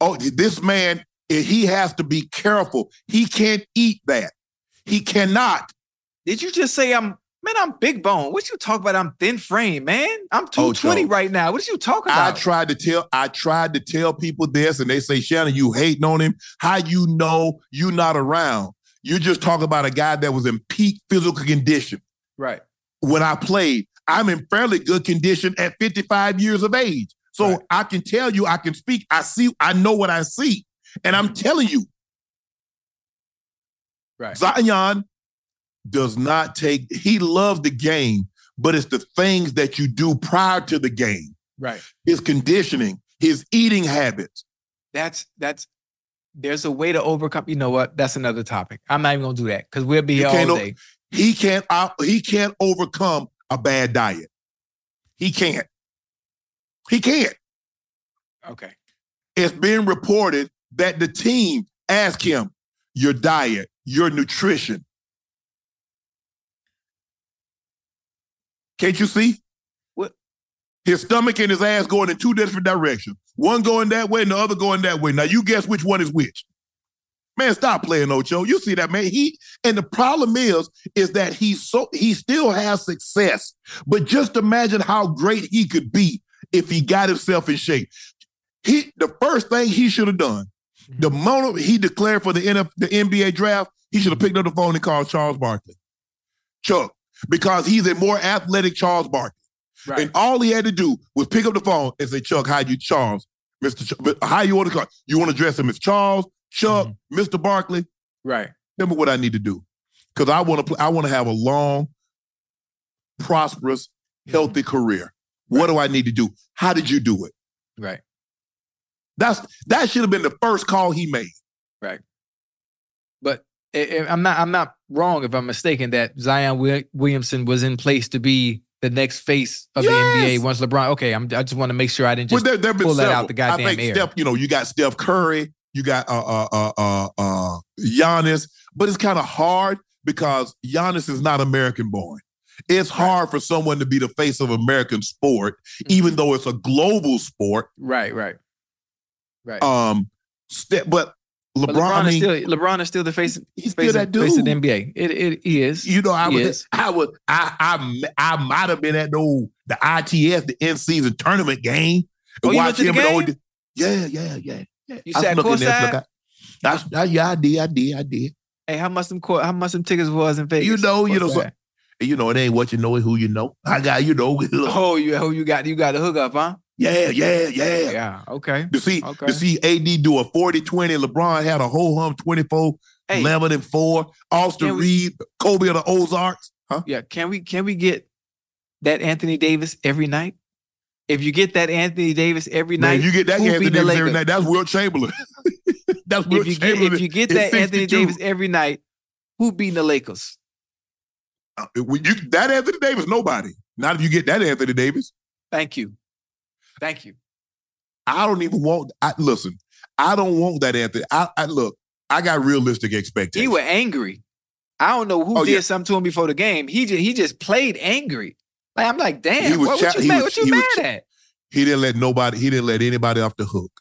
[SPEAKER 2] Oh, this man, eh, he has to be careful. He can't eat that. He cannot.
[SPEAKER 7] Did you just say I'm man? I'm big bone. What you talk about? I'm thin frame, man. I'm 220
[SPEAKER 2] Ocho.
[SPEAKER 7] right now. What are you talking about?
[SPEAKER 2] I tried to tell, I tried to tell people this, and they say, Shannon, you hating on him. How you know you not around? You're just talking about a guy that was in peak physical condition
[SPEAKER 7] right.
[SPEAKER 2] when I played. I'm in fairly good condition at 55 years of age. So
[SPEAKER 7] Right.
[SPEAKER 2] I can tell you, I can speak, I see, I know what I see. And I'm telling you,
[SPEAKER 7] Right.
[SPEAKER 2] Zion does not take, he loves the game, but it's the things that you do prior to the game,
[SPEAKER 7] Right.
[SPEAKER 2] his conditioning, his eating habits.
[SPEAKER 7] That's that's. There's a way to overcome. You know what? That's another topic. I'm not even gonna do that because we'll be here all day.
[SPEAKER 2] He can't out, he can't overcome a bad diet. He can't. He can't.
[SPEAKER 7] Okay.
[SPEAKER 2] It's been reported that the team asked him your diet, your nutrition. Can't you see?
[SPEAKER 7] What?
[SPEAKER 2] His stomach and his ass going in two different directions. One going that way and the other going that way. Now you guess which one is which. Man, stop playing Ocho. You see that, man. He and the problem is, is that he's so he still has success. But just imagine how great he could be if he got himself in shape. He the first thing he should have done, mhm. the moment he declared for the NF, the NBA draft, he should have picked up the phone and called Charles Barkley. Chuck, because he's a more athletic Charles Barkley.
[SPEAKER 7] Right.
[SPEAKER 2] And all he had to do was pick up the phone and say, Chuck, how you Charles? Mr. Ch- how you want to call? You want to address him as Charles, Chuck, mhm. Mr. Barkley?
[SPEAKER 7] right.
[SPEAKER 2] Tell me what I need to do. Because I want to play, I want to have a long, prosperous, healthy career. What do I need to do? How did you do it?
[SPEAKER 7] Right.
[SPEAKER 2] That's that should have been the first call he made.
[SPEAKER 7] Right. But I'm not. I'm not wrong if I'm mistaken that Zion Williamson was in place to be the next face of the NBA once LeBron. Okay. I'm, I just want to make sure I didn't just
[SPEAKER 2] Well, there, there have been
[SPEAKER 7] pull that
[SPEAKER 2] several.
[SPEAKER 7] out the goddamn
[SPEAKER 2] I think
[SPEAKER 7] air.
[SPEAKER 2] Steph, you know, you got Steph Curry, you got uh uh uh uh, uh Giannis, but it's kind of hard because Giannis is not American born. It's hard for someone to be the face of American sport, even though it's a global sport.
[SPEAKER 7] Right. Right. Right.
[SPEAKER 2] Um, Steph, but LeBron,
[SPEAKER 7] But LeBron,
[SPEAKER 2] I mean,
[SPEAKER 7] is still LeBron is still the face.
[SPEAKER 2] he's
[SPEAKER 7] face
[SPEAKER 2] still
[SPEAKER 7] of,
[SPEAKER 2] that
[SPEAKER 7] face of the. NBA. It it he is.
[SPEAKER 2] You know, I
[SPEAKER 7] He
[SPEAKER 2] was. I was, I, I, I might have been at the old, the ITS, the end season tournament game.
[SPEAKER 7] Oh,
[SPEAKER 2] and
[SPEAKER 7] you went
[SPEAKER 2] watch
[SPEAKER 7] to the
[SPEAKER 2] him and
[SPEAKER 7] game?
[SPEAKER 2] all Yeah, yeah, yeah. yeah.
[SPEAKER 7] You
[SPEAKER 2] I
[SPEAKER 7] sat
[SPEAKER 2] snuck
[SPEAKER 7] courtside?
[SPEAKER 2] snuck. That's, I, yeah, I did, I did, I did.
[SPEAKER 7] Hey, how much them court, how much them tickets was in Vegas?
[SPEAKER 2] You know, you know, so,
[SPEAKER 7] that?
[SPEAKER 2] You know, it ain't what you know, it's who you know. I got, you know,
[SPEAKER 7] Oh, you oh you got you got the hook up, huh?
[SPEAKER 2] yeah, yeah, yeah.
[SPEAKER 7] Yeah. Okay.
[SPEAKER 2] To see,
[SPEAKER 7] Okay.
[SPEAKER 2] to see AD do a 40-20, LeBron had a whole hum 24
[SPEAKER 7] Hey.
[SPEAKER 2] Eleven and four. Austin
[SPEAKER 7] Can we-
[SPEAKER 2] Reed, Kobe of the Ozarks. Huh?
[SPEAKER 7] Yeah, can we can we get that Anthony Davis every night? If you get that Anthony Davis every
[SPEAKER 2] Man,
[SPEAKER 7] night,
[SPEAKER 2] you get that Anthony Davis every night. That's Wilt Chamberlain. That's Wilt
[SPEAKER 7] If you get if you get that Anthony Davis every night, who beating the Lakers?
[SPEAKER 2] Uh, you, that Anthony Davis, nobody. Not if you get that Anthony Davis.
[SPEAKER 7] Thank you, thank you.
[SPEAKER 2] I don't even want. I listen. I don't want that Anthony. I, I look. I got realistic expectations.
[SPEAKER 7] He was angry. I don't know who
[SPEAKER 2] Oh,
[SPEAKER 7] did
[SPEAKER 2] yeah.
[SPEAKER 7] something to him before the game. He just he just played angry. Like I'm like, damn,
[SPEAKER 2] He was
[SPEAKER 7] what, what you
[SPEAKER 2] he
[SPEAKER 7] mad?
[SPEAKER 2] was-
[SPEAKER 7] what you
[SPEAKER 2] he was
[SPEAKER 7] mad at?
[SPEAKER 2] He didn't let nobody. He didn't let anybody off the hook.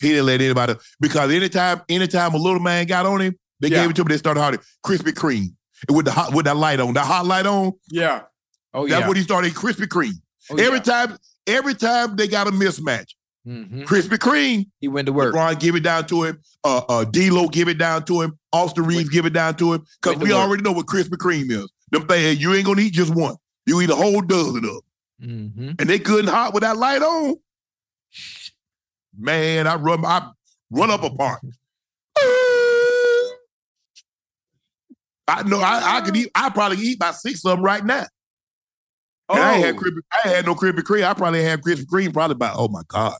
[SPEAKER 2] He didn't let anybody because anytime, anytime a little man got on him, they
[SPEAKER 7] Yeah.
[SPEAKER 2] gave it to him. They started hard Krispy Kreme with the hot with that light on, that hot light on.
[SPEAKER 7] Yeah. Oh
[SPEAKER 2] That's
[SPEAKER 7] yeah.
[SPEAKER 2] That's what he started. Krispy Kreme.
[SPEAKER 7] Oh,
[SPEAKER 2] every
[SPEAKER 7] yeah.
[SPEAKER 2] time, every time they got a mismatch,
[SPEAKER 7] Mhm.
[SPEAKER 2] Krispy Kreme.
[SPEAKER 7] He went to work.
[SPEAKER 2] LeBron give it down to him. Uh, uh, D'Lo give it down to him. Austin Reaves give it down to him.
[SPEAKER 7] Went to
[SPEAKER 2] we already know what Krispy Kreme is. Them things, you ain't gonna eat just one. You eat a whole dozen of them.
[SPEAKER 7] Mhm.
[SPEAKER 2] And they and hot with that light on. Man, I run, I run up a park. I know I, I could eat, I probably eat about six of them right now. And I ain't had
[SPEAKER 7] Oh.
[SPEAKER 2] Krispy, I had no Krispy Kreme. I probably had Krispy Kreme probably about, oh my God.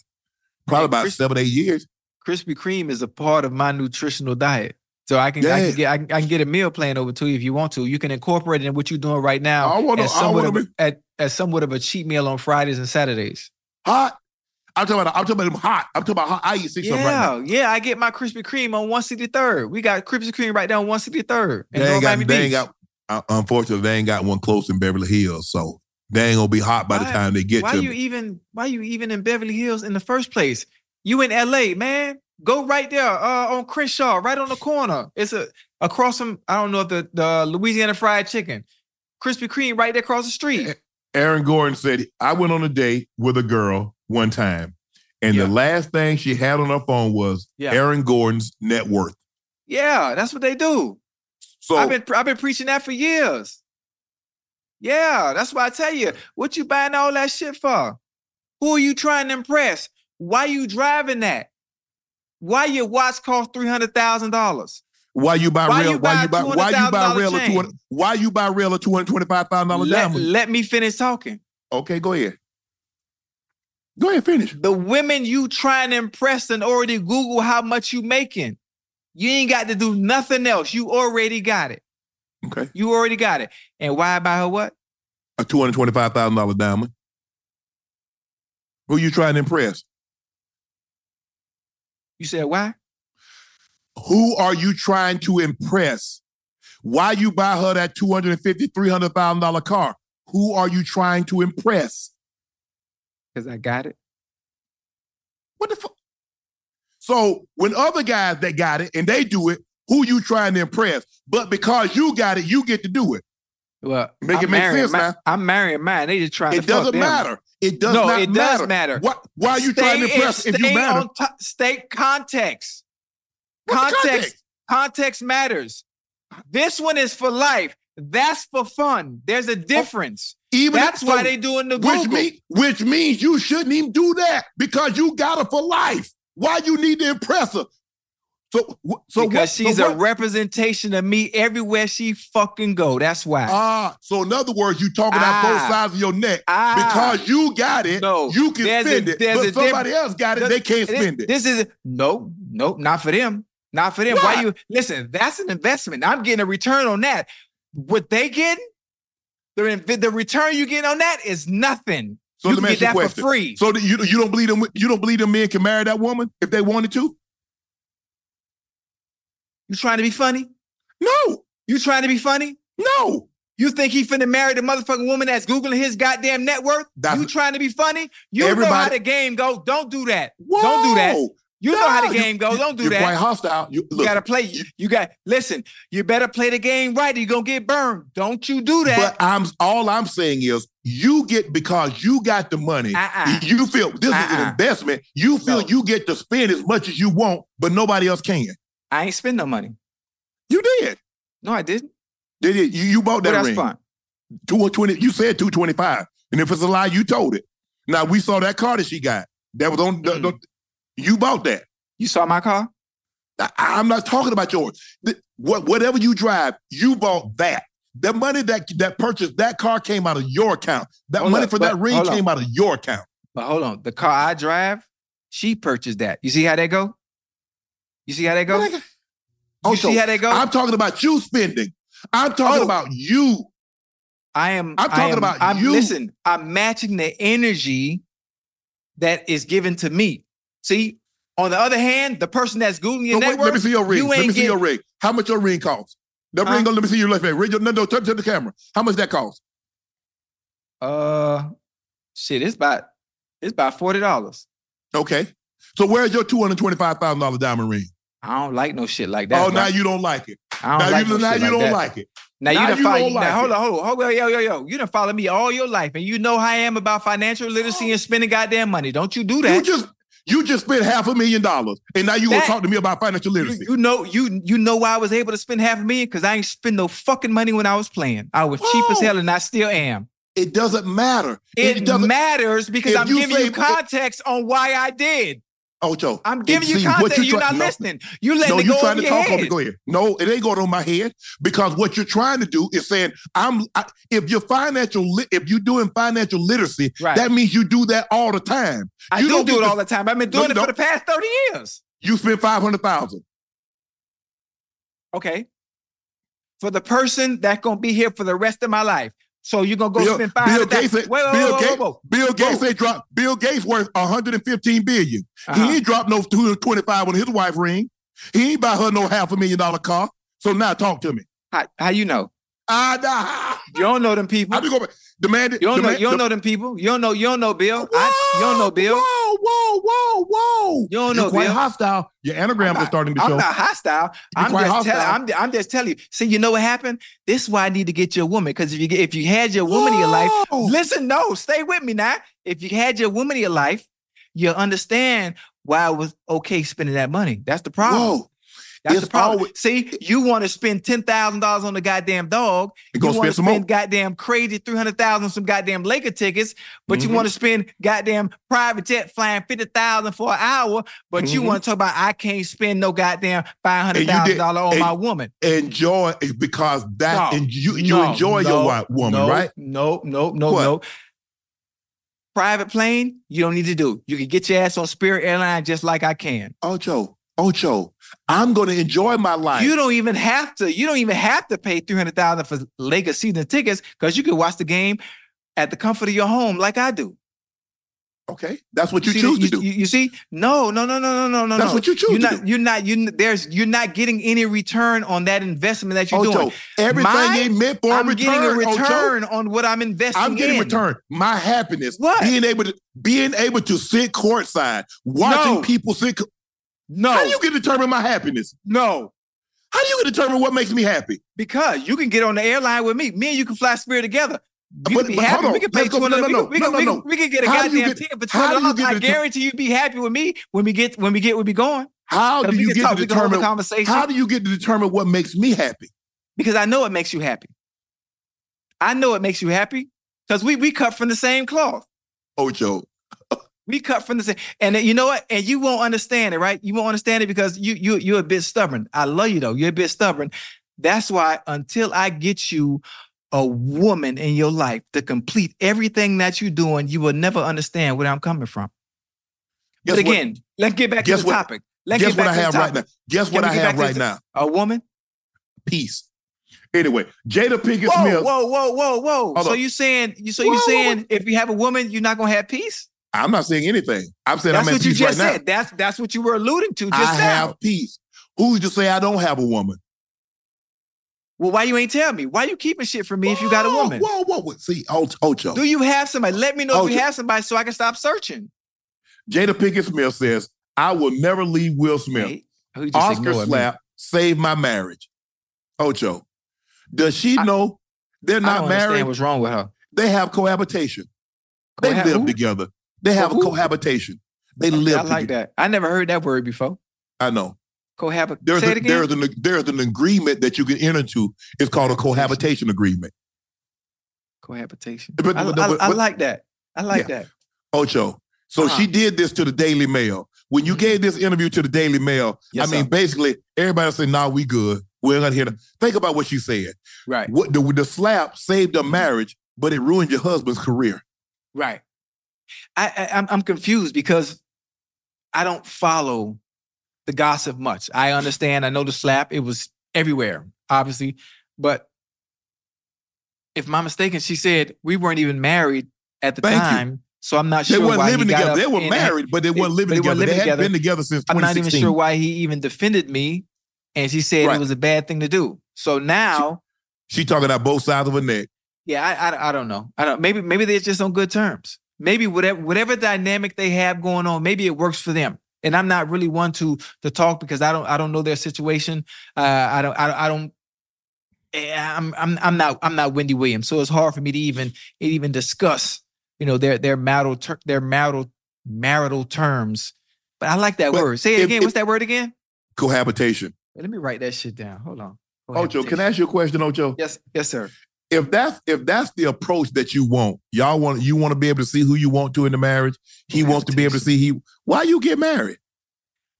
[SPEAKER 2] Probably about
[SPEAKER 7] Kris-
[SPEAKER 2] seven, eight years.
[SPEAKER 7] Krispy Kreme is a part of my nutritional diet. So I can, I can get I can, I can get a meal plan over to you if you want to. You can incorporate it in what you're doing right now
[SPEAKER 2] I wanna-
[SPEAKER 7] as
[SPEAKER 2] I
[SPEAKER 7] somewhat of, at, as somewhat of a cheat meal on Fridays and Saturdays.
[SPEAKER 2] Hot. I'm talking about I'm talking about them hot. I'm talking about hot. I eat six them right now.
[SPEAKER 7] Yeah, yeah. I get my Krispy Kreme on 163rd. We got Krispy Kreme right down 163rd in
[SPEAKER 2] They ain't got,
[SPEAKER 7] Miami
[SPEAKER 2] they ain't
[SPEAKER 7] Beach.
[SPEAKER 2] got uh, unfortunately they ain't got one close in Beverly Hills. So they ain't gonna be hot by the time they get
[SPEAKER 7] why
[SPEAKER 2] to
[SPEAKER 7] you
[SPEAKER 2] me.
[SPEAKER 7] even why you even in Beverly Hills in the first place? You in LA, man. Go right there uh, on Crenshaw, right on the corner. It's a across from I don't know if the, the Louisiana fried chicken. Krispy Kreme right there across the street.
[SPEAKER 2] Aaron Gordon said, I went on a date with a girl one time, and
[SPEAKER 7] Yeah.
[SPEAKER 2] the last thing she had on her phone was
[SPEAKER 7] Yeah.
[SPEAKER 2] Aaron Gordon's net worth.
[SPEAKER 7] Yeah, that's what they do.
[SPEAKER 2] So
[SPEAKER 7] I've been I've been preaching that for years. Yeah, that's why I tell you, what you buying all that shit for? Who are you trying to impress? Why you driving that? Why your watch cost three hundred thousand dollars?
[SPEAKER 2] why you buy
[SPEAKER 7] Why
[SPEAKER 2] real?
[SPEAKER 7] you
[SPEAKER 2] Why you buy? Why you buy
[SPEAKER 7] $200,000
[SPEAKER 2] real?
[SPEAKER 7] chain?
[SPEAKER 2] Two hundred? Why you buy real a two hundred twenty five thousand dollar diamond?
[SPEAKER 7] let me finish talking.
[SPEAKER 2] Okay, go ahead. Go ahead, finish.
[SPEAKER 7] The women you trying to impress and already Google how much you making. You ain't got to do nothing else. You already got it.
[SPEAKER 2] Okay,
[SPEAKER 7] You already got it. And why buy her what?
[SPEAKER 2] a two hundred twenty five thousand dollar diamond. Who you trying to impress?
[SPEAKER 7] You said why?
[SPEAKER 2] Who are you trying to impress? Why you buy her that two hundred and fifty, three hundred thousand dollar car? Who are you trying to impress?
[SPEAKER 7] Because I got it.
[SPEAKER 2] What the fuck? So when other guys that got it and they do it, who you trying to impress? But because you got it, you get to do it.
[SPEAKER 7] Well,
[SPEAKER 2] Make
[SPEAKER 7] I'm
[SPEAKER 2] it make sense now.
[SPEAKER 7] I'm marrying mine. They just trying
[SPEAKER 2] It doesn't
[SPEAKER 7] them.
[SPEAKER 2] matter. It does
[SPEAKER 7] no,
[SPEAKER 2] not
[SPEAKER 7] it
[SPEAKER 2] matter.
[SPEAKER 7] does matter.
[SPEAKER 2] What? Why are you trying to
[SPEAKER 7] Stay-
[SPEAKER 2] impress if you matter?
[SPEAKER 7] on to- state context.
[SPEAKER 2] What's
[SPEAKER 7] Context,
[SPEAKER 2] context?
[SPEAKER 7] context matters. This one is for life. That's for fun. There's a oh, difference.
[SPEAKER 2] Even
[SPEAKER 7] That's
[SPEAKER 2] if-
[SPEAKER 7] why
[SPEAKER 2] so-
[SPEAKER 7] they doing the
[SPEAKER 2] which
[SPEAKER 7] Google.
[SPEAKER 2] mean, which means you shouldn't even do that because you got her for life. Why you need to impress her? So, so
[SPEAKER 7] because
[SPEAKER 2] what,
[SPEAKER 7] she's
[SPEAKER 2] so
[SPEAKER 7] a representation of me everywhere she fucking go. That's why.
[SPEAKER 2] Ah, so in other words, you talking out both
[SPEAKER 7] Ah.
[SPEAKER 2] sides of your neck
[SPEAKER 7] Ah.
[SPEAKER 2] because you got it.
[SPEAKER 7] No,
[SPEAKER 2] you can
[SPEAKER 7] there's a-
[SPEAKER 2] spend it, but somebody else got it. They can't spend it.
[SPEAKER 7] This is no, no, not for them. Not for them. Why? you listen? That's an investment. I'm getting a return on that. What they getting, the the return you get on that is nothing.
[SPEAKER 2] So
[SPEAKER 7] you
[SPEAKER 2] let
[SPEAKER 7] can
[SPEAKER 2] me
[SPEAKER 7] get
[SPEAKER 2] ask you a
[SPEAKER 7] that for
[SPEAKER 2] question.
[SPEAKER 7] free.
[SPEAKER 2] So you you don't believe them? You don't believe them men can marry that woman if they wanted to?
[SPEAKER 7] you trying to be funny?
[SPEAKER 2] No,
[SPEAKER 7] You trying to be funny?
[SPEAKER 2] no.
[SPEAKER 7] You think he finna marry the motherfucking woman that's googling his goddamn net worth?
[SPEAKER 2] That's-
[SPEAKER 7] you trying to be funny? You know how the game go. Don't do that.
[SPEAKER 2] Whoa.
[SPEAKER 7] Don't do that. You know how
[SPEAKER 2] No,
[SPEAKER 7] the game go. Don't do
[SPEAKER 2] You're
[SPEAKER 7] that.
[SPEAKER 2] quite hostile. You,
[SPEAKER 7] You gotta play. You, you got listen. You better play the game right. Or you're gonna get burned. Don't you do that?
[SPEAKER 2] But I'm all I'm saying is you get because you got the money.
[SPEAKER 7] Uh-uh.
[SPEAKER 2] You feel this is an
[SPEAKER 7] Uh-uh.
[SPEAKER 2] investment. You feel
[SPEAKER 7] No.
[SPEAKER 2] you get to spend as much as you want, but nobody else can.
[SPEAKER 7] I ain't spend no money.
[SPEAKER 2] You did.
[SPEAKER 7] No, I didn't.
[SPEAKER 2] Did it? You, you bought that
[SPEAKER 7] that's
[SPEAKER 2] ring.
[SPEAKER 7] fine.
[SPEAKER 2] Two twenty. You said two twenty five, and if it's a lie, you told it. Now we saw that car that she got. That was on. the-
[SPEAKER 7] Mm.
[SPEAKER 2] the- you bought that.
[SPEAKER 7] You saw my car?
[SPEAKER 2] I, I'm not talking about yours. The- what, whatever you drive, you bought that. That money that that purchased that car came out of your account. That
[SPEAKER 7] Hold
[SPEAKER 2] money
[SPEAKER 7] up,
[SPEAKER 2] for that ring
[SPEAKER 7] on.
[SPEAKER 2] came out of your account.
[SPEAKER 7] But hold on, the car I drive, she purchased that. You see how that go? You see how that go? You
[SPEAKER 2] got-
[SPEAKER 7] see how that go?
[SPEAKER 2] I'm talking about you spending. I'm talking
[SPEAKER 7] Oh.
[SPEAKER 2] about you.
[SPEAKER 7] I am.
[SPEAKER 2] I'm talking
[SPEAKER 7] am-
[SPEAKER 2] about
[SPEAKER 7] I'm,
[SPEAKER 2] you.
[SPEAKER 7] Listen, I'm matching the energy that is given to me. See, on the other hand, the person that's Googling your
[SPEAKER 2] wait,
[SPEAKER 7] network,
[SPEAKER 2] let me see your ring.
[SPEAKER 7] you
[SPEAKER 2] Let me see your ring. How much your ring costs? The
[SPEAKER 7] Huh?
[SPEAKER 2] ring. Let me see your left hand. Ring. No, no, touch to the camera. How much that cost?
[SPEAKER 7] Uh, shit, it's about it's about forty dollars.
[SPEAKER 2] Okay. So where's your two hundred twenty-five thousand dollar diamond ring?
[SPEAKER 7] I don't like no shit like that.
[SPEAKER 2] oh, now you don't like it.
[SPEAKER 7] I don't
[SPEAKER 2] now
[SPEAKER 7] like
[SPEAKER 2] you,
[SPEAKER 7] no
[SPEAKER 2] now you don't
[SPEAKER 7] that.
[SPEAKER 2] like it.
[SPEAKER 7] Now,
[SPEAKER 2] Now
[SPEAKER 7] you done
[SPEAKER 2] you
[SPEAKER 7] follow.
[SPEAKER 2] don't like
[SPEAKER 7] now, hold on, hold on, hold on, yo, yo, yo. You done follow me all your life, and you know how I am about financial literacy and spending goddamn money. Don't you do that?
[SPEAKER 2] You just you just spent half a million dollars, and now you gonna talk to me about financial literacy?
[SPEAKER 7] you know, you you know why I was able to spend half a million because I ain't spend no fucking money when I was playing. I was cheap as hell, and I still am.
[SPEAKER 2] It doesn't matter.
[SPEAKER 7] It,
[SPEAKER 2] doesn't.
[SPEAKER 7] matters because I'm
[SPEAKER 2] you
[SPEAKER 7] giving
[SPEAKER 2] say-
[SPEAKER 7] you context on why I did.
[SPEAKER 2] Oh, Joe.
[SPEAKER 7] I'm giving you context. You're
[SPEAKER 2] try-
[SPEAKER 7] not
[SPEAKER 2] no,
[SPEAKER 7] listening. You letting
[SPEAKER 2] No,
[SPEAKER 7] it go
[SPEAKER 2] trying to talk
[SPEAKER 7] head.
[SPEAKER 2] me. Go ahead. No, it ain't going on my head because what you're trying to do is saying I'm. I, if you're financial, li- if you're doing financial literacy,
[SPEAKER 7] Right.
[SPEAKER 2] that means you do that all the time.
[SPEAKER 7] I
[SPEAKER 2] You
[SPEAKER 7] do
[SPEAKER 2] don't
[SPEAKER 7] do it all the time. I've been doing
[SPEAKER 2] you
[SPEAKER 7] it for the past 30 years.
[SPEAKER 2] You spend five hundred thousand.
[SPEAKER 7] Okay. For the person that's gonna be here for the rest of my life. So you're gonna go
[SPEAKER 2] Bill,
[SPEAKER 7] spend
[SPEAKER 2] Bill
[SPEAKER 7] 500
[SPEAKER 2] Gates,
[SPEAKER 7] Wait,
[SPEAKER 2] said-
[SPEAKER 7] wait, wait,
[SPEAKER 2] Bill Gates,
[SPEAKER 7] whoa, whoa.
[SPEAKER 2] Bill Gates
[SPEAKER 7] Whoa.
[SPEAKER 2] said drop. Bill Gates worth 115 billion.
[SPEAKER 7] Uh-huh.
[SPEAKER 2] He ain't dropped no 225 on his wife ring. He ain't buy her no half a million dollar car. So now talk to me.
[SPEAKER 7] How, how you know?
[SPEAKER 2] Ah, nah.
[SPEAKER 7] You don't know them people.
[SPEAKER 2] I be going. Demand it.
[SPEAKER 7] You don't know.
[SPEAKER 2] demand-
[SPEAKER 7] You don't know them people. You don't know. You don't know Bill. I, you don't know Bill.
[SPEAKER 2] Whoa, whoa, whoa, whoa.
[SPEAKER 7] You don't know You're
[SPEAKER 2] quite
[SPEAKER 7] Bill.
[SPEAKER 2] hostile. Your anagrams
[SPEAKER 7] I'm
[SPEAKER 2] are starting to
[SPEAKER 7] I'm
[SPEAKER 2] show.
[SPEAKER 7] not hostile. I'm
[SPEAKER 2] quite
[SPEAKER 7] just, tell,
[SPEAKER 2] hostile.
[SPEAKER 7] I'm, I'm just telling you. See, you know what happened? This is why I need to get you a woman. Because if you if you had your woman in your life, listen, no, stay with me now. If you had your woman in your life, you understand why it was okay spending that money. That's the problem.
[SPEAKER 2] Whoa.
[SPEAKER 7] That's
[SPEAKER 2] It's
[SPEAKER 7] the problem.
[SPEAKER 2] always-
[SPEAKER 7] See, you want to spend ten thousand dollars on the goddamn dog.
[SPEAKER 2] You
[SPEAKER 7] You want to
[SPEAKER 2] spend
[SPEAKER 7] spend goddamn crazy three hundred thousand on some goddamn Laker tickets, but you
[SPEAKER 2] Mhm.
[SPEAKER 7] want to spend goddamn private jet flying fifty thousand for an hour, but you
[SPEAKER 2] Mhm.
[SPEAKER 7] want to talk about I can't spend no goddamn five hundred
[SPEAKER 2] And you
[SPEAKER 7] thousand dollar on my woman.
[SPEAKER 2] Enjoy because that
[SPEAKER 7] No,
[SPEAKER 2] and you you
[SPEAKER 7] No,
[SPEAKER 2] enjoy
[SPEAKER 7] no,
[SPEAKER 2] your wife, woman,
[SPEAKER 7] no,
[SPEAKER 2] right?
[SPEAKER 7] No, no, no,
[SPEAKER 2] What?
[SPEAKER 7] no. Private plane, you don't need to do. You can get your ass on Spirit Airline just like I can.
[SPEAKER 2] Ocho, Ocho, I'm going to enjoy my life.
[SPEAKER 7] You don't even have to. You don't even have to pay three hundred thousand for Lakers season tickets because you can watch the game at the comfort of your home, like I do.
[SPEAKER 2] okay, that's what you,
[SPEAKER 7] see,
[SPEAKER 2] choose
[SPEAKER 7] you,
[SPEAKER 2] to do.
[SPEAKER 7] You, you see, no, no, no, no, no, no, no.
[SPEAKER 2] That's what you choose
[SPEAKER 7] You're
[SPEAKER 2] to
[SPEAKER 7] not.
[SPEAKER 2] do.
[SPEAKER 7] You're not. You there's. You're not getting any return on that investment that you're
[SPEAKER 2] Ocho,
[SPEAKER 7] doing.
[SPEAKER 2] everything
[SPEAKER 7] Mine,
[SPEAKER 2] ain't meant for
[SPEAKER 7] I'm
[SPEAKER 2] a return.
[SPEAKER 7] getting a
[SPEAKER 2] Ocho.
[SPEAKER 7] return on what I'm investing.
[SPEAKER 2] I'm getting
[SPEAKER 7] in.
[SPEAKER 2] return. My happiness,
[SPEAKER 7] What?
[SPEAKER 2] being able to being able to sit courtside, watching
[SPEAKER 7] No.
[SPEAKER 2] people sit.
[SPEAKER 7] No,
[SPEAKER 2] How do you get to determine my happiness?
[SPEAKER 7] no.
[SPEAKER 2] How do you determine what makes me happy?
[SPEAKER 7] Because you can get on the airline with me. Me and you can fly Spirit together. You
[SPEAKER 2] But-
[SPEAKER 7] can be
[SPEAKER 2] but
[SPEAKER 7] happy. We can pay
[SPEAKER 2] Let's go- no, no,
[SPEAKER 7] we, can,
[SPEAKER 2] no,
[SPEAKER 7] we,
[SPEAKER 2] no,
[SPEAKER 7] can,
[SPEAKER 2] no.
[SPEAKER 7] we can get a
[SPEAKER 2] How
[SPEAKER 7] goddamn
[SPEAKER 2] get-
[SPEAKER 7] ticket for two
[SPEAKER 2] how do
[SPEAKER 7] hundred
[SPEAKER 2] you
[SPEAKER 7] dollars. I guarantee you be happy with me when we get when we get we be going.
[SPEAKER 2] How do you get
[SPEAKER 7] talk,
[SPEAKER 2] to
[SPEAKER 7] we
[SPEAKER 2] determine?
[SPEAKER 7] conversation.
[SPEAKER 2] How do you get to determine what makes me happy?
[SPEAKER 7] because I know it makes you happy. I know it makes you happy because we we cut from the same cloth.
[SPEAKER 2] Ocho,
[SPEAKER 7] We cut from the same, and then you know what? And you won't understand it, right? You won't understand it because you you you're a bit stubborn. I love you though. You're a bit stubborn. That's why until I get you a woman in your life to complete everything that you're doing, you will never understand where I'm coming from.
[SPEAKER 2] Guess
[SPEAKER 7] but
[SPEAKER 2] what-
[SPEAKER 7] again, let's get back to the
[SPEAKER 2] what-
[SPEAKER 7] topic. Let's
[SPEAKER 2] guess what I have right now? Guess what I have right now?
[SPEAKER 7] A woman?
[SPEAKER 2] Peace. Anyway, Jada Pinkett
[SPEAKER 7] Whoa,
[SPEAKER 2] Smith.
[SPEAKER 7] whoa, whoa, whoa, whoa.
[SPEAKER 2] Hold
[SPEAKER 7] So you saying you so you saying if you have a woman, you're not gonna have peace?
[SPEAKER 2] I'm not saying anything. I'm saying
[SPEAKER 7] That's
[SPEAKER 2] I'm at
[SPEAKER 7] what you
[SPEAKER 2] peace
[SPEAKER 7] just
[SPEAKER 2] right
[SPEAKER 7] said.
[SPEAKER 2] now.
[SPEAKER 7] That's that's what you were alluding to just
[SPEAKER 2] I
[SPEAKER 7] now.
[SPEAKER 2] have peace. Who's to say I don't have a woman?
[SPEAKER 7] Well, why you ain't tell me? Why you keeping shit from me if you got a woman?
[SPEAKER 2] Whoa, whoa, whoa. See, Ocho. Ocho.
[SPEAKER 7] Do you have somebody? Let me know if oh,
[SPEAKER 2] you
[SPEAKER 7] have somebody so I can stop searching.
[SPEAKER 2] Jada Pinkett Smith says, I will never leave Will Smith.
[SPEAKER 7] Hey, oh, just
[SPEAKER 2] Oscar slap saved my marriage. Ocho. Does she
[SPEAKER 7] I-
[SPEAKER 2] know they're
[SPEAKER 7] I
[SPEAKER 2] not married?
[SPEAKER 7] what's wrong with her.
[SPEAKER 2] They have cohabitation. They
[SPEAKER 7] Cohab-
[SPEAKER 2] live
[SPEAKER 7] who?
[SPEAKER 2] together. They have a cohabitation. They
[SPEAKER 7] Okay,
[SPEAKER 2] live
[SPEAKER 7] I like
[SPEAKER 2] together.
[SPEAKER 7] that. I never heard that word before.
[SPEAKER 2] I know.
[SPEAKER 7] Cohabit.
[SPEAKER 2] There's,
[SPEAKER 7] Say
[SPEAKER 2] a,
[SPEAKER 7] it again.
[SPEAKER 2] there's, an, there's an agreement that you can enter into. It's called a cohabitation agreement.
[SPEAKER 7] Cohabitation.
[SPEAKER 2] But-
[SPEAKER 7] I,
[SPEAKER 2] but-
[SPEAKER 7] I-
[SPEAKER 2] but-
[SPEAKER 7] I like that. I like that.
[SPEAKER 2] Ocho. So
[SPEAKER 7] Uh-huh.
[SPEAKER 2] she did this to the Daily Mail. When you gave this interview to the Daily Mail,
[SPEAKER 7] Yes,
[SPEAKER 2] I mean,
[SPEAKER 7] sir.
[SPEAKER 2] basically, everybody said, "Nah, we good. We're not here to." Think about what you said.
[SPEAKER 7] Right.
[SPEAKER 2] What the, the slap saved a marriage, but it ruined your husband's career.
[SPEAKER 7] Right. I, I I'm I'm confused because I don't follow the gossip much. I understand. I know the slap. It was everywhere, obviously, but if I'm mistaken, she said we weren't even married at the
[SPEAKER 2] Thank you.
[SPEAKER 7] time. So I'm not
[SPEAKER 2] They
[SPEAKER 7] sure
[SPEAKER 2] weren't
[SPEAKER 7] why
[SPEAKER 2] living
[SPEAKER 7] he got
[SPEAKER 2] together.
[SPEAKER 7] up
[SPEAKER 2] They were married, but they weren't living
[SPEAKER 7] they
[SPEAKER 2] together.
[SPEAKER 7] weren't
[SPEAKER 2] They hadn't been together since
[SPEAKER 7] I'm not even sure why he even defended me, and she said
[SPEAKER 2] Right.
[SPEAKER 7] it was a bad thing to do. So now,
[SPEAKER 2] She talking about both sides of her neck.
[SPEAKER 7] yeah, I, I I don't know. I don't. Maybe maybe they're just on good terms. Maybe whatever whatever dynamic they have going on, maybe it works for them. And I'm not really one to to talk because I don't I don't know their situation. Uh, I don't I, I don't. eh, I'm I'm I'm not I'm not Wendy Williams, so it's hard for me to even even discuss you know their their marital ter- their marital marital terms. But I like that
[SPEAKER 2] But
[SPEAKER 7] word. Say it
[SPEAKER 2] if-
[SPEAKER 7] again.
[SPEAKER 2] if-
[SPEAKER 7] What's that word again?
[SPEAKER 2] Cohabitation.
[SPEAKER 7] Let me write that shit down. Hold on.
[SPEAKER 2] Ocho, can I ask you a question, Ocho?
[SPEAKER 7] Yes, yes, sir.
[SPEAKER 2] If that's if that's the approach that you want, y'all want you want to be able to see who you want to in the marriage. He wants to be able to see he. Why you get married?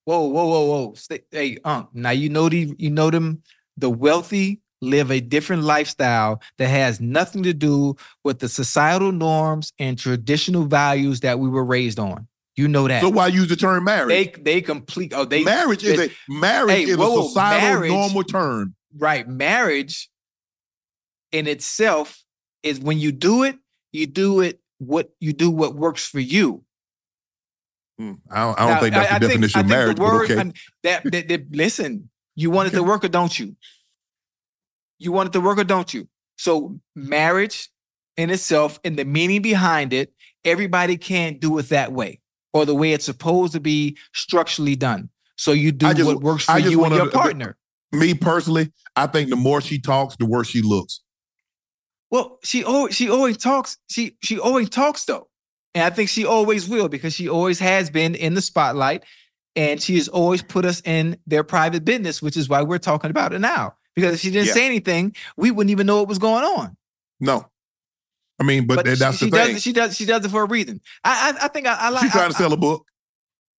[SPEAKER 7] Whoa, whoa, whoa, whoa. Stay, hey, Unc. Now you know the you know them. The wealthy live a different lifestyle that has nothing to do with the societal norms and traditional values that we were raised on. You know that.
[SPEAKER 2] So why use the term marriage?
[SPEAKER 7] they they complete. Oh, they
[SPEAKER 2] marriage is
[SPEAKER 7] they-
[SPEAKER 2] a marriage
[SPEAKER 7] Hey,
[SPEAKER 2] is
[SPEAKER 7] whoa,
[SPEAKER 2] a societal
[SPEAKER 7] marriage-
[SPEAKER 2] normal term.
[SPEAKER 7] right. Marriage in itself is when you do it, you do it what you do what works for you.
[SPEAKER 2] Hmm, I don't, I don't
[SPEAKER 7] Now,
[SPEAKER 2] think that's the
[SPEAKER 7] I
[SPEAKER 2] definition of
[SPEAKER 7] think the
[SPEAKER 2] marriage.
[SPEAKER 7] word-
[SPEAKER 2] okay.
[SPEAKER 7] That, that, that- listen, you want it to work or don't you? You want it to work or don't you? So marriage in itself and the meaning behind it, everybody can't do it that way or the way it's supposed to be structurally done. So you do
[SPEAKER 2] just-
[SPEAKER 7] what works for you and
[SPEAKER 2] wanna-
[SPEAKER 7] your partner.
[SPEAKER 2] Me personally, I think the more she talks, the worse she looks.
[SPEAKER 7] Well, she always she always talks. She she always talks though, and I think she always will because she always has been in the spotlight, and she has always put us in their private business, which is why we're talking about it now. Because if she didn't
[SPEAKER 2] Yeah.
[SPEAKER 7] say anything, we wouldn't even know what was going on.
[SPEAKER 2] No, I mean, but,
[SPEAKER 7] But
[SPEAKER 2] that's
[SPEAKER 7] she,
[SPEAKER 2] the
[SPEAKER 7] she
[SPEAKER 2] thing.
[SPEAKER 7] does she does she does it for a reason. I I, I think I, I like.
[SPEAKER 2] She's trying
[SPEAKER 7] I-
[SPEAKER 2] to sell a book,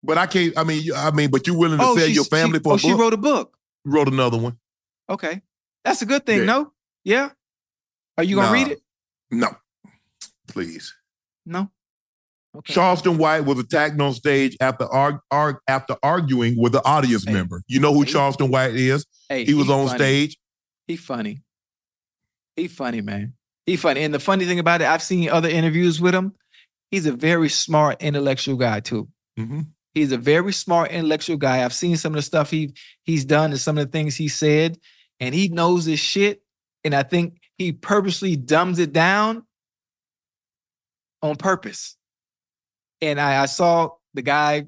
[SPEAKER 2] but I can't. I mean, I mean, but you're willing to
[SPEAKER 7] oh,
[SPEAKER 2] sell your family
[SPEAKER 7] she,
[SPEAKER 2] for
[SPEAKER 7] oh, she wrote a book.
[SPEAKER 2] wrote another one.
[SPEAKER 7] Okay, that's a good thing.
[SPEAKER 2] Yeah.
[SPEAKER 7] No, yeah. Are you gonna
[SPEAKER 2] Nah.
[SPEAKER 7] read it?
[SPEAKER 2] No, please.
[SPEAKER 7] No. Okay.
[SPEAKER 2] Charleston White was attacked on stage after arg- arg- after arguing with an audience
[SPEAKER 7] Hey.
[SPEAKER 2] member. You know who
[SPEAKER 7] Hey.
[SPEAKER 2] Charleston White is?
[SPEAKER 7] Hey,
[SPEAKER 2] He was on
[SPEAKER 7] funny.
[SPEAKER 2] stage.
[SPEAKER 7] He funny. He funny, man. He funny. And the funny thing about it, I've seen other interviews with him. He's a very smart intellectual guy too.
[SPEAKER 2] Mhm.
[SPEAKER 7] He's a very smart intellectual guy. I've seen some of the stuff he he's done and some of the things he said, and he knows his shit. And I think he purposely dumbs it down on purpose. And I, I saw the guy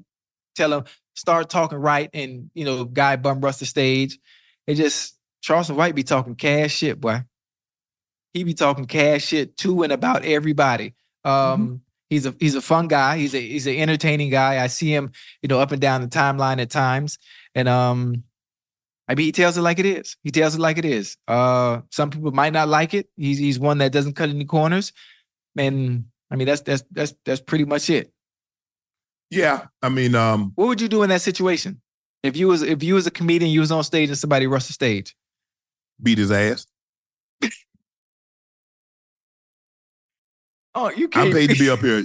[SPEAKER 7] tell him start talking right, and you know, guy bum rust the stage. It just Charleston White be talking cash shit, boy. He be talking cash shit to and about everybody. Um, he's a he's a fun guy. He's a he's an entertaining guy. I see him, you know, up and down the timeline at times, and um, I mean, he tells it like it is. He tells it like it is. Uh, some people might not like it. He's he's one that doesn't cut any corners, and I mean, that's that's that's that's pretty much it.
[SPEAKER 2] Yeah, I mean, um,
[SPEAKER 7] What would you do in that situation? If you was if you was a comedian, you was on stage and somebody rushed the stage.
[SPEAKER 2] beat his ass.
[SPEAKER 7] Oh, you can't.
[SPEAKER 2] I'm paid to be up here.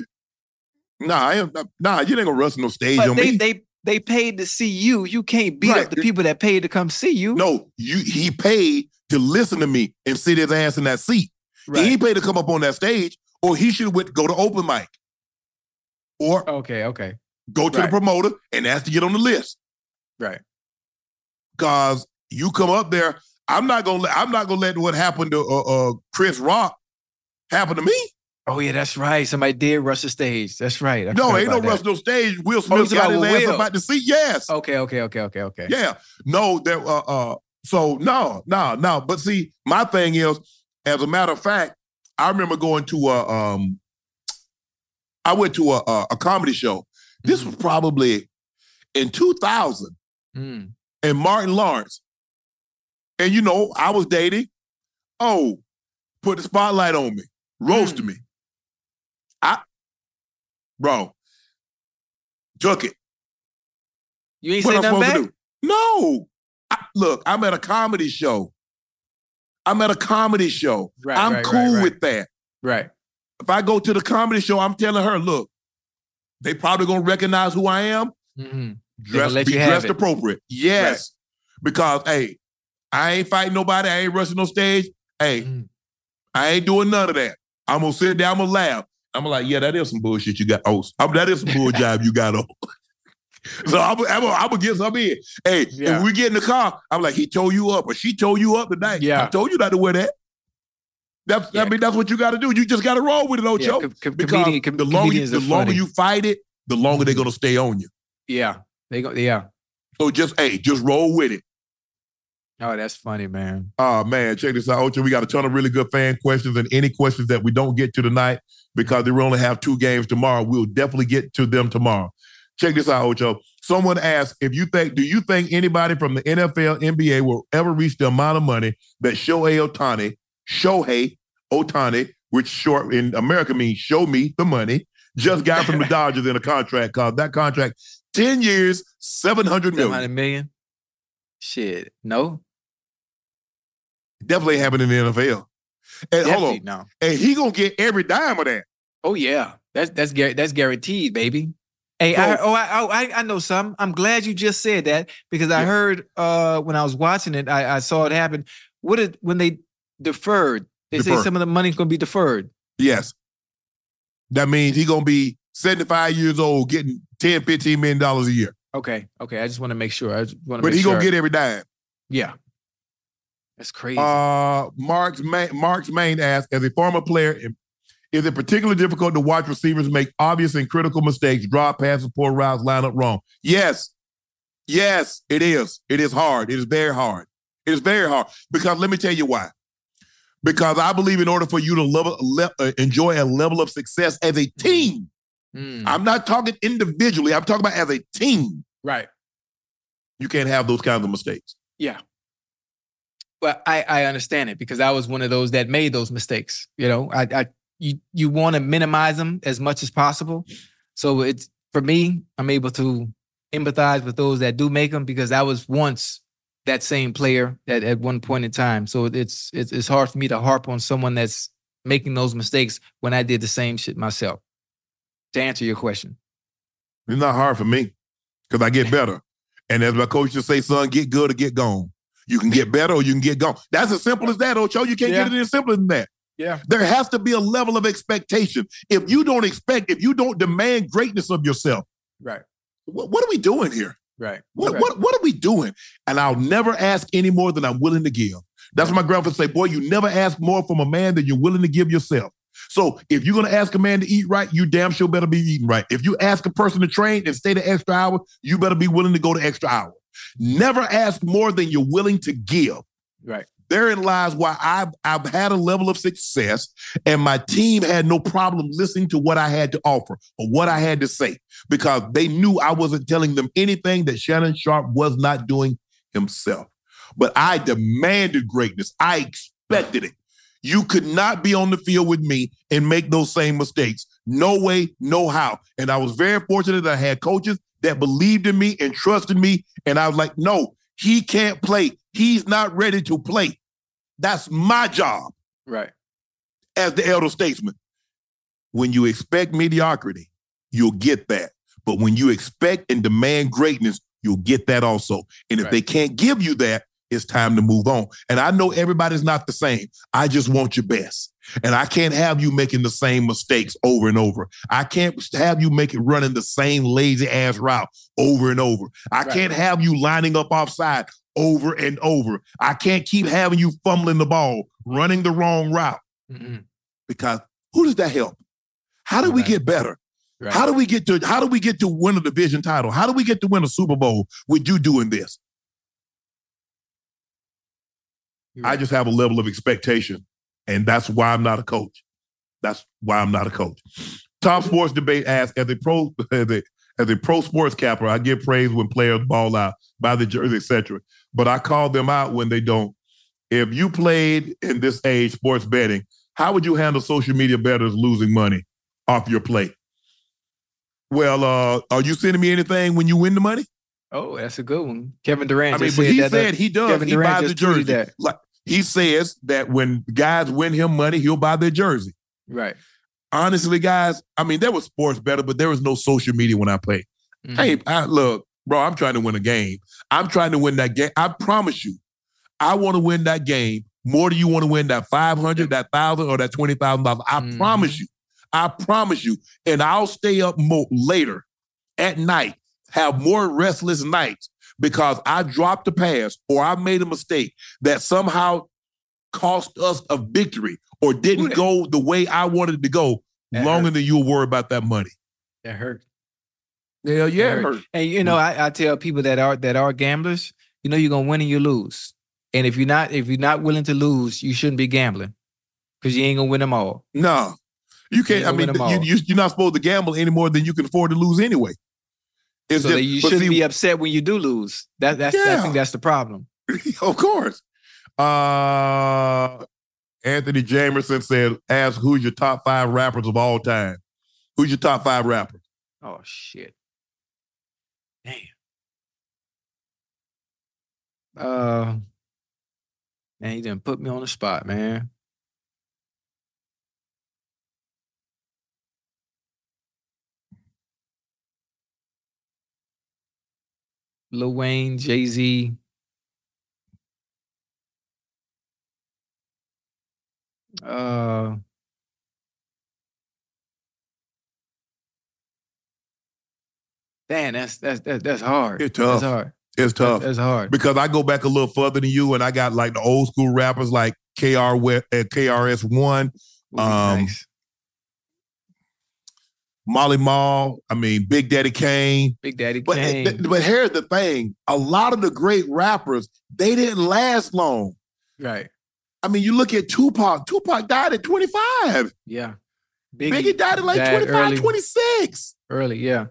[SPEAKER 2] Nah, I am. Nah, you ain't gonna rush no stage
[SPEAKER 7] But
[SPEAKER 2] on
[SPEAKER 7] they
[SPEAKER 2] me.
[SPEAKER 7] they they paid to see you. You can't beat
[SPEAKER 2] Right.
[SPEAKER 7] up the people that paid to come see you.
[SPEAKER 2] no, you. He paid to listen to me and sit his ass in that seat.
[SPEAKER 7] Right.
[SPEAKER 2] He paid to come up on that stage, or he should went go to open mic, or
[SPEAKER 7] Okay, okay.
[SPEAKER 2] go to
[SPEAKER 7] Right.
[SPEAKER 2] the promoter and ask to get on the list.
[SPEAKER 7] Right.
[SPEAKER 2] Cause you come up there, I'm not gonna. Let, I'm not gonna let what happened to uh, uh, Chris Rock happen to me.
[SPEAKER 7] Oh yeah, that's right. Somebody did rush the stage. That's right. I
[SPEAKER 2] no, ain't no
[SPEAKER 7] about
[SPEAKER 2] rush no stage. Will
[SPEAKER 7] Oh,
[SPEAKER 2] Smith
[SPEAKER 7] you
[SPEAKER 2] got his
[SPEAKER 7] about
[SPEAKER 2] ass
[SPEAKER 7] Will?
[SPEAKER 2] about the seat. Yes.
[SPEAKER 7] Okay, okay, okay, okay, okay.
[SPEAKER 2] Yeah. No, that uh uh so no, no, no. But see, my thing is, as a matter of fact, I remember going to a um I went to a a, a comedy show. This was probably in 2000
[SPEAKER 7] Mm.
[SPEAKER 2] and Martin Lawrence. And you know, I was dating. Oh, put the spotlight on me, roasted me. Bro, took it.
[SPEAKER 7] You ain't
[SPEAKER 2] What
[SPEAKER 7] say nothing back.
[SPEAKER 2] to do? No. I, look, I'm at a comedy show. I'm at a comedy show.
[SPEAKER 7] Right,
[SPEAKER 2] I'm
[SPEAKER 7] right,
[SPEAKER 2] cool
[SPEAKER 7] right.
[SPEAKER 2] with that.
[SPEAKER 7] Right.
[SPEAKER 2] If I go to the comedy show, I'm telling her, look, they probably gonna recognize who I am.
[SPEAKER 7] Mm-hmm.
[SPEAKER 2] Dress, be dressed
[SPEAKER 7] it.
[SPEAKER 2] appropriate. Yes. Because hey, I ain't fighting nobody. I ain't rushing on stage. Hey,
[SPEAKER 7] Mhm.
[SPEAKER 2] I ain't doing none of that. I'm gonna sit down, I'm gonna laugh. I'm like, yeah, that is some bullshit you got. Oh, that is some bull job you got on. so I'm, I'm, I'm gonna get some in. Hey,
[SPEAKER 7] Yeah.
[SPEAKER 2] if we get in the car, I'm like, he told you up, or she told you up tonight.
[SPEAKER 7] Yeah.
[SPEAKER 2] I told you not to wear that. That's,
[SPEAKER 7] Yeah.
[SPEAKER 2] I mean, that's what you got to do. You just got to roll with it,
[SPEAKER 7] Yeah,
[SPEAKER 2] Ocho.
[SPEAKER 7] com- com-
[SPEAKER 2] because
[SPEAKER 7] comedian- com-
[SPEAKER 2] the longer, you, the longer
[SPEAKER 7] funny.
[SPEAKER 2] you fight it, the longer they're gonna stay on you.
[SPEAKER 7] Yeah. They go. Yeah.
[SPEAKER 2] So just hey, just roll with it.
[SPEAKER 7] Oh, that's funny, man.
[SPEAKER 2] Oh man, check this out, Ocho. We got a ton of really good fan questions, and any questions that we don't get to tonight because we only have two games tomorrow, we'll definitely get to them tomorrow. Check this out, Ocho. Someone asked if you think, do you think anybody from the NFL, NBA will ever reach the amount of money that Shohei Ohtani, Shohei Ohtani, which short in America means show me the money, just got from the Dodgers in a contract called that contract 10 years, 700
[SPEAKER 7] Seven
[SPEAKER 2] million.
[SPEAKER 7] hundred million. Shit. No.
[SPEAKER 2] Definitely happened in the NFL. And hold on.
[SPEAKER 7] no.
[SPEAKER 2] And he gonna get every dime of that.
[SPEAKER 7] Oh yeah. That's that's that's guaranteed, baby. Hey,
[SPEAKER 2] So-
[SPEAKER 7] I, oh, I, oh, I, I know some. I'm glad you just said that because I
[SPEAKER 2] Yeah.
[SPEAKER 7] heard uh when I was watching it, I, I saw it happen. What did when they deferred? They say some of the money's gonna be deferred.
[SPEAKER 2] Yes. That means he gonna be 75 years old getting 10, 15 million dollars a year.
[SPEAKER 7] Okay, okay. I just want to make sure. I want to.
[SPEAKER 2] But he
[SPEAKER 7] sure.
[SPEAKER 2] gonna get every dime.
[SPEAKER 7] Yeah. That's crazy.
[SPEAKER 2] Uh Mark's main Mark's main asked, as a former player, is it particularly difficult to watch receivers make obvious and critical mistakes, drop passes, poor routes, line up wrong? Yes. Yes, it is. It is hard. It is very hard. It is very hard. Because let me tell you why. Because I believe in order for you to level, le- uh, enjoy a level of success as a team,
[SPEAKER 7] Mm,
[SPEAKER 2] I'm not talking individually, I'm talking about as a team,
[SPEAKER 7] right.
[SPEAKER 2] you can't have those kinds of mistakes.
[SPEAKER 7] Yeah. Well, I, I understand it because I was one of those that made those mistakes. You know, I, I you you want to minimize them as much as possible. So it's for me, I'm able to empathize with those that do make them because I was once that same player at, at one point in time. So it's, it's it's hard for me to harp on someone that's making those mistakes when I did the same shit myself. To answer your question.
[SPEAKER 2] It's not hard for me because I get better. And as my coach used to say, son, get good or get gone. You can get better or you can get gone. That's as simple as that, Ocho. You can't
[SPEAKER 7] Yeah.
[SPEAKER 2] get it any simpler than that.
[SPEAKER 7] Yeah.
[SPEAKER 2] There has to be a level of expectation. If you don't expect, if you don't demand greatness of yourself,
[SPEAKER 7] Right.
[SPEAKER 2] what, what are we doing here?
[SPEAKER 7] Right.
[SPEAKER 2] What,
[SPEAKER 7] right.
[SPEAKER 2] what, what are we doing? And I'll never ask any more than I'm willing to give. That's what my grandfather say, boy, you never ask more from a man than you're willing to give yourself. So if you're gonna ask a man to eat right, you damn sure better be eating right. If you ask a person to train and stay the extra hour, you better be willing to go the extra hour. Never ask more than you're willing to give.
[SPEAKER 7] Right.
[SPEAKER 2] Therein lies why I've I've had a level of success, and my team had no problem listening to what I had to offer or what I had to say because they knew I wasn't telling them anything that Shannon Sharpe was not doing himself. But I demanded greatness. I expected it. You could not be on the field with me and make those same mistakes. No way, no how. And I was very fortunate that I had coaches that believed in me and trusted me. And I was like, no, he can't play. He's not ready to play. That's my job
[SPEAKER 7] Right.
[SPEAKER 2] as the elder statesman. When you expect mediocrity, you'll get that. But when you expect and demand greatness, you'll get that also. And if
[SPEAKER 7] Right.
[SPEAKER 2] they can't give you that, it's time to move on. And I know everybody's not the same. I just want your best. And I can't have you making the same mistakes over and over. I can't have you making running the same lazy ass route over and over. I
[SPEAKER 7] Right.
[SPEAKER 2] can't have you lining up offside over and over. I can't keep having you fumbling the ball, running the wrong route
[SPEAKER 7] Mm-mm.
[SPEAKER 2] because who does that help? How do we get better?
[SPEAKER 7] Right.
[SPEAKER 2] How do we get to how do we get to win a division title? How do we get to win a Super Bowl with you doing this? I just have a level of expectation, and that's why I'm not a coach. That's why I'm not a coach. Top sports debate asks as a pro as a, as a pro sports capper, I give praise when players ball out by the jersey, etc. But I call them out when they don't. If you played in this age sports betting, how would you handle social media bettors losing money off your play? Well, uh, are you sending me anything when you win the money?
[SPEAKER 7] Oh, that's a good one. Kevin Durant.
[SPEAKER 2] I mean, but
[SPEAKER 7] said
[SPEAKER 2] he
[SPEAKER 7] that,
[SPEAKER 2] said
[SPEAKER 7] uh,
[SPEAKER 2] he does.
[SPEAKER 7] Kevin
[SPEAKER 2] he
[SPEAKER 7] Durant
[SPEAKER 2] buys the jersey.
[SPEAKER 7] that.
[SPEAKER 2] Like he says that when guys win him money, he'll buy their jersey.
[SPEAKER 7] Right.
[SPEAKER 2] Honestly, guys, I mean, there was sports better, but there was no social media when I played.
[SPEAKER 7] Mhm.
[SPEAKER 2] Hey, I, look, bro, I'm trying to win a game. I'm trying to win that game. I promise you, I want to win that game more than you want to win that 500, that thousand, or that twenty thousand dollars. I
[SPEAKER 7] Mhm.
[SPEAKER 2] promise you. I promise you. And I'll stay up more later at night, have more restless nights because I dropped a pass or I made a mistake that somehow cost us a victory or didn't go the way I wanted it to go
[SPEAKER 7] That
[SPEAKER 2] longer
[SPEAKER 7] hurt.
[SPEAKER 2] than you'll worry about that money.
[SPEAKER 7] That hurt.
[SPEAKER 2] Hell yeah,
[SPEAKER 7] hurt.
[SPEAKER 2] hurt.
[SPEAKER 7] And you know, mm. I, I tell people that are that are gamblers, you know, you're gonna win and you lose. And if you're not if you're not willing to lose, you shouldn't be gambling because you ain't gonna win them all.
[SPEAKER 2] No, you can't.
[SPEAKER 7] ain't
[SPEAKER 2] I mean, you,
[SPEAKER 7] all.
[SPEAKER 2] you, you're not supposed to gamble any more than you can afford to lose anyway. It's
[SPEAKER 7] so that you shouldn't
[SPEAKER 2] see,
[SPEAKER 7] be upset when you do lose. That that's I think that's the problem.
[SPEAKER 2] of course. Uh, Anthony Jamerson said, "Ask who's your top five rappers of all time. Who's your top five rappers?
[SPEAKER 7] Oh shit. Damn. Uh man, he didn't put me on the spot, man. Lil Wayne, Jay Z. Uh, damn, that's that's that's, that's hard.
[SPEAKER 2] It's tough.
[SPEAKER 7] That's hard.
[SPEAKER 2] It's tough
[SPEAKER 7] That's hard.
[SPEAKER 2] because I go back a little further than you, and I got like the old school rappers like KR uh, KRS One, um,
[SPEAKER 7] nice.
[SPEAKER 2] Marley Marl. I mean, Big Daddy Kane.
[SPEAKER 7] Big Daddy
[SPEAKER 2] But eh,
[SPEAKER 7] Kane.
[SPEAKER 2] th- but here's the thing: a lot of the great rappers they didn't last long.
[SPEAKER 7] right.
[SPEAKER 2] I mean, you look at Tupac. Tupac died at 25.
[SPEAKER 7] Yeah.
[SPEAKER 2] Biggie, died at like
[SPEAKER 7] died
[SPEAKER 2] 25,
[SPEAKER 7] early.
[SPEAKER 2] 26.
[SPEAKER 7] Early, yeah.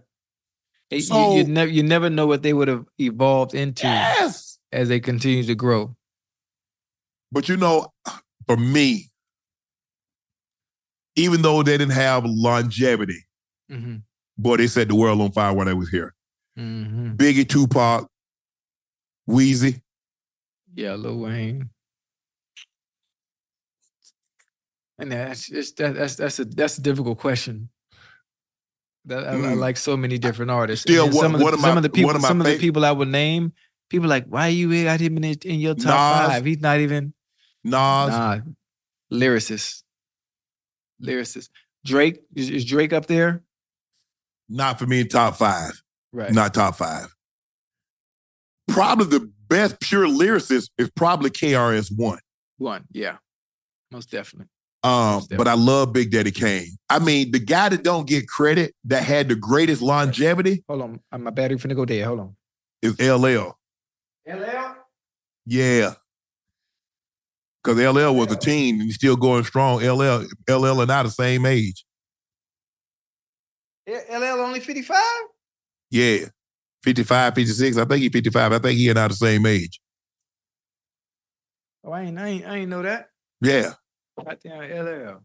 [SPEAKER 7] It- you-
[SPEAKER 2] So-
[SPEAKER 7] you, never you never know what they would have evolved into
[SPEAKER 2] Yes.
[SPEAKER 7] as they continue to grow.
[SPEAKER 2] But you know, for me, even though they didn't have longevity,
[SPEAKER 7] Mm-hmm.
[SPEAKER 2] boy, they set the world on fire when I was here.
[SPEAKER 7] Mm-hmm.
[SPEAKER 2] Biggie, Tupac, Weezy.
[SPEAKER 7] Yeah, Lil Wayne. And that's just that, that's that's a that's a difficult question. That I, I
[SPEAKER 2] Mm.
[SPEAKER 7] like so many different artists.
[SPEAKER 2] Still,
[SPEAKER 7] And then
[SPEAKER 2] one-
[SPEAKER 7] some of the,
[SPEAKER 2] one of
[SPEAKER 7] some
[SPEAKER 2] my-
[SPEAKER 7] of the people
[SPEAKER 2] one of my
[SPEAKER 7] some of the people I would name, people like, why are you got him in, it- in your top
[SPEAKER 2] Nas.
[SPEAKER 7] five? He's not even
[SPEAKER 2] Nas.
[SPEAKER 7] nah lyricist. Lyricist. Drake is, is Drake up there?
[SPEAKER 2] Not for me top five.
[SPEAKER 7] Right.
[SPEAKER 2] Not top five. Probably the best pure lyricist is probably KRS-One.
[SPEAKER 7] One. Yeah. Most definitely.
[SPEAKER 2] Um,
[SPEAKER 7] Most
[SPEAKER 2] but I love Big Daddy Kane. I mean, the guy that don't get credit that had the greatest longevity
[SPEAKER 7] Hold on. My battery finna go dead. Hold on.
[SPEAKER 2] is LL.
[SPEAKER 7] LL?
[SPEAKER 2] Yeah. Because LL was a teen and he's still going strong. LL, LL and I the same age.
[SPEAKER 7] LL only 55?
[SPEAKER 2] Yeah. 55, 56. I think he's 55. I think he and I the same age.
[SPEAKER 7] Oh, I ain't, I ain't, I ain't know that.
[SPEAKER 2] Yeah.
[SPEAKER 7] Goddamn LL.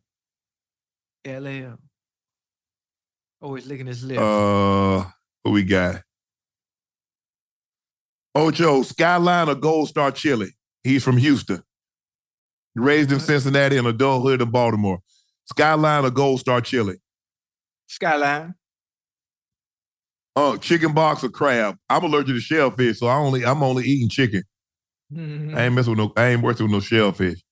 [SPEAKER 7] LL. Always licking his lips.
[SPEAKER 2] Uh, what we got? Ocho, Skyline or Gold Star Chili. He's from Houston. Raised in Cincinnati and adulthood in Baltimore. Skyline or Gold Star Chili.
[SPEAKER 7] Skyline.
[SPEAKER 2] Uh, chicken box or crab. I'm allergic to shellfish, so I only I'm only eating chicken.
[SPEAKER 7] Mm-hmm.
[SPEAKER 2] I ain't messing with no. I ain't working with no shellfish.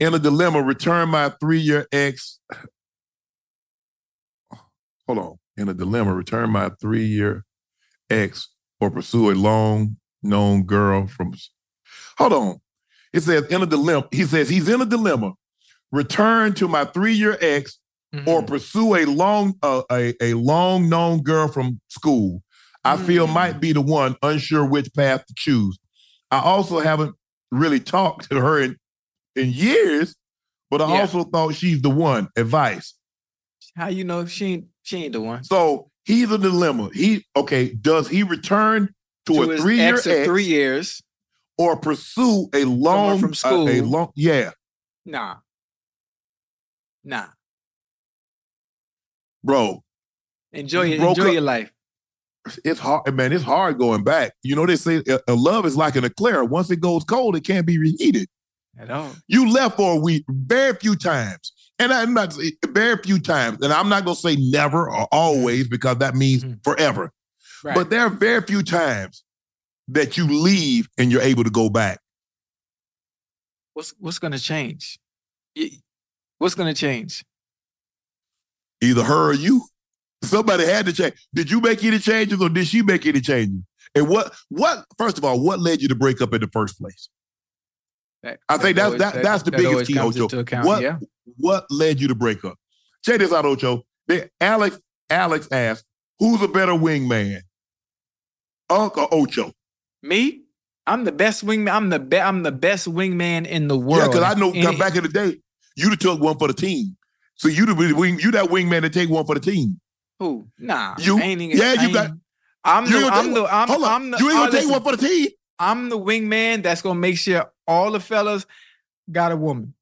[SPEAKER 2] In a dilemma, return my three-year ex. Hold on. In a dilemma, return my three-year ex or pursue a long-known girl from. Hold on. It says in a dilemma. He says he's in a dilemma. Return to my three-year ex
[SPEAKER 7] Mm-hmm.
[SPEAKER 2] or pursue a long uh, a, a long known girl from school i feel
[SPEAKER 7] Mm.
[SPEAKER 2] might be the one unsure which path to choose i also haven't really talked to her in in years but i
[SPEAKER 7] Yeah.
[SPEAKER 2] also thought she's the one advice
[SPEAKER 7] How you know she ain't she ain't the one?
[SPEAKER 2] so he's a dilemma he okay does he return to,
[SPEAKER 7] To
[SPEAKER 2] a three-year
[SPEAKER 7] ex
[SPEAKER 2] ex,
[SPEAKER 7] three years.
[SPEAKER 2] or pursue a long
[SPEAKER 7] from
[SPEAKER 2] a-
[SPEAKER 7] school.
[SPEAKER 2] a long yeah
[SPEAKER 7] Nah. Nah.
[SPEAKER 2] bro
[SPEAKER 7] Enjoy
[SPEAKER 2] You
[SPEAKER 7] your enjoy
[SPEAKER 2] up-
[SPEAKER 7] your life.
[SPEAKER 2] it's hard, man. It's hard going back. You know, they say a, a love is like an eclair. Once it goes cold, it can't be reheated.
[SPEAKER 7] At all.
[SPEAKER 2] You left for a week very few times. And I'm not eh, very few times, and I'm not gonna say never or always mm. because that means
[SPEAKER 7] Mhm.
[SPEAKER 2] forever.
[SPEAKER 7] Right.
[SPEAKER 2] But there are very few times that you leave and you're able to go back.
[SPEAKER 7] what's what's gonna change? What's gonna change?
[SPEAKER 2] Either her or you. Somebody had to change. Did you make any changes or did she make any changes? And what what first of all, what led you to break up in the first place?
[SPEAKER 7] That-
[SPEAKER 2] I think that's
[SPEAKER 7] always-
[SPEAKER 2] that, that's the
[SPEAKER 7] that
[SPEAKER 2] biggest key, Ocho.
[SPEAKER 7] account,
[SPEAKER 2] What
[SPEAKER 7] yeah.
[SPEAKER 2] what led you to break up? Check this out, Ocho. They- Alex Alex asked, "Who's a better wingman, Unc or Ocho?"
[SPEAKER 7] Me? I'm the best wingman. I'm the be- I'm the best wingman in the world.
[SPEAKER 2] Yeah, because I know back in the day, you'd have took one for the team. So you the wing, you that wingman to take one for the team.
[SPEAKER 7] Who? Nah.
[SPEAKER 2] You-
[SPEAKER 7] ain't even,
[SPEAKER 2] yeah, you got-
[SPEAKER 7] I'm the I'm the I'm,
[SPEAKER 2] hold on.
[SPEAKER 7] I'm the
[SPEAKER 2] you ain't
[SPEAKER 7] oh,
[SPEAKER 2] gonna take
[SPEAKER 7] listen,
[SPEAKER 2] one for the team.
[SPEAKER 7] I'm the wingman that's gonna make sure all the fellas got a woman.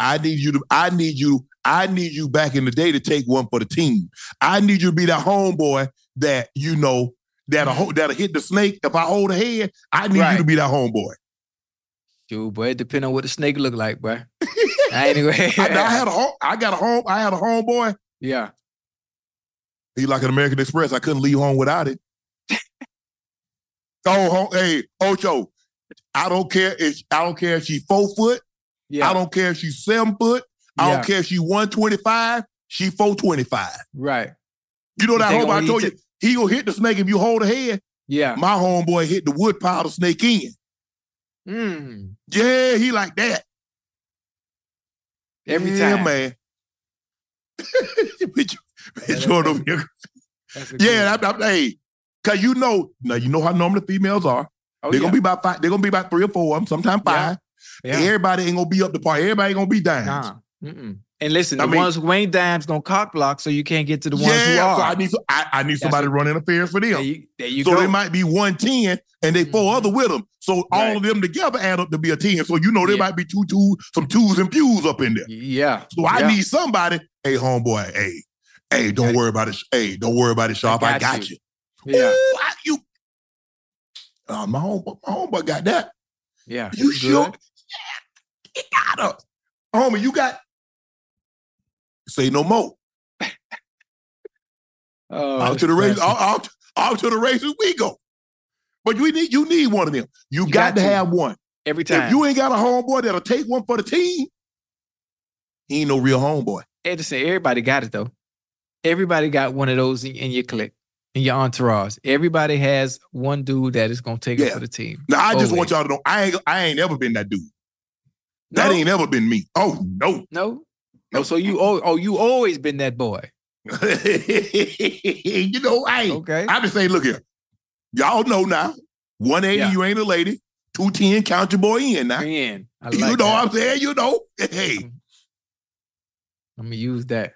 [SPEAKER 2] I need you to. I need you. I need you back in the day to take one for the team. I need you to be that homeboy that you know that'll that'll hit the snake. If I hold a head, I need you to be that homeboy.
[SPEAKER 7] Dude, boy, it depend on what the snake look like, boy. anyway,
[SPEAKER 2] I, I had a home. I got a home. I had a homeboy.
[SPEAKER 7] yeah.
[SPEAKER 2] He like an American Express. I couldn't leave home without it. oh, home, hey, Ocho. I don't care if I don't care if she's four foot.
[SPEAKER 7] Yeah.
[SPEAKER 2] I don't care if she's seven foot. I
[SPEAKER 7] Yeah.
[SPEAKER 2] don't care if she's 125. She 425.
[SPEAKER 7] Right.
[SPEAKER 2] You know that homeboy I told
[SPEAKER 7] he
[SPEAKER 2] you, he gonna hit the snake if you hold a head.
[SPEAKER 7] Yeah.
[SPEAKER 2] My homeboy hit the wood pile the snake in.
[SPEAKER 7] Mm.
[SPEAKER 2] Yeah, he like that.
[SPEAKER 7] Every
[SPEAKER 2] yeah,
[SPEAKER 7] time.
[SPEAKER 2] man. Bitch, hold over here.
[SPEAKER 7] That's
[SPEAKER 2] yeah,
[SPEAKER 7] one.
[SPEAKER 2] that, that, hey, cause you know, now you know how normal the females are.
[SPEAKER 7] Oh,
[SPEAKER 2] they're
[SPEAKER 7] yeah.
[SPEAKER 2] gonna be about five. They're gonna be about three or four of them, sometimes five.
[SPEAKER 7] Yeah.
[SPEAKER 2] Everybody ain't gonna be up to par. Everybody ain't gonna be down.
[SPEAKER 7] Nah. Mm-mm. And listen,
[SPEAKER 2] I
[SPEAKER 7] the
[SPEAKER 2] mean-
[SPEAKER 7] ones Wayne dimes gonna cock block, so you can't get to the ones who
[SPEAKER 2] yeah,
[SPEAKER 7] are.
[SPEAKER 2] so I need so- I, I need somebody to run interference for them.
[SPEAKER 7] there you, there you
[SPEAKER 2] so
[SPEAKER 7] go. Mm-hmm.
[SPEAKER 2] they might be 110 and they four other with them. So all of them together add up to be a 10. So you know there
[SPEAKER 7] Yeah.
[SPEAKER 2] might be two, two, some twos and pews up in there.
[SPEAKER 7] yeah.
[SPEAKER 2] So I
[SPEAKER 7] yeah.
[SPEAKER 2] need somebody. Hey, homeboy, hey, hey, don't worry about it. Hey, don't worry about it, Sharpe. I got,
[SPEAKER 7] got
[SPEAKER 2] you.
[SPEAKER 7] you. Yeah.
[SPEAKER 2] Ooh, I, you. Uh, my homeboy, my homeboy got that.
[SPEAKER 7] Yeah.
[SPEAKER 2] You sure? He got her. Homie, you got. Say no more.
[SPEAKER 7] Oh,
[SPEAKER 2] out to the races, out, out, out to the races we go. But we need you need one of them. You,
[SPEAKER 7] You
[SPEAKER 2] got,
[SPEAKER 7] got
[SPEAKER 2] to have one.
[SPEAKER 7] Every time.
[SPEAKER 2] If you ain't got a homeboy that'll take one for the team, he ain't no real homeboy.
[SPEAKER 7] Edison, everybody got it though. Everybody got one of those in, your clique, in your entourage. Everybody has one dude that is gonna take it for the team.
[SPEAKER 2] Now I just
[SPEAKER 7] Always.
[SPEAKER 2] want y'all to know I ain't I ain't ever been that dude. That ain't ever been me. Oh no.
[SPEAKER 7] No. Oh, so you oh, oh you always been that boy.
[SPEAKER 2] you know, I.
[SPEAKER 7] Okay.
[SPEAKER 2] I just say, look here. Y'all know now. 180,
[SPEAKER 7] Yeah.
[SPEAKER 2] you ain't a lady. 210, count your boy in now.
[SPEAKER 7] Man, I like
[SPEAKER 2] you know
[SPEAKER 7] that.
[SPEAKER 2] what I'm saying? You know. Hey. Mm-hmm.
[SPEAKER 7] I'm gonna use that.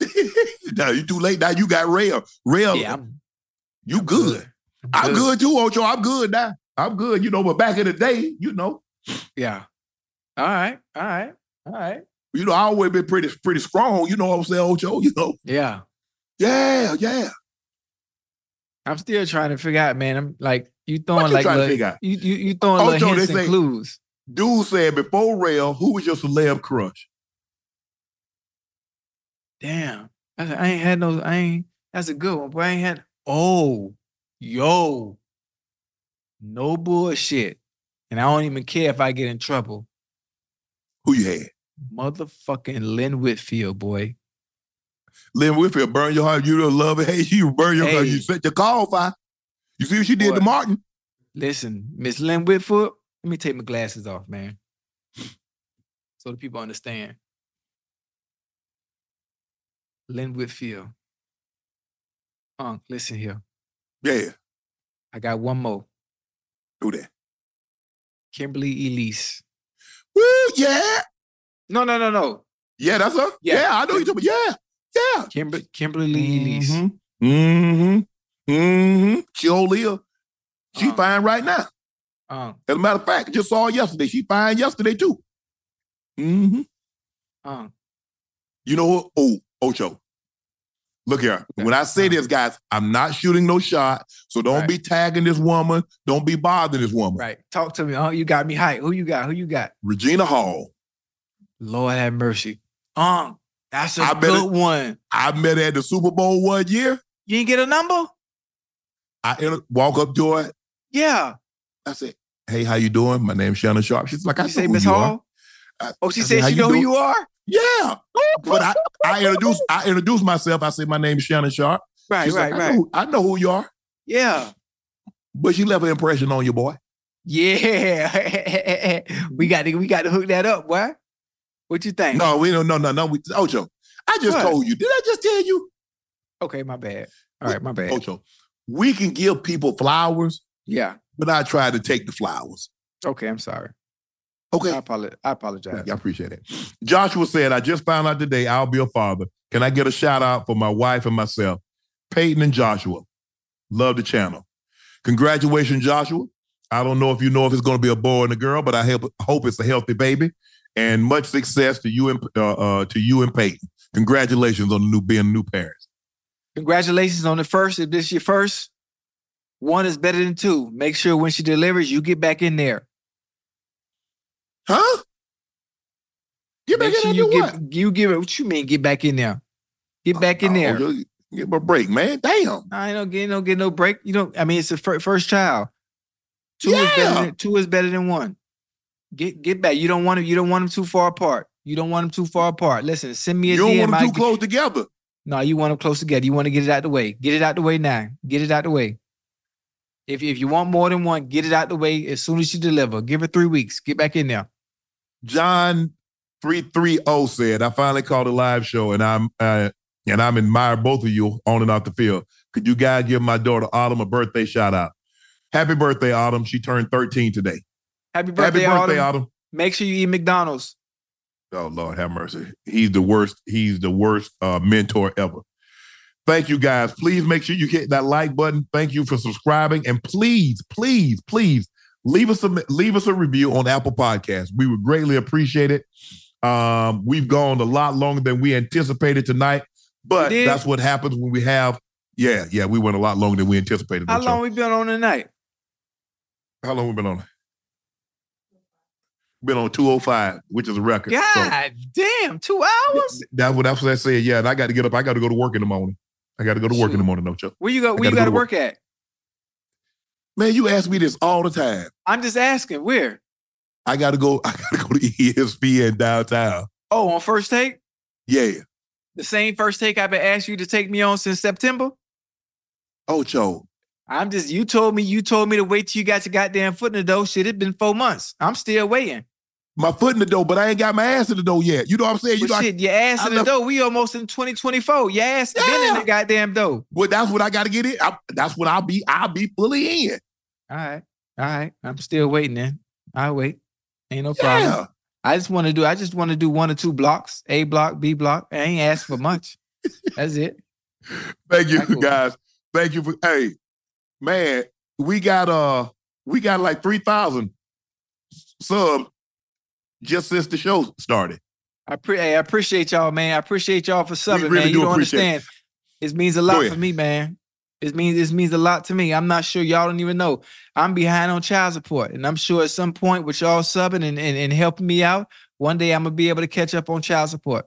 [SPEAKER 2] now you too late. Now you got rail. Rail.
[SPEAKER 7] Yeah, I'm,
[SPEAKER 2] you good. I'm good too, Ocho. I'm good now. I'm good, you know, but back in the day, you know,
[SPEAKER 7] Yeah. All right. All right. All right.
[SPEAKER 2] You know, I always been pretty pretty strong, you know what I'm saying, Ocho, you know.
[SPEAKER 7] Yeah.
[SPEAKER 2] Yeah, yeah.
[SPEAKER 7] I'm still trying to figure out, man. I'm like you throwing
[SPEAKER 2] you
[SPEAKER 7] like
[SPEAKER 2] trying to
[SPEAKER 7] little-
[SPEAKER 2] figure out?
[SPEAKER 7] you you you throwing
[SPEAKER 2] Ocho,
[SPEAKER 7] little hints and
[SPEAKER 2] say-
[SPEAKER 7] clues.
[SPEAKER 2] Dude said before rail, who was your celeb crush?
[SPEAKER 7] Damn. I, I ain't had no, I ain't, that's a good one, boy. I ain't had, oh, yo, no bullshit. And I don't even care if I get in trouble.
[SPEAKER 2] Who you had?
[SPEAKER 7] Motherfucking Lynn Whitfield, boy.
[SPEAKER 2] Lynn Whitfield, burn your heart. You don't love it. Hey, you burn your heart. You set your call fire. You see what she did to Martin?
[SPEAKER 7] Listen, Miss Lynn Whitfield, let me take my glasses off, man. So the people understand. Lynn Whitfield. Unc, listen here.
[SPEAKER 2] Yeah,
[SPEAKER 7] I got one more.
[SPEAKER 2] do that.
[SPEAKER 7] Kimberly Elise.
[SPEAKER 2] Woo, yeah.
[SPEAKER 7] No, no, no, no.
[SPEAKER 2] Yeah, that's her. Yeah,
[SPEAKER 7] Yeah.
[SPEAKER 2] I know you talking. Yeah, yeah.
[SPEAKER 7] Kimber- Kimberly Elise.
[SPEAKER 2] Mm-hmm. Mm-hmm. Mm-hmm. She old Leah. She
[SPEAKER 7] Uh.
[SPEAKER 2] fine right now.
[SPEAKER 7] Um,
[SPEAKER 2] As a matter of fact, just saw her yesterday. She fine yesterday too. Mm-hmm.
[SPEAKER 7] um,
[SPEAKER 2] You know what? Oh, Ocho. Look here. When I say this, guys, I'm not shooting no shot. So don't
[SPEAKER 7] Right.
[SPEAKER 2] be tagging this woman. Don't be bothering this woman.
[SPEAKER 7] Right. Talk to me. Oh, you got me hyped. Who you got? Who you got?
[SPEAKER 2] Regina Hall.
[SPEAKER 7] Lord have mercy. Um, that's a
[SPEAKER 2] I
[SPEAKER 7] good
[SPEAKER 2] it-
[SPEAKER 7] one.
[SPEAKER 2] I met at the Super Bowl one year.
[SPEAKER 7] You didn't get a number?
[SPEAKER 2] I inter- walk up to her.
[SPEAKER 7] Yeah.
[SPEAKER 2] I said, "Hey, how you doing? My name's Shannon Sharpe." She's like, "I
[SPEAKER 7] You say Miss
[SPEAKER 2] you are."
[SPEAKER 7] Hall?
[SPEAKER 2] I-
[SPEAKER 7] Oh, she
[SPEAKER 2] I said,
[SPEAKER 7] said she
[SPEAKER 2] you
[SPEAKER 7] know who you are?
[SPEAKER 2] Yeah, but I, I introduced I introduced myself. I said, "My name is Shannon Sharpe."
[SPEAKER 7] Right,
[SPEAKER 2] She's
[SPEAKER 7] right,
[SPEAKER 2] like, I
[SPEAKER 7] right.
[SPEAKER 2] know, I know who you are,
[SPEAKER 7] Yeah.
[SPEAKER 2] but she left an impression on you, boy.
[SPEAKER 7] Yeah. we got to we got to hook that up, boy. What you think?
[SPEAKER 2] No, we don't. No, no, no. We, Ocho, I just
[SPEAKER 7] What?
[SPEAKER 2] told you. Did I just tell you,
[SPEAKER 7] Okay, my bad. All right, my bad.
[SPEAKER 2] Ocho? We can give people flowers,
[SPEAKER 7] Yeah.
[SPEAKER 2] but I try to take the flowers.
[SPEAKER 7] Okay, I'm sorry.
[SPEAKER 2] Okay.
[SPEAKER 7] I, apologize. I apologize.
[SPEAKER 2] I appreciate it. Joshua said, I just found out today I'll be a father. Can I get a shout out for my wife and myself? Peyton and Joshua. Love the channel. Congratulations, Joshua. I don't know if you know if it's going to be a boy and a girl, but I hope it's a healthy baby. And much success to you and uh, uh, to you and Peyton. Congratulations on the new being new parents.
[SPEAKER 7] Congratulations on the first. If this is your first, one is better than two. Make sure when she delivers, you get back in there.
[SPEAKER 2] Huh? Get back
[SPEAKER 7] Make
[SPEAKER 2] in
[SPEAKER 7] sure
[SPEAKER 2] there.
[SPEAKER 7] you
[SPEAKER 2] what?
[SPEAKER 7] get you give it. What you mean? Get back in there. Get back in
[SPEAKER 2] Oh,
[SPEAKER 7] there.
[SPEAKER 2] Give a break, man. Damn.
[SPEAKER 7] I don't get no get no break. You don't. I mean, it's the fir- first child. Two is better than two is better than one. Get get back. You don't want them. You don't want them too far apart. You don't want them too far apart. Listen, send me a
[SPEAKER 2] You don't
[SPEAKER 7] DM.
[SPEAKER 2] want them too
[SPEAKER 7] g-
[SPEAKER 2] close together.
[SPEAKER 7] No, you want them close together. You want to get it out the way. Get it out the way now. Get it out the way. If if you want more than one, get it out the way as soon as you deliver. Give it three weeks. Get back in there.
[SPEAKER 2] John 330 said, I finally called a live show and I'm uh, and I'm admire both of you on and off the field. Could you guys give my daughter Autumn a birthday shout out? Happy birthday, Autumn. She turned 13 today.
[SPEAKER 7] Happy birthday,
[SPEAKER 2] Happy birthday,
[SPEAKER 7] Autumn.
[SPEAKER 2] Autumn.
[SPEAKER 7] Make sure you eat McDonald's.
[SPEAKER 2] Oh Lord, have mercy. He's the worst. He's the worst uh, mentor ever. Thank you guys. Please make sure you hit that like button. Thank you for subscribing, and please, please, please leave us a leave us a review on Apple Podcasts. We would greatly appreciate it. Um, we've gone a lot longer than we anticipated tonight, but that's what happens when we have. Yeah, yeah, we went a lot longer than we anticipated.
[SPEAKER 7] How long
[SPEAKER 2] joke.
[SPEAKER 7] we been on tonight?
[SPEAKER 2] How long we been on? Been on 205, which is a record. So-
[SPEAKER 7] God damn, two hours.
[SPEAKER 2] That's what that's what I said. Yeah, and I got to get up. I got to go to work in the morning. I got to go to work in the morning, no Chuck.
[SPEAKER 7] Where you go? Where you got to
[SPEAKER 2] to
[SPEAKER 7] work at?
[SPEAKER 2] Man, you ask me this all the time.
[SPEAKER 7] I'm just asking. Where?
[SPEAKER 2] I got to go. I got to go to ESPN downtown.
[SPEAKER 7] Oh, on first take.
[SPEAKER 2] Yeah.
[SPEAKER 7] The same first take I've been asked you to take me on since September.
[SPEAKER 2] Oh, Joe.
[SPEAKER 7] I'm just. You told me. You told me to wait till you got your goddamn foot in the door. Shit, it's been four months. I'm still waiting.
[SPEAKER 2] My foot in the door, but I ain't got my ass in the door yet. You know what I'm saying? You
[SPEAKER 7] Well,
[SPEAKER 2] know, I-
[SPEAKER 7] shit, your ass
[SPEAKER 2] I
[SPEAKER 7] in the door. We almost in 2024. Your ass been in the goddamn door.
[SPEAKER 2] Well, that's what I got to get in. I, that's what I'll be. I'll be fully in.
[SPEAKER 7] All right. All right. I'm still waiting then. I'll wait. Ain't no problem.
[SPEAKER 2] Yeah.
[SPEAKER 7] I just want to do, I just want to do one or two blocks, A block, B block. I ain't asked for much. That's it.
[SPEAKER 2] Thank you,
[SPEAKER 7] Cool.
[SPEAKER 2] guys. Thank you for. Hey, man, we got uh, we got like three thousand subs just since the show started.
[SPEAKER 7] I, pre- I appreciate y'all, man. I appreciate y'all for subbing,
[SPEAKER 2] really
[SPEAKER 7] man. You
[SPEAKER 2] do it.
[SPEAKER 7] understand. It means a lot for me, man. It means this means a lot to me. I'm not sure y'all don't even know. I'm behind on child support, and I'm sure at some point with y'all subbing and, and, and helping me out, one day I'm gonna be able to catch up on child support.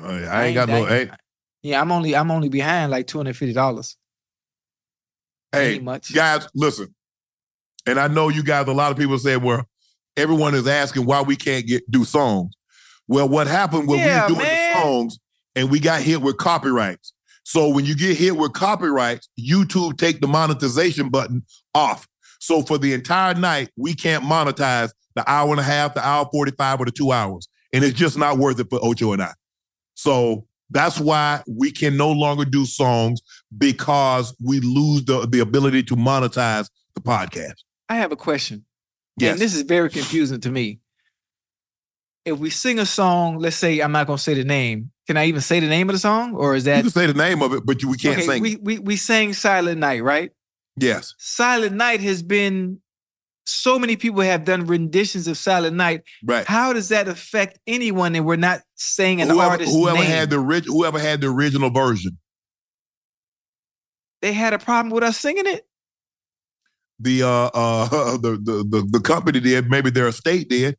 [SPEAKER 2] Uh, I ain't got no. Hey,
[SPEAKER 7] Yeah, I'm only I'm only behind like two hundred fifty dollars.
[SPEAKER 2] hey,
[SPEAKER 7] Ain't much.
[SPEAKER 2] guys, listen. And I know you guys. A lot of people say, "Well, everyone is asking why we can't get do songs." Well, what happened when
[SPEAKER 7] Yeah,
[SPEAKER 2] we were doing
[SPEAKER 7] man.
[SPEAKER 2] the songs and we got hit with copyrights? So when you get hit with copyrights, YouTube take the monetization button off. So for the entire night, we can't monetize the hour and a half, the hour 45, or the two hours. And it's just not worth it for Ocho and I. So that's why we can no longer do songs because we lose the, the ability to monetize the podcast.
[SPEAKER 7] I have a question.
[SPEAKER 2] Yes.
[SPEAKER 7] And this is very confusing to me. If we sing a song, let's say I'm not gonna say the name. Can I even say the name of the song? Or is that you
[SPEAKER 2] can say the name of it, but you, we can't
[SPEAKER 7] okay,
[SPEAKER 2] sing.
[SPEAKER 7] we,
[SPEAKER 2] it.
[SPEAKER 7] we we sang Silent Night, right?
[SPEAKER 2] Yes.
[SPEAKER 7] Silent Night has been so many people have done renditions of Silent Night.
[SPEAKER 2] Right.
[SPEAKER 7] How does that affect anyone? And we're not saying an
[SPEAKER 2] whoever,
[SPEAKER 7] artist's
[SPEAKER 2] whoever
[SPEAKER 7] name.
[SPEAKER 2] had the whoever had the original version.
[SPEAKER 7] they had a problem with us singing it.
[SPEAKER 2] The uh uh the the the, the company did, maybe their estate did.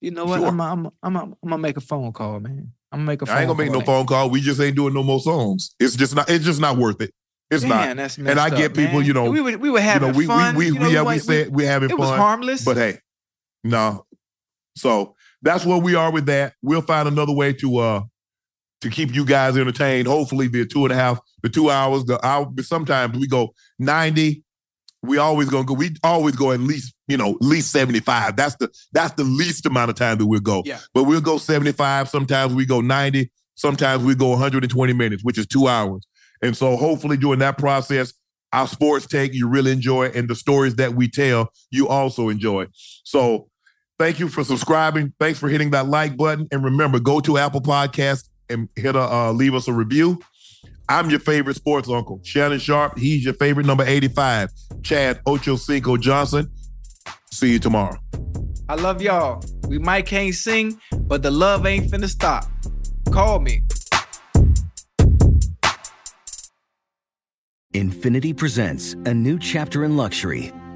[SPEAKER 7] You know what?
[SPEAKER 2] Sure.
[SPEAKER 7] I'm, I'm, I'm, I'm gonna make a phone call, man. I'm gonna make a phone call.
[SPEAKER 2] I ain't gonna make no phone call. We just ain't doing no more songs. It's just not. It's just not worth it. It's not. and I get
[SPEAKER 7] up,
[SPEAKER 2] people.
[SPEAKER 7] man.
[SPEAKER 2] You know.
[SPEAKER 7] we were we were
[SPEAKER 2] you know. We
[SPEAKER 7] fun.
[SPEAKER 2] we we,
[SPEAKER 7] you know,
[SPEAKER 2] yeah. We
[SPEAKER 7] went-
[SPEAKER 2] said we're having
[SPEAKER 7] it
[SPEAKER 2] fun.
[SPEAKER 7] was harmless.
[SPEAKER 2] But hey, no. So that's where we are with that. We'll find another way to uh to keep you guys entertained. Hopefully, the two and a half, the two hours, the hour. Sometimes we go ninety. We always gonna go. We always go at least you know at least seventy five. That's the that's the least amount of time that we'll go.
[SPEAKER 7] Yeah.
[SPEAKER 2] But we'll go seventy five. Sometimes we go ninety. Sometimes we go one hundred and twenty minutes, which is two hours. And so hopefully during that process, our sports take you really enjoy, and the stories that we tell you also enjoy. So thank you for subscribing. Thanks for hitting that like button. And remember, go to Apple Podcast and hit a uh, leave us a review. I'm your favorite sports uncle, Shannon Sharpe. He's your favorite number 85, Chad Ochocinco Johnson. See you tomorrow.
[SPEAKER 7] I love y'all. We might can't sing, but the love ain't finna stop. Call me.
[SPEAKER 5] Infiniti presents a new chapter in luxury,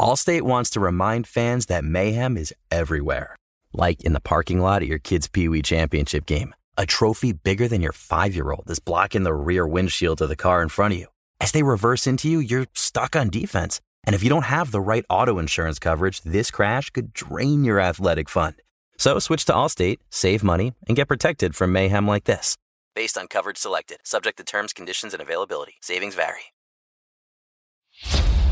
[SPEAKER 4] Allstate wants to remind fans that mayhem is everywhere. Like in the parking lot at your kid's Pee Wee Championship game. A trophy bigger than your five year old is blocking the rear windshield of the car in front of you. As they reverse into you, you're stuck on defense. And if you don't have the right auto insurance coverage, this crash could drain your athletic fund. So switch to Allstate, save money, and get protected from mayhem like this. Based on coverage selected, subject to terms, conditions, and availability. Savings vary.